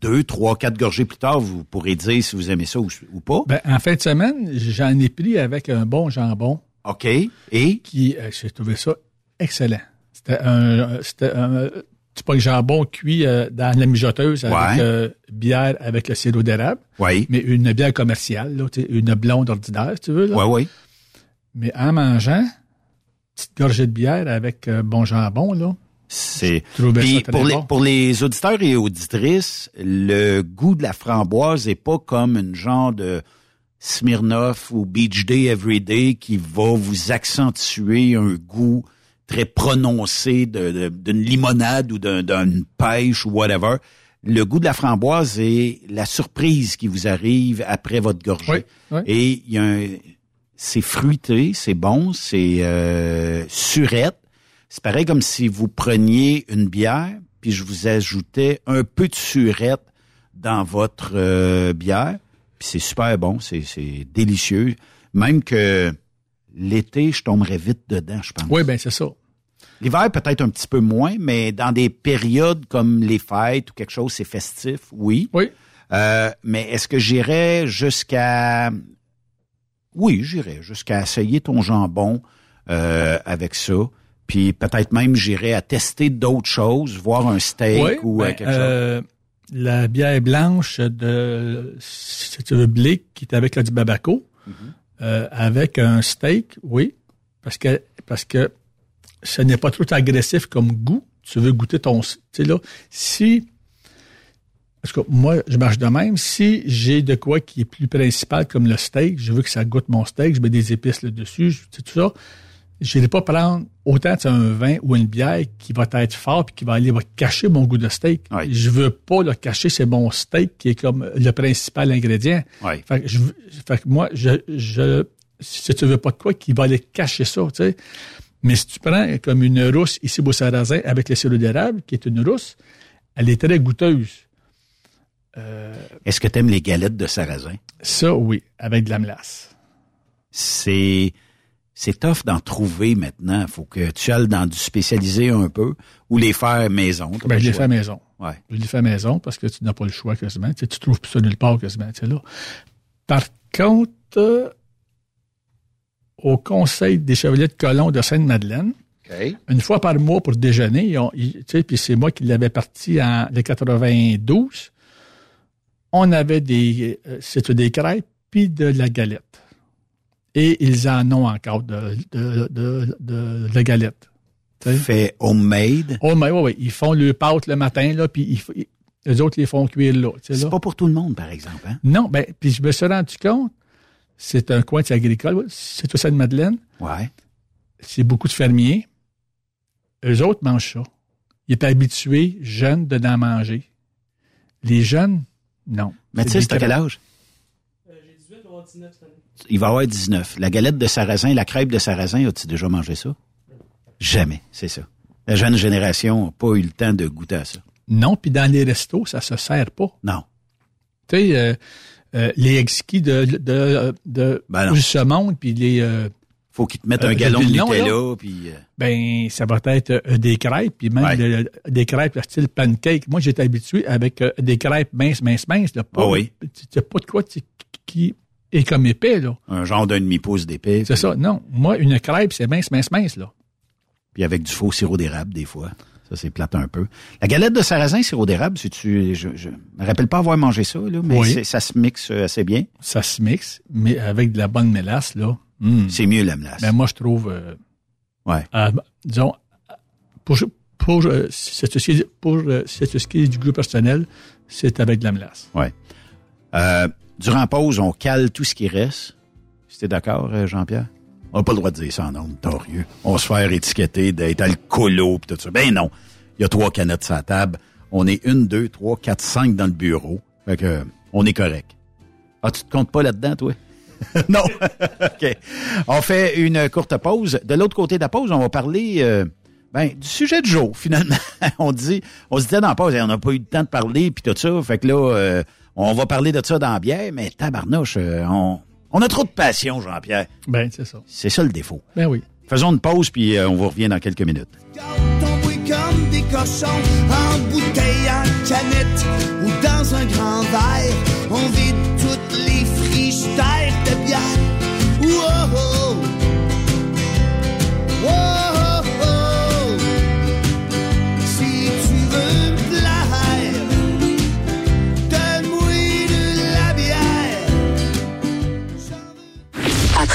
[SPEAKER 2] Deux, trois, quatre gorgées plus tard, vous pourrez dire si vous aimez ça ou, ou pas.
[SPEAKER 3] Ben, en fin de semaine, j'en ai pris avec un bon jambon.
[SPEAKER 2] OK. Et?
[SPEAKER 3] Qui, euh, j'ai trouvé ça excellent. C'était un, c'était un, tu prends le jambon cuit euh, dans la mijoteuse avec
[SPEAKER 2] Ouais.
[SPEAKER 3] euh, bière avec le sirop d'érable.
[SPEAKER 2] Oui.
[SPEAKER 3] Mais une bière commerciale, là, une blonde ordinaire, si tu veux.
[SPEAKER 2] Oui, oui.
[SPEAKER 3] Mais en mangeant, petite gorgée de bière avec euh, bon jambon, là.
[SPEAKER 2] C'est Puis pour les pour les auditeurs et auditrices, le goût de la framboise est pas comme une genre de Smirnoff ou Beach Day Everyday qui va vous accentuer un goût très prononcé de- de- d'une limonade ou d'un- d'une pêche ou whatever. le goût de la framboise et la surprise qui vous arrive après votre gorgée.
[SPEAKER 3] Oui, oui.
[SPEAKER 2] Et il y a un, c'est fruité, c'est bon, c'est euh, surette. C'est pareil comme si vous preniez une bière, puis je vous ajoutais un peu de surette dans votre euh, bière. Puis c'est super bon, c'est, c'est délicieux. Même que l'été, je tomberais vite dedans, je pense.
[SPEAKER 3] Oui, ben c'est ça.
[SPEAKER 2] L'hiver, peut-être un petit peu moins, mais dans des périodes comme les fêtes ou quelque chose, c'est festif, oui.
[SPEAKER 3] Oui.
[SPEAKER 2] Euh, mais est-ce que j'irais jusqu'à... Oui, j'irais jusqu'à essayer ton jambon euh, avec ça. Puis peut-être même j'irais à tester d'autres choses, voir un steak
[SPEAKER 3] Oui,
[SPEAKER 2] ou euh,
[SPEAKER 3] ben,
[SPEAKER 2] quelque chose.
[SPEAKER 3] euh, La bière blanche de, si tu veux, Blick, qui est avec la du Babaco,
[SPEAKER 2] Mm-hmm.
[SPEAKER 3] euh, avec un steak, oui, parce que parce que ce n'est pas trop agressif comme goût. Tu veux goûter ton, tu sais là, si parce que moi, je marche de même. Si j'ai de quoi qui est plus principal comme le steak, je veux que ça goûte mon steak, je mets des épices là-dessus, je- tu sais, tout ça. Je vais pas prendre autant un vin ou une bière qui va être fort puis qui va aller va cacher mon goût de steak. Je veux pas le cacher, c'est mon steak qui est comme le principal ingrédient. Fait que, je, veux- fait que moi, je, je, si tu veux pas de quoi qui va aller cacher ça, tu sais. Mais si tu prends comme une rousse ici au sarrasin avec le sirop d'érable, qui est une rousse, elle est très goûteuse.
[SPEAKER 2] Est-ce que tu aimes les galettes de sarrasin?
[SPEAKER 3] Ça, oui, avec de la melasse.
[SPEAKER 2] C'est c'est tough d'en trouver maintenant. faut que tu ailles dans du spécialisé un peu ou les faire maison.
[SPEAKER 3] Ben, je fait à maison.
[SPEAKER 2] Ouais.
[SPEAKER 3] Je l'ai fait à maison parce que tu n'as pas le choix quasiment. Tu, sais, tu trouves ça nulle part quasiment. tu sais, là. Par contre, euh, au Conseil des Chevaliers de Colomb de Sainte-Madeleine, une fois par mois pour déjeuner, ils ont- ils- tu sais, puis c'est moi qui l'avais parti en le 92, on avait des, euh, c'était des crêpes puis de la galette. Et ils en ont encore de, de, de, de, la galette. Tu sais.
[SPEAKER 2] Fait homemade.
[SPEAKER 3] Mais oui, oui. Ils font le pâte le matin, là, puis ils, les autres les font cuire là.
[SPEAKER 2] C'est pas pour tout le monde, par exemple. Hein?
[SPEAKER 3] Non, ben, puis je me suis rendu compte, c'est un coin de agricole, c'est tout Sainte-Madeleine,
[SPEAKER 2] Ouais.
[SPEAKER 3] c'est beaucoup de fermiers. Eux autres mangent ça. Ils étaient habitués, jeunes, de d'en manger. Les jeunes, non.
[SPEAKER 2] Mais tu sais, c'est à quel âge?
[SPEAKER 12] J'ai 18, on va avoir 19 cette année.
[SPEAKER 2] Il va avoir 19. La galette de sarrasin, la crêpe de sarrasin, as-tu déjà mangé ça? Jamais, c'est ça. La jeune génération n'a pas eu le temps de goûter à ça.
[SPEAKER 3] Non, puis dans les restos, ça se sert pas.
[SPEAKER 2] Non.
[SPEAKER 3] Tu sais, euh, euh, les exquis de, de, de,
[SPEAKER 2] Ben
[SPEAKER 3] ce monde, puis les... euh,
[SPEAKER 2] Faut qu'ils te mettent un gallon de Nutella, puis...
[SPEAKER 3] Ben, ça va être des crêpes, puis même
[SPEAKER 2] Ouais.
[SPEAKER 3] le- des crêpes style pancake. Moi, j'étais habitué avec des crêpes minces, minces, minces. Là, pas,
[SPEAKER 2] Ah oui.
[SPEAKER 3] C'est pas de quoi qui est comme épais, là.
[SPEAKER 2] un genre d'un demi-pouce d'épais.
[SPEAKER 3] C'est ça. Non. Moi, une crêpe, c'est mince, mince, mince, là.
[SPEAKER 2] Puis avec du faux sirop d'érable, des fois. Ça, c'est plate un peu. La galette de sarrasin, sirop d'érable, si tu, je, je me rappelle pas avoir mangé ça, là, mais
[SPEAKER 3] Oui.
[SPEAKER 2] ça se mixe euh, assez bien.
[SPEAKER 3] Ça se mixe, mais avec de la bonne mélasse, là. hum.
[SPEAKER 2] C'est mieux la mélasse.
[SPEAKER 3] Ben, moi, je trouve, euh,
[SPEAKER 2] ouais.
[SPEAKER 3] euh, disons, pour, pour, euh, c'est ce qui est- pour c'est ce qui est du goût personnel, c'est avec de la mélasse.
[SPEAKER 2] Ouais. Durant pause, on cale tout ce qui reste. T'es d'accord, euh, Jean-Pierre? On n'a pas le droit de dire ça en ondes, torieux. On se faire étiqueter d'être alcoolo pis tout ça. Ben non. Il y a trois canettes sur la table. On est une, deux, trois, quatre, cinq dans le bureau. Fait que, on est correct. Ah, tu te comptes pas là-dedans, toi? <laughs> non. <laughs> OK. On fait une courte pause. De l'autre côté de la pause, on va parler euh, ben, du sujet du jour, finalement. <laughs> on dit, on se disait dans la pause, on n'a pas eu le temps de parler, puis tout ça. Fait que là, euh, on va parler de ça dans la bière, mais tabarnouche, euh, on, on a trop de passion, Jean-Pierre.
[SPEAKER 3] Ben, c'est ça.
[SPEAKER 2] C'est ça le défaut.
[SPEAKER 3] Ben oui.
[SPEAKER 2] Faisons une pause, puis euh, on vous revient dans quelques minutes.
[SPEAKER 13] tomber comme des cochons en bouteille, en canette ou dans un grand verre. On vide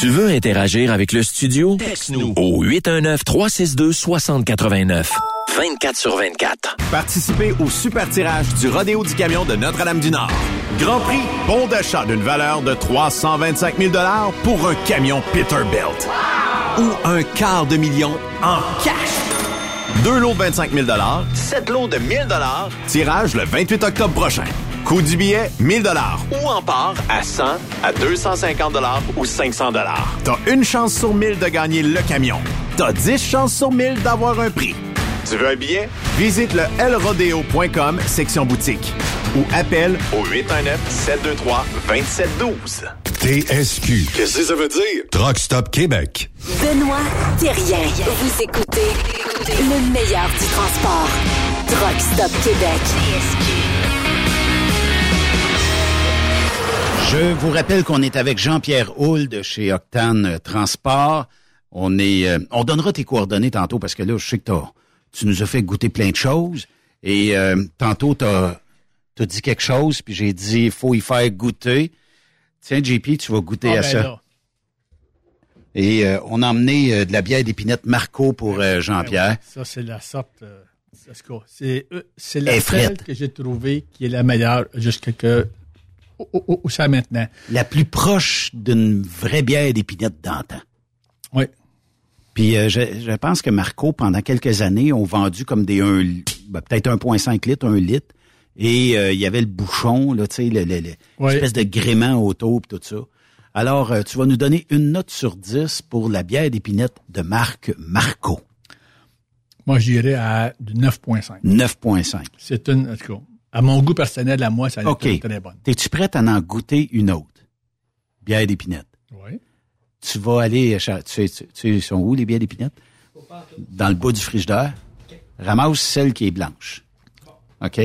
[SPEAKER 7] Tu veux interagir avec le studio? Texte-nous au 819-362-6089. 24 sur 24.
[SPEAKER 5] Participez au super tirage du Rodéo du Camion de Notre-Dame-du-Nord. Grand prix, bon d'achat d'une valeur de 325 000 pour un camion Peterbilt. Ou un quart de million en cash. Deux lots de 25 000 sept lots de 1000 tirage le 28 octobre prochain. Coût du billet, 1000 dollars. Ou en part à 100, à 250 dollars ou 500 dollars. T'as une chance sur 1000 de gagner le camion. T'as 10 chances sur 1000 d'avoir un prix. Tu veux un billet? Visite le lrodeo.com, section boutique. Ou appelle au 819-723-2712.
[SPEAKER 1] TSQ. Qu'est-ce que ça veut dire? Truck Stop Québec.
[SPEAKER 8] Benoît Thérien. Vous écoutez le meilleur du transport. Truck Stop Québec.
[SPEAKER 2] Je vous rappelle qu'on est avec Jean-Pierre Houle de chez Octane Transport. On est, euh, on donnera tes coordonnées tantôt parce que là, je sais que t'as- tu nous as fait goûter plein de choses. Et euh, tantôt, tu as, dit quelque chose, puis j'ai dit, il faut y faire goûter. Tiens, JP, tu vas goûter
[SPEAKER 3] Ah,
[SPEAKER 2] à
[SPEAKER 3] ben
[SPEAKER 2] ça. Et euh, on a emmené de la bière d'épinette Marco pour Jean-Pierre.
[SPEAKER 3] Ça, c'est la sorte. c'est la
[SPEAKER 2] frette.
[SPEAKER 3] que j'ai trouvée qui est la meilleure jusqu'à que où, ça maintenant?
[SPEAKER 2] La plus proche d'une vraie bière d'épinette d'antan.
[SPEAKER 3] Oui.
[SPEAKER 2] Puis euh, je, je pense que Marco, pendant quelques années, ont vendu comme des un, ben, peut-être 1,5 litres, 1 litre. Et euh, il y avait le bouchon, là, tu sais, le, le- le-
[SPEAKER 3] Oui.
[SPEAKER 2] de gréement autour, tout ça. Alors, euh, tu vas nous donner une note sur 10 pour la bière d'épinette de marque Marco.
[SPEAKER 3] Moi, j'irais à du 9.5.
[SPEAKER 2] 9,5.
[SPEAKER 3] C'est une, en tout cas, à mon goût personnel, à moi, ça
[SPEAKER 2] OK.
[SPEAKER 3] est très bonne.
[SPEAKER 2] Es-tu prête à en goûter une autre? Bière d'épinette.
[SPEAKER 3] Oui.
[SPEAKER 2] Tu vas aller, cha- tu sais, tu ils sont où les bières d'épinette? Dans le bas du frigidaire. Ramasse celle qui est blanche. OK?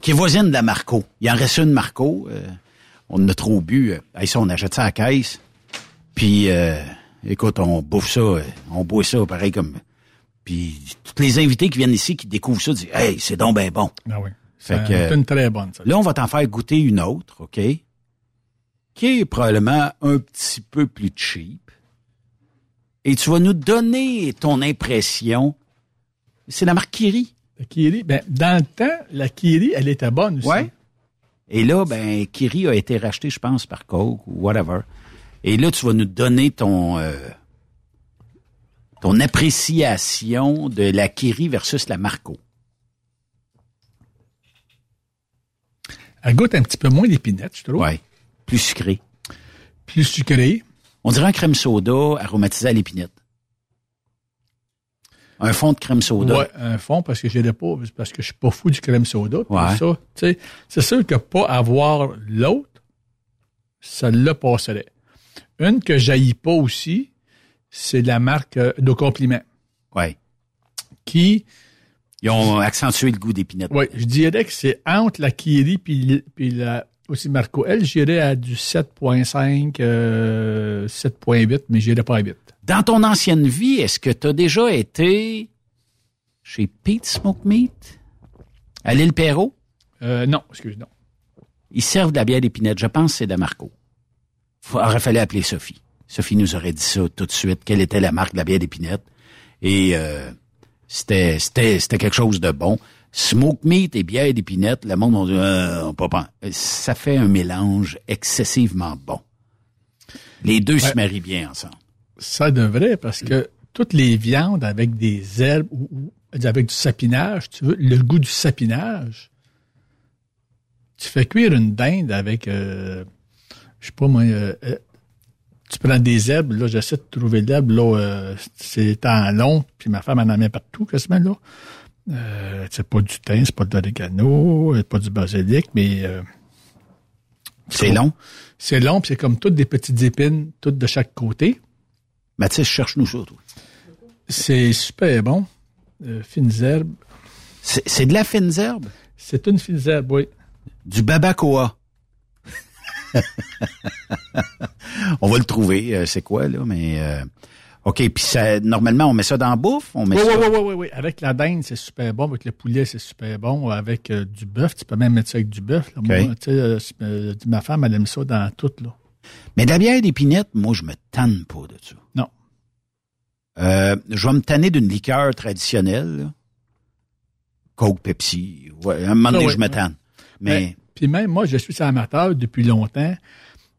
[SPEAKER 2] Qui est voisine de la Marco. Il en reste une Marco. euh, on en a trop bu. Euh, hey, ça, on achète ça à la caisse. Puis, euh, écoute, on bouffe ça, euh, on boit ça pareil comme... Puis, tous les invités qui viennent ici, qui découvrent ça, disent « Hey, c'est donc ben bon.
[SPEAKER 3] Ah oui.
[SPEAKER 2] Fait
[SPEAKER 3] C'est
[SPEAKER 2] que, euh,
[SPEAKER 3] une très bonne, ça.
[SPEAKER 2] Là, on va t'en faire goûter une autre, OK? Qui est probablement un petit peu plus cheap. et tu vas nous donner ton impression. C'est la marque Kiri.
[SPEAKER 3] La Kiri, ben, dans le temps, la Kiri, elle était bonne aussi.
[SPEAKER 2] Ouais. Et là, ben, Kiri a été racheté, je pense, par Coke ou whatever. Et là, tu vas nous donner ton euh, ton appréciation de la Kiri versus la Marco.
[SPEAKER 3] Elle goûte un petit peu moins d'épinette, je trouve.
[SPEAKER 2] Oui. Plus sucré.
[SPEAKER 3] Plus sucré.
[SPEAKER 2] On dirait un crème soda aromatisé à l'épinette. Un fond de crème soda.
[SPEAKER 3] Oui, un fond parce que j'ai pas, parce que je suis pas fou du crème soda. Ouais. ça, c'est sûr que pas avoir l'autre, ça le passerait. Une que j'haïs pas aussi, c'est la marque euh, de compliment.
[SPEAKER 2] Oui.
[SPEAKER 3] Qui.
[SPEAKER 2] Ils ont accentué le goût d'épinette.
[SPEAKER 3] Oui, je dirais que c'est entre la Kiri puis, puis la, aussi Marco. Elle, j'irais à du 7.5, 7.8, euh, mais j'irais pas à 8.
[SPEAKER 2] Dans ton ancienne vie, est-ce que tu as déjà été chez Pete Smoke Meat? À l'île Perrault?
[SPEAKER 3] Euh, non, excuse, moi
[SPEAKER 2] Ils servent de la bière d'épinette. Je pense que c'est de Marco. Il aurait fallu appeler Sophie. Sophie nous aurait dit ça tout de suite, quelle était la marque de la bière d'épinette. Et euh, c'était, c'était, c'était quelque chose de bon. Smoke meat et bière d'épinette, le monde on dit euh, pas, ça fait un mélange excessivement bon. Les deux se marient bien ensemble.
[SPEAKER 3] Ça devrait parce que toutes les viandes avec des herbes ou, avec du sapinage, tu veux le goût du sapinage. Tu fais cuire une dinde avec euh, je sais pas moi euh, euh, tu prends des herbes, là, j'essaie de trouver l'herbe, là, euh, c'est en long, puis ma femme en a mis partout, quasiment, là. Euh, c'est pas du thym, c'est pas de l'oregano, pas du basilic, mais... Euh,
[SPEAKER 2] c'est long?
[SPEAKER 3] C'est long, puis c'est comme toutes des petites épines, toutes de chaque côté.
[SPEAKER 2] Mathis, cherche-nous ça, toi.
[SPEAKER 3] C'est super bon. Euh, fines herbes.
[SPEAKER 2] C'est de la fines herbes?
[SPEAKER 3] C'est une fine herbe, oui.
[SPEAKER 2] Du babacoa. <laughs> on va le trouver, euh, c'est quoi, là, mais... Euh, OK, puis ça, normalement, on met ça dans la bouffe? On met
[SPEAKER 3] oui,
[SPEAKER 2] ça...
[SPEAKER 3] oui, oui, oui, oui. Avec la dinde, c'est super bon. Avec le poulet, c'est super bon. Avec euh, du bœuf, tu peux même mettre ça avec du bœuf. ma femme, elle aime ça dans tout, là.
[SPEAKER 2] Mais de la bière d'épinette, moi, je me tanne pas de ça.
[SPEAKER 3] Non.
[SPEAKER 2] je vais me tanner d'une liqueur traditionnelle, Coke, Pepsi. Ouais, un moment donné, ah je me tanne. Mais...
[SPEAKER 3] Puis même, moi, je suis amateur depuis longtemps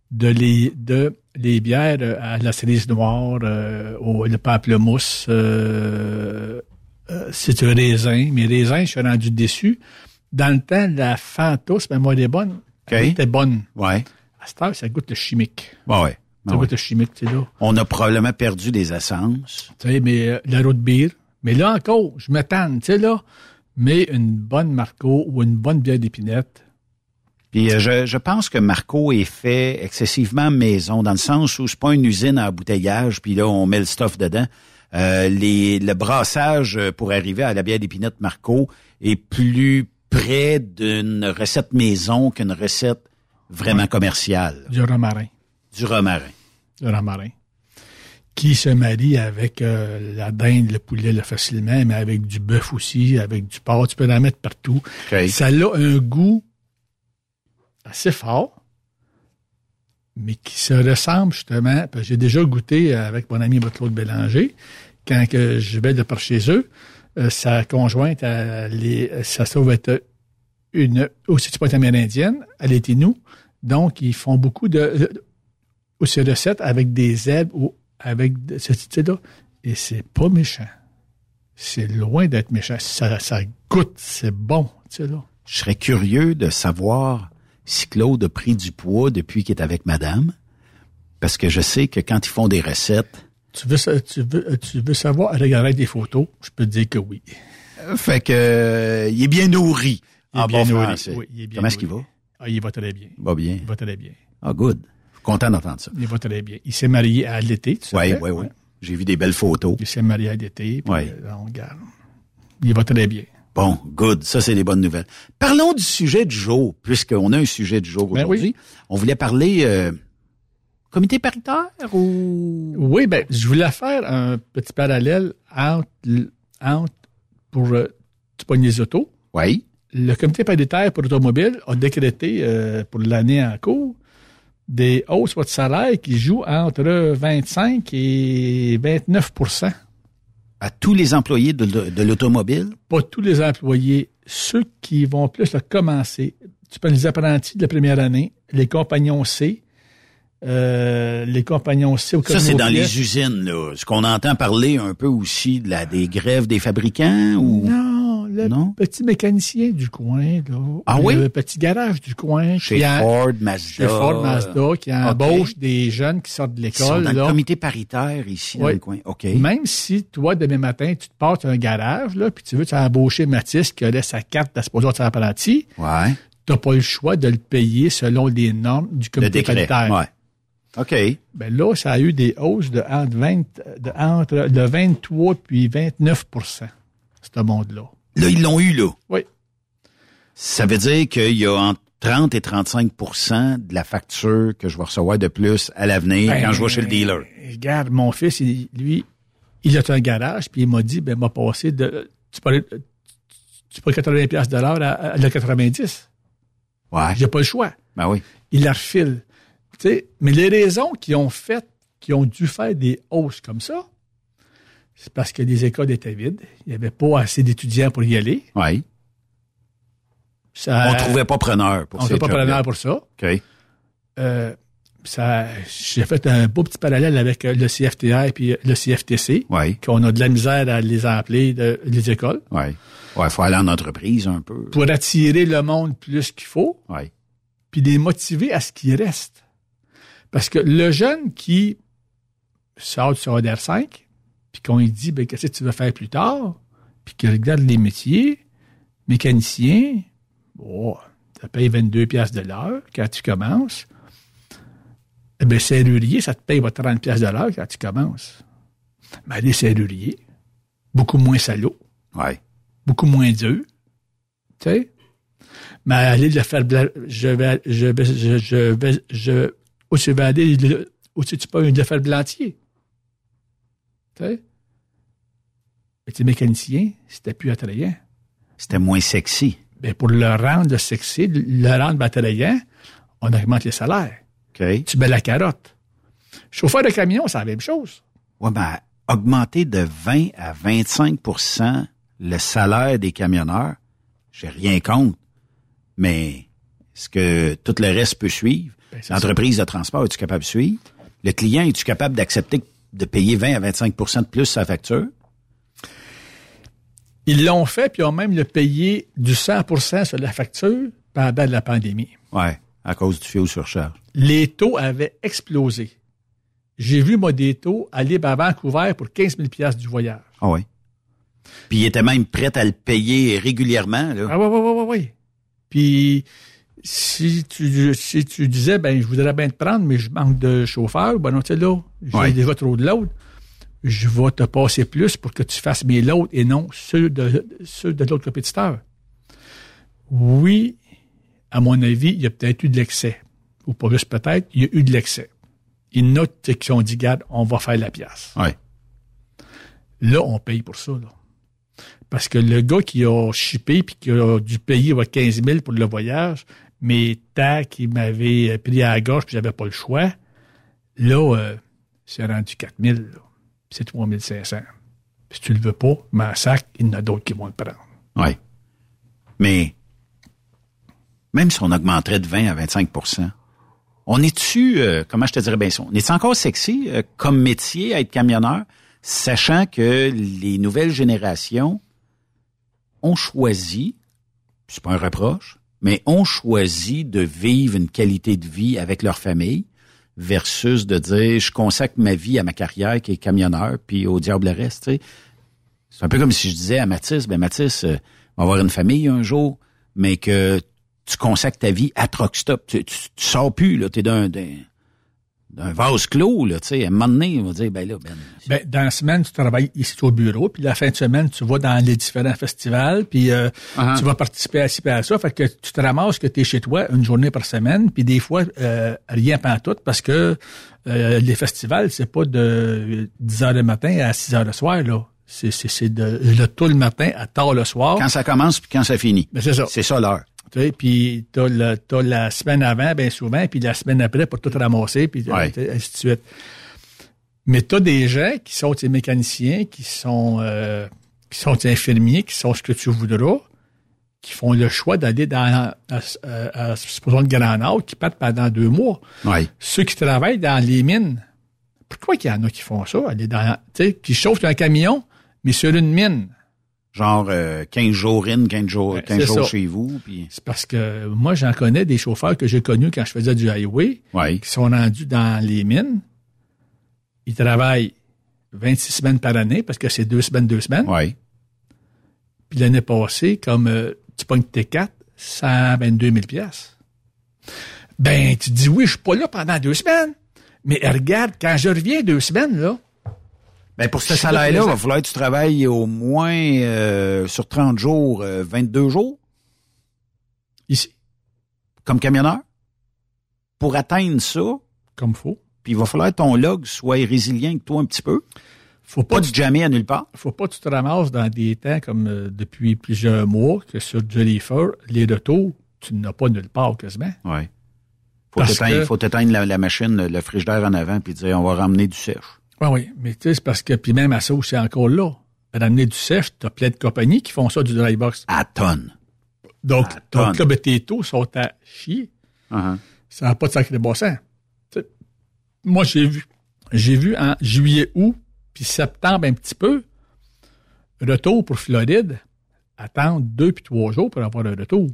[SPEAKER 3] de les, de les bières euh, à la cerise noire, euh, au, le pamplemousse, euh, c'est un raisin. Mais raisin, je suis rendu déçu. Dans le temps, la Fantos, ben moi, elle est bonne. Elle était bonne.
[SPEAKER 2] Ouais.
[SPEAKER 3] À cette heure, ça goûte le chimique.
[SPEAKER 2] Ouais, ouais.
[SPEAKER 3] Ça goûte le chimique, tu sais, là.
[SPEAKER 2] On a probablement perdu des essences.
[SPEAKER 3] Tu sais, mais la route bière. Mais là encore, je m'attends, tu sais, là. Mais une bonne Marco ou une bonne bière d'épinette,
[SPEAKER 2] puis euh, je, je, pense que Marco est fait excessivement maison, dans le sens où c'est pas une usine à embouteillage, puis là, on met le stuff dedans. Euh, les, le brassage euh, pour arriver à la bière d'épinette Marco est plus près d'une recette maison qu'une recette vraiment commerciale.
[SPEAKER 3] Du romarin.
[SPEAKER 2] Du romarin.
[SPEAKER 3] Du romarin. Qui se marie avec la dinde, le poulet, le facilement, mais avec du bœuf aussi, avec du porc. Tu peux la mettre partout. Ça a un goût assez fort, mais qui se ressemble justement. J'ai déjà goûté avec mon ami Claude Bélanger, quand que je vais de par chez eux, euh, sa conjointe, elle, ça se trouve être une, aussi être amérindienne, elle était nous. Donc, ils font beaucoup de, aussi recettes avec des herbes ou avec ce type-là. Et c'est pas méchant. C'est loin d'être méchant. Ça, ça goûte, c'est bon, tu sais là.
[SPEAKER 2] Je serais curieux de savoir si Claude a pris du poids depuis qu'il est avec madame, parce que je sais que quand ils font des recettes...
[SPEAKER 3] Tu veux, tu veux, tu veux savoir, regarder des photos, je peux te dire que oui.
[SPEAKER 2] Euh, fait que euh, il est bien nourri.
[SPEAKER 3] Il est bien nourri. Oui,
[SPEAKER 2] il est bien Comment est-ce qu'il va?
[SPEAKER 3] Ah, il va très bien.
[SPEAKER 2] Il va bien.
[SPEAKER 3] Il va très bien.
[SPEAKER 2] Ah, good. Content d'entendre ça.
[SPEAKER 3] Il va très bien. Il s'est marié à l'été, tu sais.
[SPEAKER 2] Oui, oui, oui. J'ai vu des belles photos.
[SPEAKER 3] Il s'est marié à l'été. Oui. Euh, on regarde. Il va très bien.
[SPEAKER 2] Bon, good. Ça, c'est des bonnes nouvelles. Parlons du sujet du jour, puisqu'on a un sujet du jour ben aujourd'hui. On voulait parler euh, comité paritaire ou...
[SPEAKER 3] Oui, ben, je voulais faire un petit parallèle entre, entre pour euh, les autos.
[SPEAKER 2] Oui.
[SPEAKER 3] Le comité paritaire pour l'automobile a décrété euh, pour l'année en cours des hausses de salaire qui jouent entre 25 et 29
[SPEAKER 2] À tous les employés de, de- de l'automobile?
[SPEAKER 3] Pas tous les employés. Ceux qui vont plus le commencer. Tu prends les apprentis de la première année, les compagnons C, euh, les compagnons C au
[SPEAKER 2] Ça, c'est dans les usines, là. Ce qu'on entend parler un peu aussi de la, des grèves des fabricants ou?
[SPEAKER 3] Non, le petit mécanicien du coin, là.
[SPEAKER 2] Ah oui?
[SPEAKER 3] Le petit garage du coin.
[SPEAKER 2] Chez
[SPEAKER 3] qui a-
[SPEAKER 2] Ford, Mazda.
[SPEAKER 3] Chez Ford, Mazda, qui embauche des jeunes qui sortent de
[SPEAKER 2] Ils sont
[SPEAKER 3] l'école.
[SPEAKER 2] dans le comité paritaire ici, dans le coin. OK.
[SPEAKER 3] Même si toi, demain matin, tu te portes un garage, là, puis tu veux tu embaucher Mathis qui a sa carte d'exposure de apprenti,
[SPEAKER 2] Ouais.
[SPEAKER 3] tu n'as pas le choix de le payer selon les normes du
[SPEAKER 2] Le
[SPEAKER 3] comité
[SPEAKER 2] décret.
[SPEAKER 3] paritaire.
[SPEAKER 2] Ouais. OK.
[SPEAKER 3] Ben là, ça a eu des hausses de entre, 20, de, entre de 23 puis 29% ce monde-là.
[SPEAKER 2] Là, ils l'ont eu, là.
[SPEAKER 3] Oui.
[SPEAKER 2] Ça veut dire qu'il y a entre 30 et 35% de la facture que je vais recevoir de plus à l'avenir
[SPEAKER 3] Ben,
[SPEAKER 2] quand je vais chez le dealer.
[SPEAKER 3] Regarde, mon fils, il- lui, il a un garage, puis il m'a dit, ben, m'a passé de, tu parlais, tu peux 80 pièces de l'heure à, à, le 90.
[SPEAKER 2] Ouais.
[SPEAKER 3] J'ai pas le choix.
[SPEAKER 2] Ben oui.
[SPEAKER 3] Il la refile. Tu sais, mais les raisons qui ont fait, qui ont dû faire des hausses comme ça, c'est parce que les écoles étaient vides. Il n'y avait pas assez d'étudiants pour y aller.
[SPEAKER 2] Oui.
[SPEAKER 3] Ça,
[SPEAKER 2] On trouvait pas preneur pour
[SPEAKER 3] on
[SPEAKER 2] ces
[SPEAKER 3] trouvait pas preneur pour ça.
[SPEAKER 2] OK.
[SPEAKER 3] Euh, ça, j'ai fait un beau petit parallèle avec euh, le CFTR puis le CFTC,
[SPEAKER 2] Oui.
[SPEAKER 3] qu'on a de la misère à les appeler de, les écoles,
[SPEAKER 2] Oui. Ouais, faut aller en entreprise un peu.
[SPEAKER 3] pour attirer le monde plus qu'il faut,
[SPEAKER 2] Oui.
[SPEAKER 3] puis les motiver à ce qu'ils restent. Parce que le jeune qui sort du secondaire 5, puis qu'on lui dit, ben, qu'est-ce que tu veux faire plus tard, puis qu'il regarde les métiers, mécanicien, bon, tu payes 22 pièces de l'heure quand tu commences. Eh bien, serrurier, ça te paye votre 30 pièces de l'heure quand tu commences. Mais les serruriers, beaucoup moins salauds,
[SPEAKER 2] Ouais.
[SPEAKER 3] beaucoup moins dur, tu sais? Mais aller le faire, je vais, je vais, je, je vais, je, où tu vas aller, le- où tu peux le faire blantier. Tu sais. Mais tes mécaniciens, c'était plus attrayant.
[SPEAKER 2] C'était moins sexy.
[SPEAKER 3] Ben, pour le rendre sexy, le rendre attrayant, on augmente les salaires.
[SPEAKER 2] OK.
[SPEAKER 3] Tu mets la carotte. Chauffeur de camion, c'est la même chose.
[SPEAKER 2] Ouais, ben, augmenter de 20 à 25% le salaire des camionneurs, j'ai rien contre. Mais est-ce que tout le reste peut suivre?
[SPEAKER 3] Ben,
[SPEAKER 2] L'entreprise de transport, es-tu capable de suivre? Le client, es-tu capable d'accepter de payer 20 à 25 de plus sa facture?
[SPEAKER 3] Ils l'ont fait, puis ils ont même le payé du 100% sur la facture pendant la pandémie.
[SPEAKER 2] Ouais, à cause du fioul surcharge.
[SPEAKER 3] Les taux avaient explosé. J'ai vu, moi, des taux aller à Vancouver pour 15 000 piastres du voyage.
[SPEAKER 2] Ah oui. Puis il était même prêt à le payer régulièrement. Là.
[SPEAKER 3] Ah oui, oui, oui, oui, oui. Puis, si tu, si tu disais, ben, je voudrais bien te prendre, mais je manque de chauffeur, ben non, tu sais, là, j'ai
[SPEAKER 2] Ouais.
[SPEAKER 3] déjà trop de load. Je vais te passer plus pour que tu fasses mes loads et non ceux de, ceux de l'autre compétiteur. Oui, à mon avis, il y a peut-être eu de l'excès. Ou pas juste peut-être, il y a eu de l'excès. Il y en a qui ont dit, garde, on va faire la pièce.
[SPEAKER 2] Ouais.
[SPEAKER 3] Là, on paye pour ça. Là. Parce que le gars qui a chippé puis qui a dû payer votre 15 000 pour le voyage, mais tant qu'il m'avait pris à la gorge puis j'avais pas le choix, là, euh, c'est rendu 4 000. là. Puis c'est 3 500. Puis si tu le veux pas, sac, il y en a d'autres qui vont le prendre.
[SPEAKER 2] Oui. Mais même si on augmenterait de 20 à 25% on est-tu, euh, comment je te dirais bien ça, on est encore sexy euh, comme métier à être camionneur, sachant que les nouvelles générations ont choisi, c'est pas un reproche, mais ont choisi de vivre une qualité de vie avec leur famille versus de dire je consacre ma vie à ma carrière qui est camionneur puis au diable le reste. tu. C'est un peu comme si je disais à Mathis, ben Mathis, euh, on va avoir une famille un jour, mais que tu consacres ta vie à truck stop. Tu, tu, tu sors plus, là, t'es d'un, d'un, vase clos, là, tu sais. À un moment donné, on va dire, ben là, ben,
[SPEAKER 3] Ben, dans la semaine, tu travailles ici au bureau, puis la fin de semaine, tu vas dans les différents festivals, puis euh,
[SPEAKER 2] Uh-huh.
[SPEAKER 3] tu vas participer à ci, à ça. Fait que tu te ramasses que tu es chez toi une journée par semaine, puis des fois, euh, rien tout parce que euh, les festivals, c'est pas de 10 heures le matin à 6 heures le soir, là. C'est, c'est, c'est de le tôt le matin à tard le soir.
[SPEAKER 2] quand ça commence puis quand ça finit.
[SPEAKER 3] Ben, c'est ça.
[SPEAKER 2] C'est ça l'heure.
[SPEAKER 3] Tu sais, puis t'as, le, t'as la semaine avant, bien souvent, puis la semaine après pour tout ramasser, puis
[SPEAKER 2] Ouais.
[SPEAKER 3] sais, ainsi de suite. Mais t'as des gens qui sont des mécaniciens, qui sont euh, qui sont des infirmiers, qui sont ce que tu voudras, qui font le choix d'aller dans à, à, à, supposons le Grand Nord, qui partent pendant deux mois.
[SPEAKER 2] Ouais.
[SPEAKER 3] Ceux qui travaillent dans les mines, pourquoi qu'il y en a qui font ça? Aller dans, qui chauffent un camion, mais sur une mine?
[SPEAKER 2] Genre euh, 15 jours in, 15 jours, 15
[SPEAKER 3] c'est
[SPEAKER 2] jours
[SPEAKER 3] ça.
[SPEAKER 2] chez vous. Puis...
[SPEAKER 3] C'est parce que moi, j'en connais des chauffeurs que j'ai connus quand je faisais du highway,
[SPEAKER 2] Ouais.
[SPEAKER 3] qui sont rendus dans les mines. Ils travaillent 26 semaines par année parce que c'est deux semaines, deux semaines.
[SPEAKER 2] Ouais.
[SPEAKER 3] Puis l'année passée, comme euh, tu pognes T4, 122 000 piastres. Ben, tu dis, oui, je suis pas là pendant deux semaines. Mais regarde, quand je reviens deux semaines, là,
[SPEAKER 2] Ben pour ce salaire-là, il va falloir que tu travailles au moins euh, sur 30 jours, euh, 22 jours.
[SPEAKER 3] Ici.
[SPEAKER 2] Comme camionneur. Pour atteindre ça,
[SPEAKER 3] comme faut.
[SPEAKER 2] puis il va falloir que ton log soit résilient que toi un petit peu.
[SPEAKER 3] Faut
[SPEAKER 2] pas du jamais à nulle part.
[SPEAKER 3] faut pas que tu te ramasses dans des temps comme euh, depuis plusieurs mois que sur Jellyfur, les retours, tu n'as pas nulle part quasiment.
[SPEAKER 2] Ouais. Faut t'éteindre,
[SPEAKER 3] que-
[SPEAKER 2] faut t'éteindre la, la machine, le, le frigidaire en avant, puis dire on va ramener du sèche.
[SPEAKER 3] Oui, oui. Mais tu sais, c'est parce que, puis même à ça aussi encore là, ramener du sèche, tu as plein de compagnies qui font ça du dry box.
[SPEAKER 2] À tonnes.
[SPEAKER 3] Donc,
[SPEAKER 2] tonne.
[SPEAKER 3] ton club tes taux sont à chier.
[SPEAKER 2] Uh-huh.
[SPEAKER 3] Ça n'a pas de sacré bon sens. Tu sais, Moi, j'ai vu, j'ai vu en juillet, août, puis septembre un petit peu, retour pour Floride, attendre deux puis trois jours pour avoir un retour.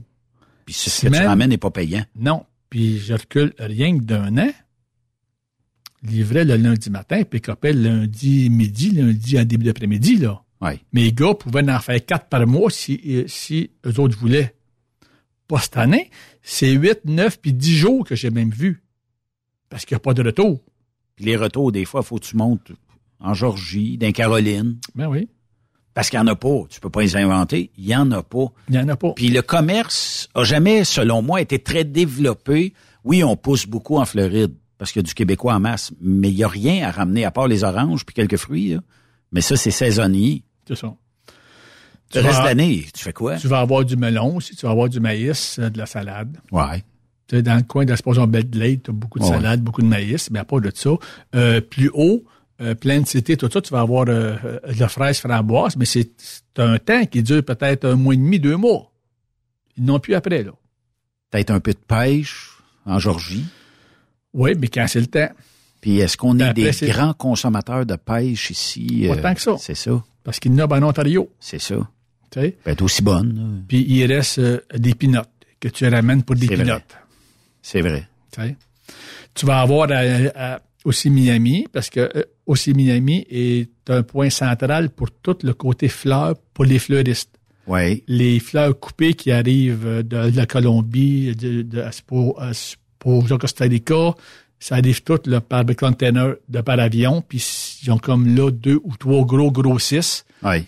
[SPEAKER 2] Puis ce que tu
[SPEAKER 3] Semaine-
[SPEAKER 2] ramènes n'est pas payant.
[SPEAKER 3] Non. Puis je recule rien que d'un an. Livrait le lundi matin, puis le lundi midi, lundi en début d'après-midi, là.
[SPEAKER 2] Ouais.
[SPEAKER 3] Mes gars pouvaient en faire quatre par mois si, si eux autres voulaient. Pas cette année. C'est huit, neuf, puis dix jours que j'ai même vu. Parce qu'il n'y a pas de retour.
[SPEAKER 2] Puis les retours, des fois, faut que tu montes en Georgie, dans Caroline.
[SPEAKER 3] Ben oui.
[SPEAKER 2] Parce qu'il n'y en a pas. Tu peux pas les inventer. Il n'y en a pas.
[SPEAKER 3] Il n'y en a pas.
[SPEAKER 2] Puis le commerce a jamais, selon moi, été très développé. Oui, on pousse beaucoup en Floride parce qu'il y a du Québécois en masse, mais il n'y a rien à ramener à part les oranges puis quelques fruits. là. Mais ça, c'est saisonnier.
[SPEAKER 3] C'est ça.
[SPEAKER 2] Le
[SPEAKER 3] Tu
[SPEAKER 2] reste de l'année, tu fais quoi?
[SPEAKER 3] Tu vas avoir du melon aussi, tu vas avoir du maïs, euh, de la salade.
[SPEAKER 2] Ouais.
[SPEAKER 3] Tu sais, dans le coin de la Station Belle tu as beaucoup de
[SPEAKER 2] Ouais.
[SPEAKER 3] salade, beaucoup de maïs, mais à part de ça. Euh, plus haut, euh, plein de cités, tout ça, tu vas avoir euh, euh, de la fraise framboise, mais c'est c'est un temps qui dure peut-être un mois et demi, deux mois. Ils n'ont plus après, là.
[SPEAKER 2] Peut-être un peu de pêche en Georgie.
[SPEAKER 3] Oui, mais quand c'est le temps.
[SPEAKER 2] Puis est-ce qu'on est des
[SPEAKER 3] c'est-
[SPEAKER 2] grands consommateurs de pêche ici?
[SPEAKER 3] Pas
[SPEAKER 2] euh,
[SPEAKER 3] tant que ça.
[SPEAKER 2] C'est ça.
[SPEAKER 3] Parce qu'il y en a en Ontario.
[SPEAKER 2] C'est ça.
[SPEAKER 3] Tu sais?
[SPEAKER 2] peut être aussi bonne.
[SPEAKER 3] Puis il reste euh, des pinottes que tu ramènes pour des
[SPEAKER 2] C'est vrai.
[SPEAKER 3] pinottes.
[SPEAKER 2] C'est vrai.
[SPEAKER 3] Tu sais? Tu vas avoir à- à- aussi Miami, parce que euh, aussi Miami est un point central pour tout le côté fleurs pour les fleuristes.
[SPEAKER 2] Oui.
[SPEAKER 3] Les fleurs coupées qui arrivent euh, de, la Colombie, de, de, pour, pour Costa Rica, ça arrive tout là, par le container de par avion, puis ils ont comme là deux ou trois gros grossistes.
[SPEAKER 2] Oui.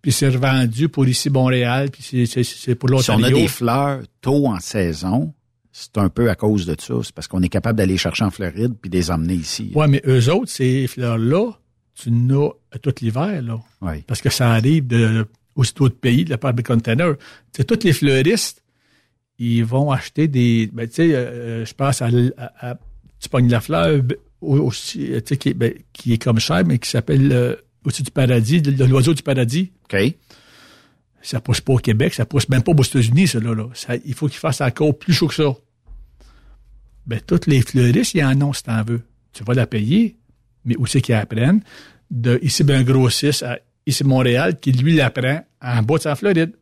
[SPEAKER 3] Puis c'est revendu pour ici Montréal, puis c'est- c'est c'est pour
[SPEAKER 2] Si on a des fleurs tôt en saison, c'est un peu à cause de ça. C'est parce qu'on est capable d'aller chercher en Floride puis les emmener ici.
[SPEAKER 3] Ouais, mais eux autres, ces fleurs-là, tu n'as tout l'hiver, là.
[SPEAKER 2] Oui.
[SPEAKER 3] Parce que ça arrive de, aussitôt de pays, de la part des containers. Tu sais, tous les fleuristes, ils vont acheter des, ben, tu sais, euh, je pense à, l- à- à- tu pognes la fleur ben, au- aussi, euh, tu sais, qui, est- ben, qui est comme cher, mais qui s'appelle euh, aussi du paradis, l'oiseau du paradis.
[SPEAKER 2] OK.
[SPEAKER 3] Ça pousse pas au Québec, ça pousse même pas aux États-Unis, ça, là. là. Ça- il faut qu'il fasse encore plus chaud que ça. Ben, toutes les fleuristes, ils en ont, si t'en veux. Tu vas la payer, mais où c'est qu'ils apprennent? De ici, ben, un grossiste à ici, Montréal, qui lui l'apprend en bas de sa Floride.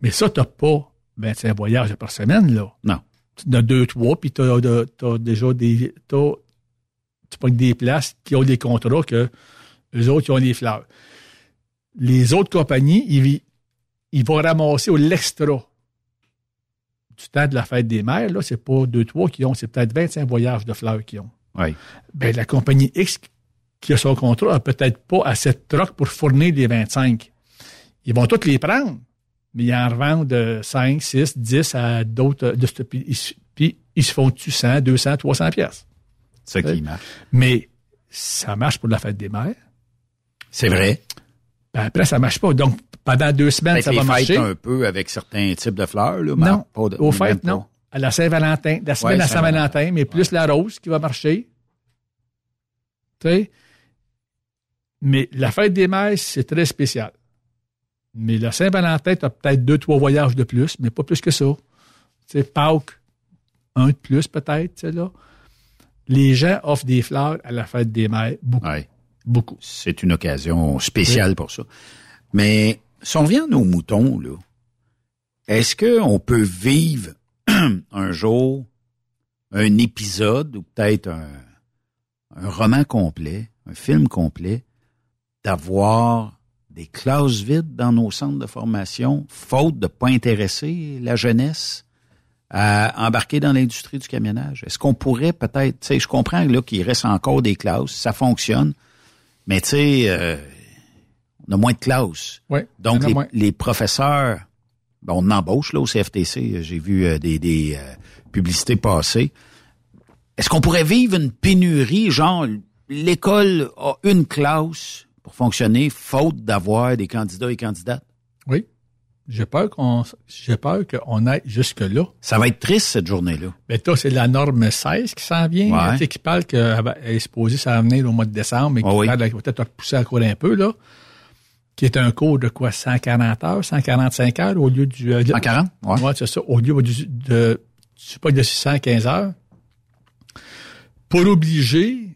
[SPEAKER 3] Mais ça, t'as pas 25 voyages par semaine, là.
[SPEAKER 2] Non.
[SPEAKER 3] Tu en as deux, trois, puis de- t'as déjà des, tu pognes des places qui ont des contrats que les autres, ils ont des fleurs. Les autres compagnies, ils, ils vont ramasser au l'extra du temps de la fête des mères. Là, c'est pas deux, trois qui ont, c'est peut-être 25 voyages de fleurs qu'ils ont.
[SPEAKER 2] Oui.
[SPEAKER 3] Ben, la compagnie X qui a son contrat a peut-être pas assez de troc pour fournir les 25. Ils vont toutes les prendre, mais ils en revendent de 5, 6, 10 à d'autres. de ce- Puis ils, se- se font-tu 100, 200, 300 pièces.
[SPEAKER 2] C'est ça qui marche.
[SPEAKER 3] Mais ça marche pour la fête des mères.
[SPEAKER 2] C'est vrai.
[SPEAKER 3] Ben après, ça marche pas. Donc, pendant deux semaines, ça va marcher.
[SPEAKER 2] un peu avec certains types de fleurs, là. mais
[SPEAKER 3] Non,
[SPEAKER 2] pas de-
[SPEAKER 3] au fait,
[SPEAKER 2] pas.
[SPEAKER 3] non. À la Saint-Valentin, la semaine
[SPEAKER 2] Ouais,
[SPEAKER 3] à Saint-Valentin, mais plus la rose qui va marcher. Tu sais? Mais la fête des mères, c'est très spécial. Mais la Saint-Valentin, tu as peut-être deux, trois voyages de plus, mais pas plus que ça. Tu sais, Pâques, un de plus peut-être, tu sais, là. Les gens offrent des fleurs à la fête des mères, beaucoup. Beaucoup.
[SPEAKER 2] C'est une occasion spéciale
[SPEAKER 3] Oui.
[SPEAKER 2] pour ça. Mais si on revient à nos moutons, là, est-ce qu'on peut vivre <clears throat> un jour un épisode ou peut-être un, un roman complet, un film complet, d'avoir des classes vides dans nos centres de formation, faute de pas intéresser la jeunesse à embarquer dans l'industrie du camionnage? Est-ce qu'on pourrait peut-être, tu sais, je comprends là qu'il reste encore des classes, ça fonctionne, mais tu sais, euh, on a moins de classes.
[SPEAKER 3] Ouais,
[SPEAKER 2] Donc, les, professeurs, ben, on embauche là au CFTC. J'ai vu euh, des, des euh, publicités passer. Est-ce qu'on pourrait vivre une pénurie, genre l'école a une classe pour fonctionner, faute d'avoir des candidats et candidates?
[SPEAKER 3] Oui. J'ai peur qu'on j'ai peur qu'on aille jusque-là.
[SPEAKER 2] Ça va être triste cette journée-là.
[SPEAKER 3] Mais toi, c'est la norme 16 qui s'en vient,
[SPEAKER 2] Ouais.
[SPEAKER 3] tu sais, qui parle qu'elle est supposée s'en venir au mois de décembre, mais qui
[SPEAKER 2] Ah oui.
[SPEAKER 3] parle qu'elle va peut-être repousser encore un peu, là. Qui est un cours de quoi, 140 heures, 145 heures au lieu du... euh,
[SPEAKER 2] 140, ouais.
[SPEAKER 3] Ouais, c'est ça. Au lieu du, de, je sais pas, de 615 heures. Pour obliger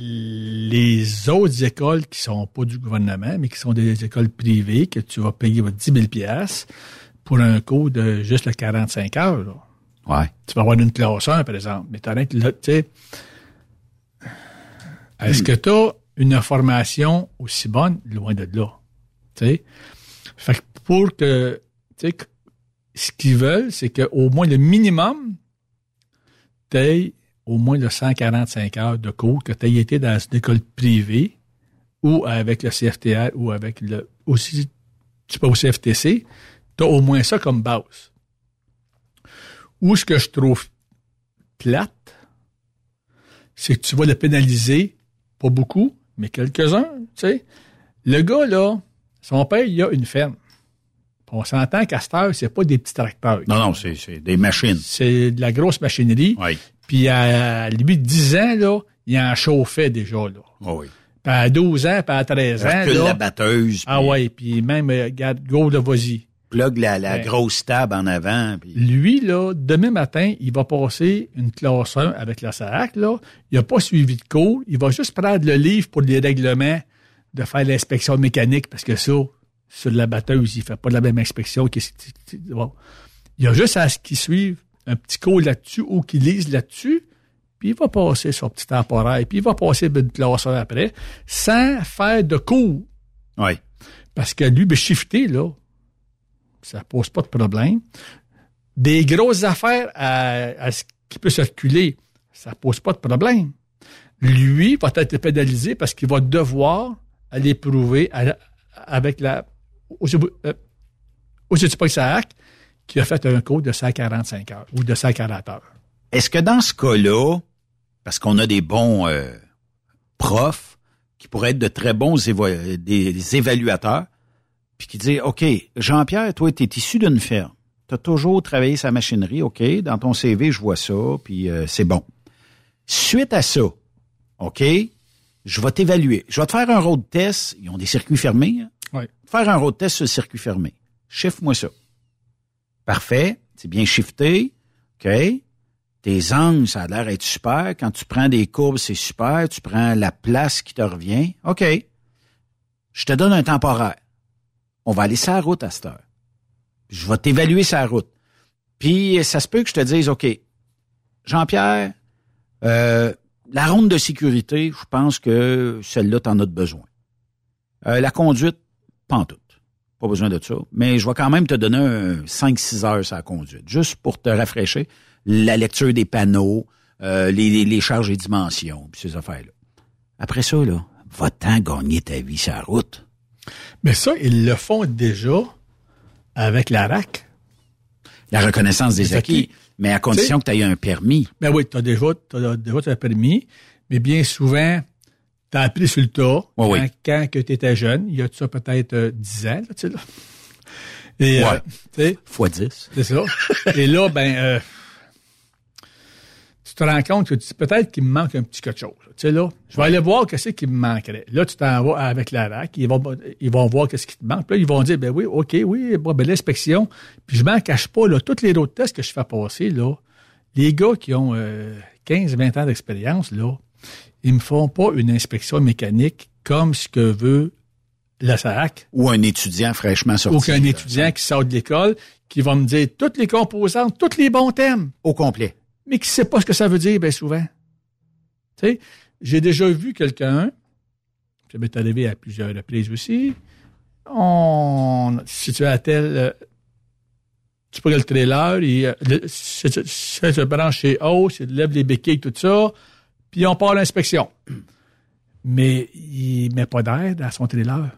[SPEAKER 3] les autres écoles qui sont pas du gouvernement, mais qui sont des écoles privées, que tu vas payer 10 000 piastres pour un cours de juste le 45 heures. là.
[SPEAKER 2] Ouais.
[SPEAKER 3] Tu vas avoir une classe 1, par exemple. Mais t'as rien que là, tu sais. Est-ce que tu as une formation aussi bonne? Loin de là. Tu sais. Fait que pour que, tu sais, que- ce qu'ils veulent, c'est qu'au moins le minimum, tu au moins le 145 heures de cours, que tu aies été dans une école privée ou avec le CFTR ou avec le, aussi, tu peux au CFTC, tu as au moins ça comme base. Ou ce que je trouve plate, c'est que tu vas le pénaliser, pas beaucoup, mais quelques-uns, tu sais. Le gars, là, son père, il a une ferme. On s'entend qu'à cette heure, c'est pas des petits tracteurs.
[SPEAKER 2] Non, non, c'est des machines.
[SPEAKER 3] C'est de la grosse machinerie. Puis à lui, 10 ans, là, il en chauffait déjà, là.
[SPEAKER 2] Oh oui.
[SPEAKER 3] Puis à 12 ans, puis à 13 ans,
[SPEAKER 2] Recule
[SPEAKER 3] là,
[SPEAKER 2] la batteuse.
[SPEAKER 3] Ah ouais, puis même, euh, regarde, go, là, vas-y.
[SPEAKER 2] Plug la, la grosse table en avant. Puis...
[SPEAKER 3] Lui, là, demain matin, il va passer une classe 1 avec la SAC, là. Il n'a pas suivi de cours. Il va juste prendre le livre pour les règlements de faire l'inspection mécanique parce que ça, sur la batteuse, il fait pas la même inspection bon. Il y a juste à ce qu'il suive un petit cours là-dessus ou qu'il lise là-dessus, puis il va passer son petit temporaire, puis il va passer une classe 1 après, sans faire de cours.
[SPEAKER 2] Oui.
[SPEAKER 3] Parce que lui, ben, shifter, là, ça pose pas de problème. Des grosses affaires à, à ce qui peut circuler, ça pose pas de problème. Lui va être pénalisé parce qu'il va devoir aller prouver à avec la au, euh, au SAC qui a fait un cours de 145 heures ou de 140 heures.
[SPEAKER 2] Est-ce que dans ce cas-là, parce qu'on a des bons euh, profs qui pourraient être de très bons des évaluateurs, puis qui disent, OK, Jean-Pierre, toi, tu es issu d'une ferme. Tu as toujours travaillé sa machinerie, OK, dans ton CV, je vois ça, puis euh, c'est bon. Suite à ça, OK, je vais t'évaluer. Je vais te faire un road test. Ils ont des circuits fermés. hein?
[SPEAKER 3] Oui.
[SPEAKER 2] Faire un road test sur le circuit fermé. Chiffre-moi ça. Parfait. C'est bien shifté. OK? Tes angles, ça a l'air d'être super. Quand tu prends des courbes, c'est super. Tu prends la place qui te revient. OK. Je te donne un temporaire. On va aller sur la route à cette heure. Je vais t'évaluer sa route. Puis, ça se peut que je te dise, OK, Jean-Pierre, euh, la ronde de sécurité, je pense que celle-là, t'en as besoin. Euh, la conduite, pas tout. Pas besoin de ça. Mais je vais quand même te donner un 5-6 heures sur la conduite, juste pour te rafraîchir. La lecture des panneaux, euh, les, les- les charges et dimensions, puis ces affaires-là. Après ça, là, va-t'en gagner ta vie sur la route.
[SPEAKER 3] Mais ça, ils le font déjà avec la RAC.
[SPEAKER 2] La reconnaissance des acquis,
[SPEAKER 3] acquis.
[SPEAKER 2] mais à condition que tu aies un permis.
[SPEAKER 3] Ben oui, tu as déjà, t'as déjà un permis, mais bien souvent, T'as appris sur le tas
[SPEAKER 2] Oui, oui.
[SPEAKER 3] quand, que tu étais jeune. Il y a de ça peut-être euh, 10 ans, là, tu sais, là. Et, euh,
[SPEAKER 2] Ouais.
[SPEAKER 3] tu sais,
[SPEAKER 2] Fois 10.
[SPEAKER 3] c'est ça. Et là, ben, euh, tu te rends compte que tu- peut-être qu'il me manque un petit quelque chose. Tu sais, là, je vais aller voir qu'est-ce qui me manquerait. Là, tu t'en vas avec la RAC, ils vont, ils vont voir qu'est-ce qui te manque. Puis Là, ils vont dire, ben oui, OK, oui, bon, ben l'inspection. Puis je m'en cache pas, là, tous les autres tests que je fais passer, là, les gars qui ont euh, 15, 20 ans d'expérience, là, ils me font pas une inspection mécanique comme ce que veut la SAC
[SPEAKER 2] Ou un étudiant fraîchement sorti.
[SPEAKER 3] aucun étudiant qui sort de l'école qui va me dire toutes les composantes, tous les bons thèmes,
[SPEAKER 2] Au complet.
[SPEAKER 3] mais qui sait pas ce que ça veut dire bien souvent. Tu sais, j'ai déjà vu quelqu'un, ça m'est arrivé à plusieurs reprises aussi, on, si tu as tel, euh, tu prends le trailer, il, euh, le- c'est c'est- c'est se branche chez haut, c'est lève les béquilles, tout ça, puis on part à l'inspection. Mais il met pas d'air dans son trailer.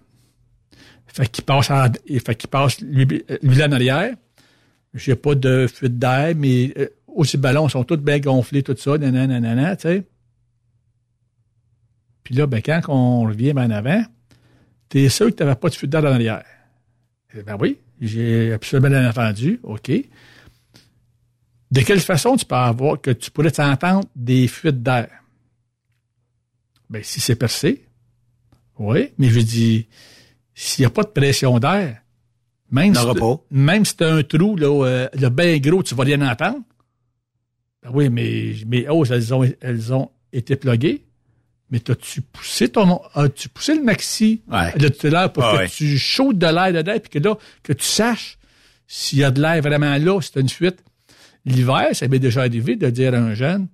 [SPEAKER 3] Fait qu'il passe, fait qu'il passe lui, lui en arrière. J'ai pas de fuite d'air, mais euh, aussi ballons sont tous bien gonflés, tout ça, nanana, tu sais. Puis là, ben, quand on revient en avant, t'es sûr que t'avais pas de fuite d'air en arrière? Eh Ben oui, j'ai absolument bien entendu, OK. De quelle façon tu peux avoir, que tu pourrais t'entendre des fuites d'air? Ben, si c'est percé, oui, mais je dis, s'il n'y a pas de pression d'air, même, si,
[SPEAKER 2] pas.
[SPEAKER 3] même si tu as un trou là, euh, le bien gros, tu vas rien entendre. Ben oui, mais mes hausses, elles ont, elles ont été pluguées. Mais as-tu poussé ton, as-tu poussé le maxi
[SPEAKER 2] Ouais.
[SPEAKER 3] de tout à l'heure pour
[SPEAKER 2] Ah
[SPEAKER 3] que
[SPEAKER 2] ouais.
[SPEAKER 3] tu chaudes de l'air dedans, puis que là, que tu saches s'il y a de l'air vraiment là, si t'as une fuite. L'hiver, ça m'est déjà arrivé de dire à un jeune,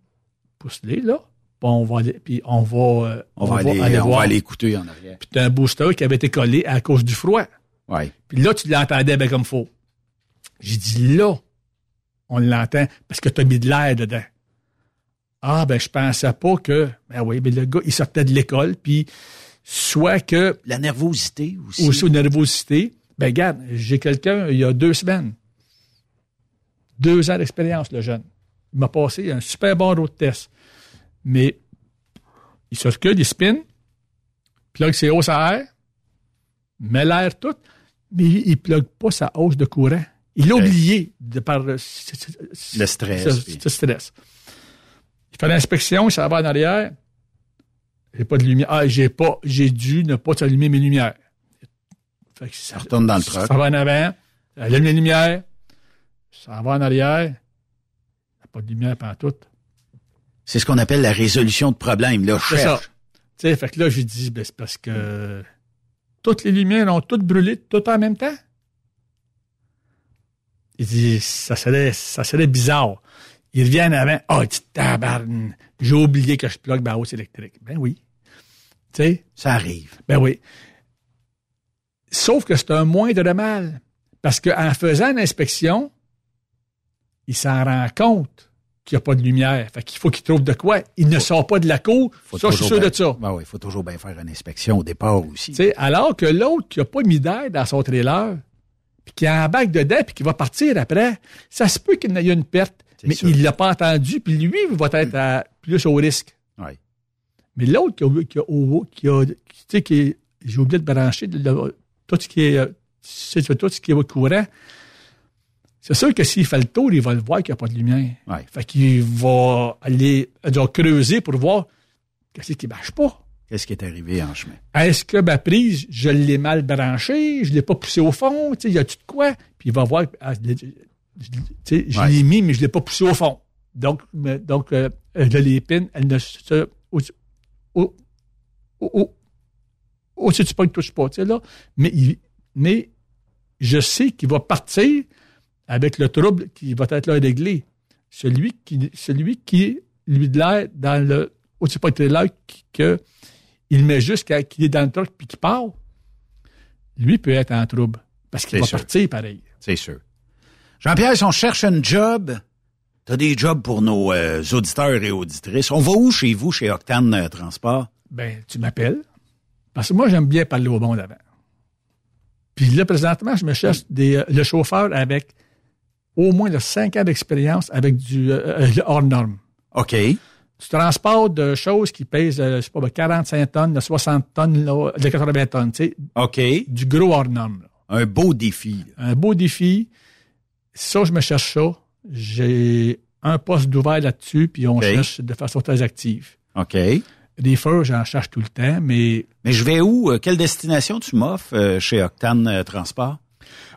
[SPEAKER 3] pousse-les là, puis on va aller, puis on va, euh,
[SPEAKER 2] On, va, aller, on va aller écouter en arrière.
[SPEAKER 3] Puis t'as un booster qui avait été collé à cause du froid.
[SPEAKER 2] Ouais.
[SPEAKER 3] Puis là, tu l'entendais bien comme faut. J'ai dit là, on l'entend parce que tu as mis de l'air dedans. Ah, ben, je pensais pas que. Ben oui, mais le gars, il sortait de l'école, puis soit que.
[SPEAKER 2] La nervosité aussi.
[SPEAKER 3] Aussi, une nervosité. Ben, regarde, j'ai quelqu'un, il y a deux semaines. Deux ans d'expérience, le jeune. Il m'a passé un super bon road test. Mais, il se recule, il spin, plug ses hausses à air, met l'air tout, mais il ne plug pas sa hausse de courant. Il l'a oublié de par
[SPEAKER 2] Le stress,
[SPEAKER 3] Ce, stress. Il fait l'inspection, il s'en va en arrière. J'ai pas de lumière. Ah, j'ai pas, j'ai dû ne pas allumer mes lumières. Fait que ça
[SPEAKER 2] retourne dans le truck.
[SPEAKER 3] Ça va en avant, ça allume les lumières, ça va en arrière. Il n'y a pas de lumière pendant tout.
[SPEAKER 2] C'est ce qu'on appelle la résolution de problème. Là,
[SPEAKER 3] C'est ça.
[SPEAKER 2] cherche.
[SPEAKER 3] Tu sais, fait que là, j'ai dit, ben, c'est parce que toutes les lumières ont toutes brûlé tout en même temps. Il dit, ça serait, ça serait bizarre. Il revient en avant. Ah, il dit, tabarn, j'ai oublié que je plug ma hausse électrique. Ben oui. Tu sais?
[SPEAKER 2] Ça arrive.
[SPEAKER 3] Ben oui. Sauf que c'est un moindre mal. Parce qu'en faisant l'inspection, il s'en rend compte qu'il n'y a pas de lumière. Fait qu'il faut qu'il trouve de quoi. Il ne sort pas de la cour. Ça, je suis sûr
[SPEAKER 2] bien-
[SPEAKER 3] de ça.
[SPEAKER 2] Ben oui, il faut toujours bien faire une inspection au départ aussi.
[SPEAKER 3] Tu sais, alors que l'autre qui n'a pas mis d'air dans son trailer, puis qui embarque dedans, puis qui va partir après, ça se peut qu'il ait une perte, mais
[SPEAKER 2] sûr.
[SPEAKER 3] il l'a pas entendu, puis lui va être à- plus au risque.
[SPEAKER 2] Ouais.
[SPEAKER 3] Mais l'autre qui a, qui a, qui a- qui- qui j'ai oublié de brancher le- tout ce qui est, euh, tout ce qui est au courant. C'est sûr que s'il fait le tour, il va le voir qu'il n'y a pas de lumière.
[SPEAKER 2] Ouais.
[SPEAKER 3] Fait qu'il va aller, il va creuser pour voir qu'est-ce qui marche pas.
[SPEAKER 2] Qu'est-ce qui est arrivé en chemin?
[SPEAKER 3] Est-ce que ma prise, je l'ai mal branchée, je l'ai pas poussée au fond, tu sais, y a-tu de quoi? Puis il va voir, ah, je l'ai- je- je- tu sais, je
[SPEAKER 2] Ouais.
[SPEAKER 3] l'ai mis, mais je l'ai pas poussé au fond. Donc, me- donc euh, de l'épine, elle ne se, au, au, au, au, au-dessus du pas, il touche pas, tu sais, là. Mais, il- mais je sais qu'il va partir avec le trouble qui va être là réglé. Celui qui, celui qui, lui, de l'air dans le, au-dessus là, qui- que, il met juste qu'il est dans le truck puis qu'il part, lui peut être en trouble. Parce qu'il va
[SPEAKER 2] sûr.
[SPEAKER 3] partir pareil.
[SPEAKER 2] C'est sûr. Jean-Pierre, si on cherche un job, t'as des jobs pour nos euh, auditeurs et auditrices. On va où chez vous, chez Octane euh, Transport?
[SPEAKER 3] Ben, tu m'appelles. Parce que moi, j'aime bien parler au monde avant. Puis là, présentement, je me cherche des, euh, le chauffeur avec au moins de 5 ans d'expérience avec du euh, euh, hors norme.
[SPEAKER 2] OK.
[SPEAKER 3] Tu transportes de choses qui pèsent, euh, je sais pas, ben, 45 tonnes, de 60 tonnes, là, de 80 tonnes, tu sais.
[SPEAKER 2] OK.
[SPEAKER 3] Du gros hors norme. là.
[SPEAKER 2] Un beau défi.
[SPEAKER 3] Un beau défi. Ça, je me cherche ça. J'ai un poste d'ouvert là-dessus, puis on cherche de façon très active.
[SPEAKER 2] OK.
[SPEAKER 3] Des feux, j'en cherche tout le temps, mais
[SPEAKER 2] Mais je vais où? Euh, Quelle destination tu m'offres chez Octane Transport?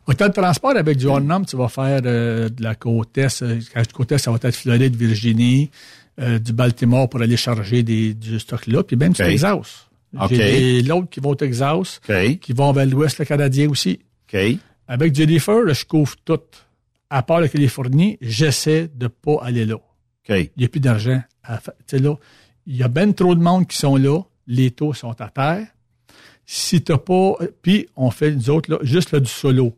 [SPEAKER 3] Autant de transport avec du hors norme, tu vas faire euh, de la côte est. euh, Quand je dis côte est, ça va être Floride, Virginie, euh, du Baltimore pour aller charger des, du stock là, puis même du
[SPEAKER 2] OK.
[SPEAKER 3] Texas.
[SPEAKER 2] OK.
[SPEAKER 3] J'ai des l'autre qui vont au Texas, qui vont vers l'ouest le canadien aussi. Avec du là, je couvre tout. À part la Californie, j'essaie de pas aller là. Il n'y a plus d'argent. là, il y a ben trop de monde qui sont là. Les taux sont à terre. Si t'as pas... Puis, on fait, nous autres, là, juste là, du solo.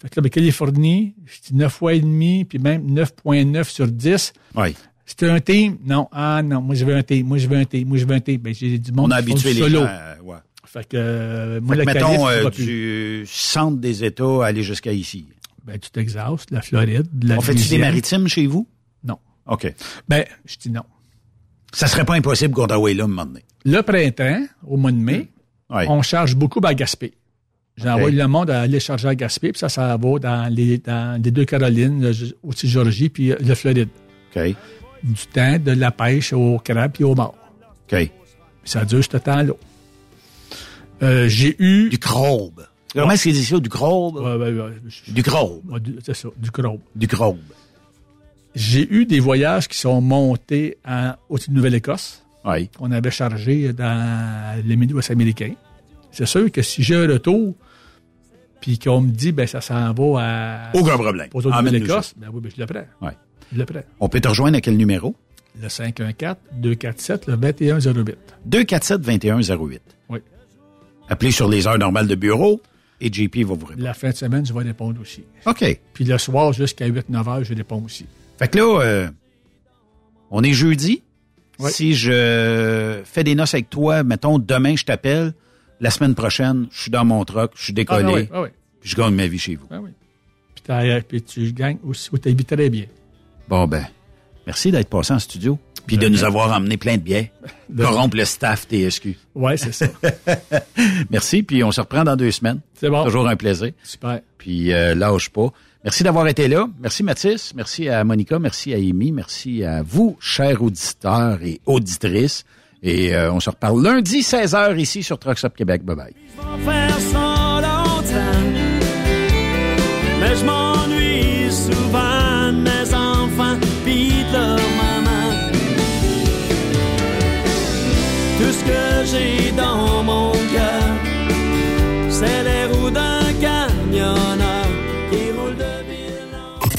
[SPEAKER 3] Fait que là, ben, Californie, je dis 9 fois et demi, puis même 9.9 sur 10.
[SPEAKER 2] Oui.
[SPEAKER 3] C'était un team? Non. Ah non, moi je veux un team, moi je veux un team, moi je veux un team. Ben, j'ai du monde
[SPEAKER 2] On a
[SPEAKER 3] qui font
[SPEAKER 2] habitué
[SPEAKER 3] du
[SPEAKER 2] les
[SPEAKER 3] solo.
[SPEAKER 2] gens. euh, ouais.
[SPEAKER 3] Fait que, euh, moi,
[SPEAKER 2] Fait que
[SPEAKER 3] la
[SPEAKER 2] mettons euh,
[SPEAKER 3] plus.
[SPEAKER 2] du centre des États aller jusqu'à ici.
[SPEAKER 3] Ben, du Texas, de la Floride, de la
[SPEAKER 2] On fait-tu des
[SPEAKER 3] Louisiane.
[SPEAKER 2] maritimes chez vous?
[SPEAKER 3] Non.
[SPEAKER 2] OK.
[SPEAKER 3] Ben, je dis non.
[SPEAKER 2] Ça serait pas impossible qu'on t'envoie là un moment donné.
[SPEAKER 3] Le printemps, au mois de mai,
[SPEAKER 2] Ouais.
[SPEAKER 3] on charge beaucoup à Gaspé. J'envoie
[SPEAKER 2] OK.
[SPEAKER 3] le monde à aller charger à Gaspé, puis ça, ça va dans les, dans les deux Carolines, le- aussi Georgie, puis euh, le Floride.
[SPEAKER 2] OK.
[SPEAKER 3] Du temps de la pêche au crabe puis au mort.
[SPEAKER 2] OK.
[SPEAKER 3] Ça dure ce temps-là. Euh, j'ai eu...
[SPEAKER 2] Du crabe. Comment est-ce qu'ils disent ça? Du crabe?
[SPEAKER 3] Ouais, ouais, ouais.
[SPEAKER 2] Du crabe.
[SPEAKER 3] C'est ça, du crabe.
[SPEAKER 2] Du crabe.
[SPEAKER 3] J'ai eu des voyages qui sont montés en, au de Nouvelle-Écosse.
[SPEAKER 2] Oui.
[SPEAKER 3] qu'on avait chargé dans les Midwest américains. C'est sûr que si j'ai un retour, puis qu'on me dit, ben ça s'en va à...
[SPEAKER 2] Aucun problème.
[SPEAKER 3] Aux autres Nouvelle-Écosse, ben oui, ben je le prends.
[SPEAKER 2] Ouais.
[SPEAKER 3] Je le prends.
[SPEAKER 2] On peut te rejoindre à quel numéro?
[SPEAKER 3] Le 514-247, le 2108.
[SPEAKER 2] 247-2108.
[SPEAKER 3] Oui.
[SPEAKER 2] Appelez sur les heures normales de bureau et JP va vous répondre.
[SPEAKER 3] La fin de semaine, je vais répondre aussi.
[SPEAKER 2] OK.
[SPEAKER 3] Puis le soir, jusqu'à 8-9 heures, je réponds aussi.
[SPEAKER 2] Fait que là, euh, on est jeudi.
[SPEAKER 3] Oui.
[SPEAKER 2] Si je fais des noces avec toi, mettons, demain, je t'appelle. La semaine prochaine, je suis dans mon truck, je suis décollé.
[SPEAKER 3] Ah, ben oui, ah oui.
[SPEAKER 2] puis je gagne ma vie chez vous.
[SPEAKER 3] Ah oui. Puis, tu gagnes aussi, ou tu vis très bien.
[SPEAKER 2] Bon, ben, merci d'être passé en studio. Puis de
[SPEAKER 3] De
[SPEAKER 2] nous avoir emmené plein de billets. <laughs>
[SPEAKER 3] De
[SPEAKER 2] Corrompre le staff TSQ.
[SPEAKER 3] Oui, c'est ça. <laughs>
[SPEAKER 2] Merci, puis on se reprend dans deux semaines.
[SPEAKER 3] C'est bon.
[SPEAKER 2] Toujours un plaisir.
[SPEAKER 3] Super.
[SPEAKER 2] Puis euh, lâche pas. Merci d'avoir été là. Merci Mathis. Merci à Monica. Merci à Amy. Merci à vous, chers auditeurs et auditrices. Et euh, on se reparle lundi 16h ici sur Trucks Up Québec. Bye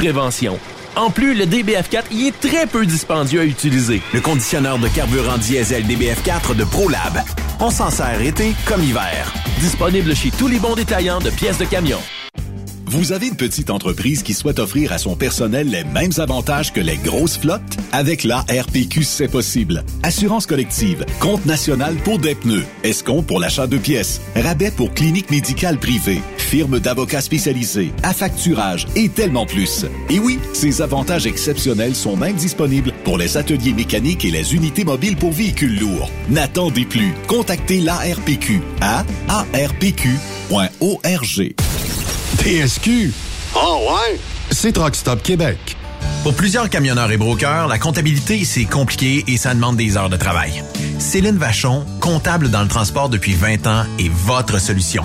[SPEAKER 4] prévention. En plus, le DBF4 y est très peu dispendieux à utiliser.
[SPEAKER 5] Le conditionneur de carburant diesel DBF4 de ProLab. On s'en sert été comme hiver.
[SPEAKER 4] Disponible chez tous les bons détaillants de pièces de camion.
[SPEAKER 6] Vous avez une petite entreprise qui souhaite offrir à son personnel les mêmes avantages que les grosses flottes? Avec la RPQ, c'est possible. Assurance collective, compte national pour des pneus, escompte pour l'achat de pièces, rabais pour clinique médicale privée, firme d'avocats spécialisés, affacturage et tellement plus. Et oui, ces avantages exceptionnels sont même disponibles pour les ateliers mécaniques et les unités mobiles pour véhicules lourds. N'attendez plus. Contactez l'ARPQ à arpq.org.
[SPEAKER 1] TSQ. Oh ouais? C'est Truck Stop Québec.
[SPEAKER 5] Pour plusieurs camionneurs et brokers, la comptabilité, c'est compliqué et ça demande des heures de travail. Céline Vachon, comptable dans le transport depuis 20 ans, est votre solution.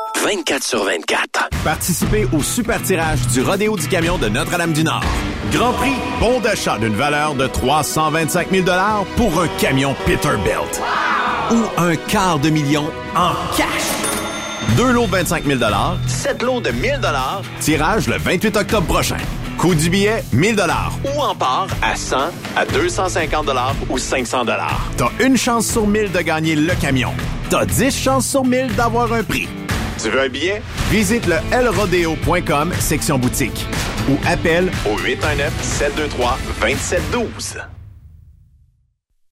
[SPEAKER 7] 24 sur 24.
[SPEAKER 5] Participez au super tirage du Rodéo du Camion de Notre-Dame-du-Nord. Grand prix, bon d'achat d'une valeur de 325 000 pour un camion Peterbilt. Ou un quart de million en cash. Deux lots de 25 000 sept lots de 1000 tirage le 28 octobre prochain. Coût du billet, 1000 Ou en part à 100, à 250 ou 500 T'as une chance sur 1000 de gagner le camion. T'as 10 chances sur 1000 d'avoir un prix. Tu veux un billet? Visite le lrodeo.com, section boutique. Ou appelle au 819-723-2712.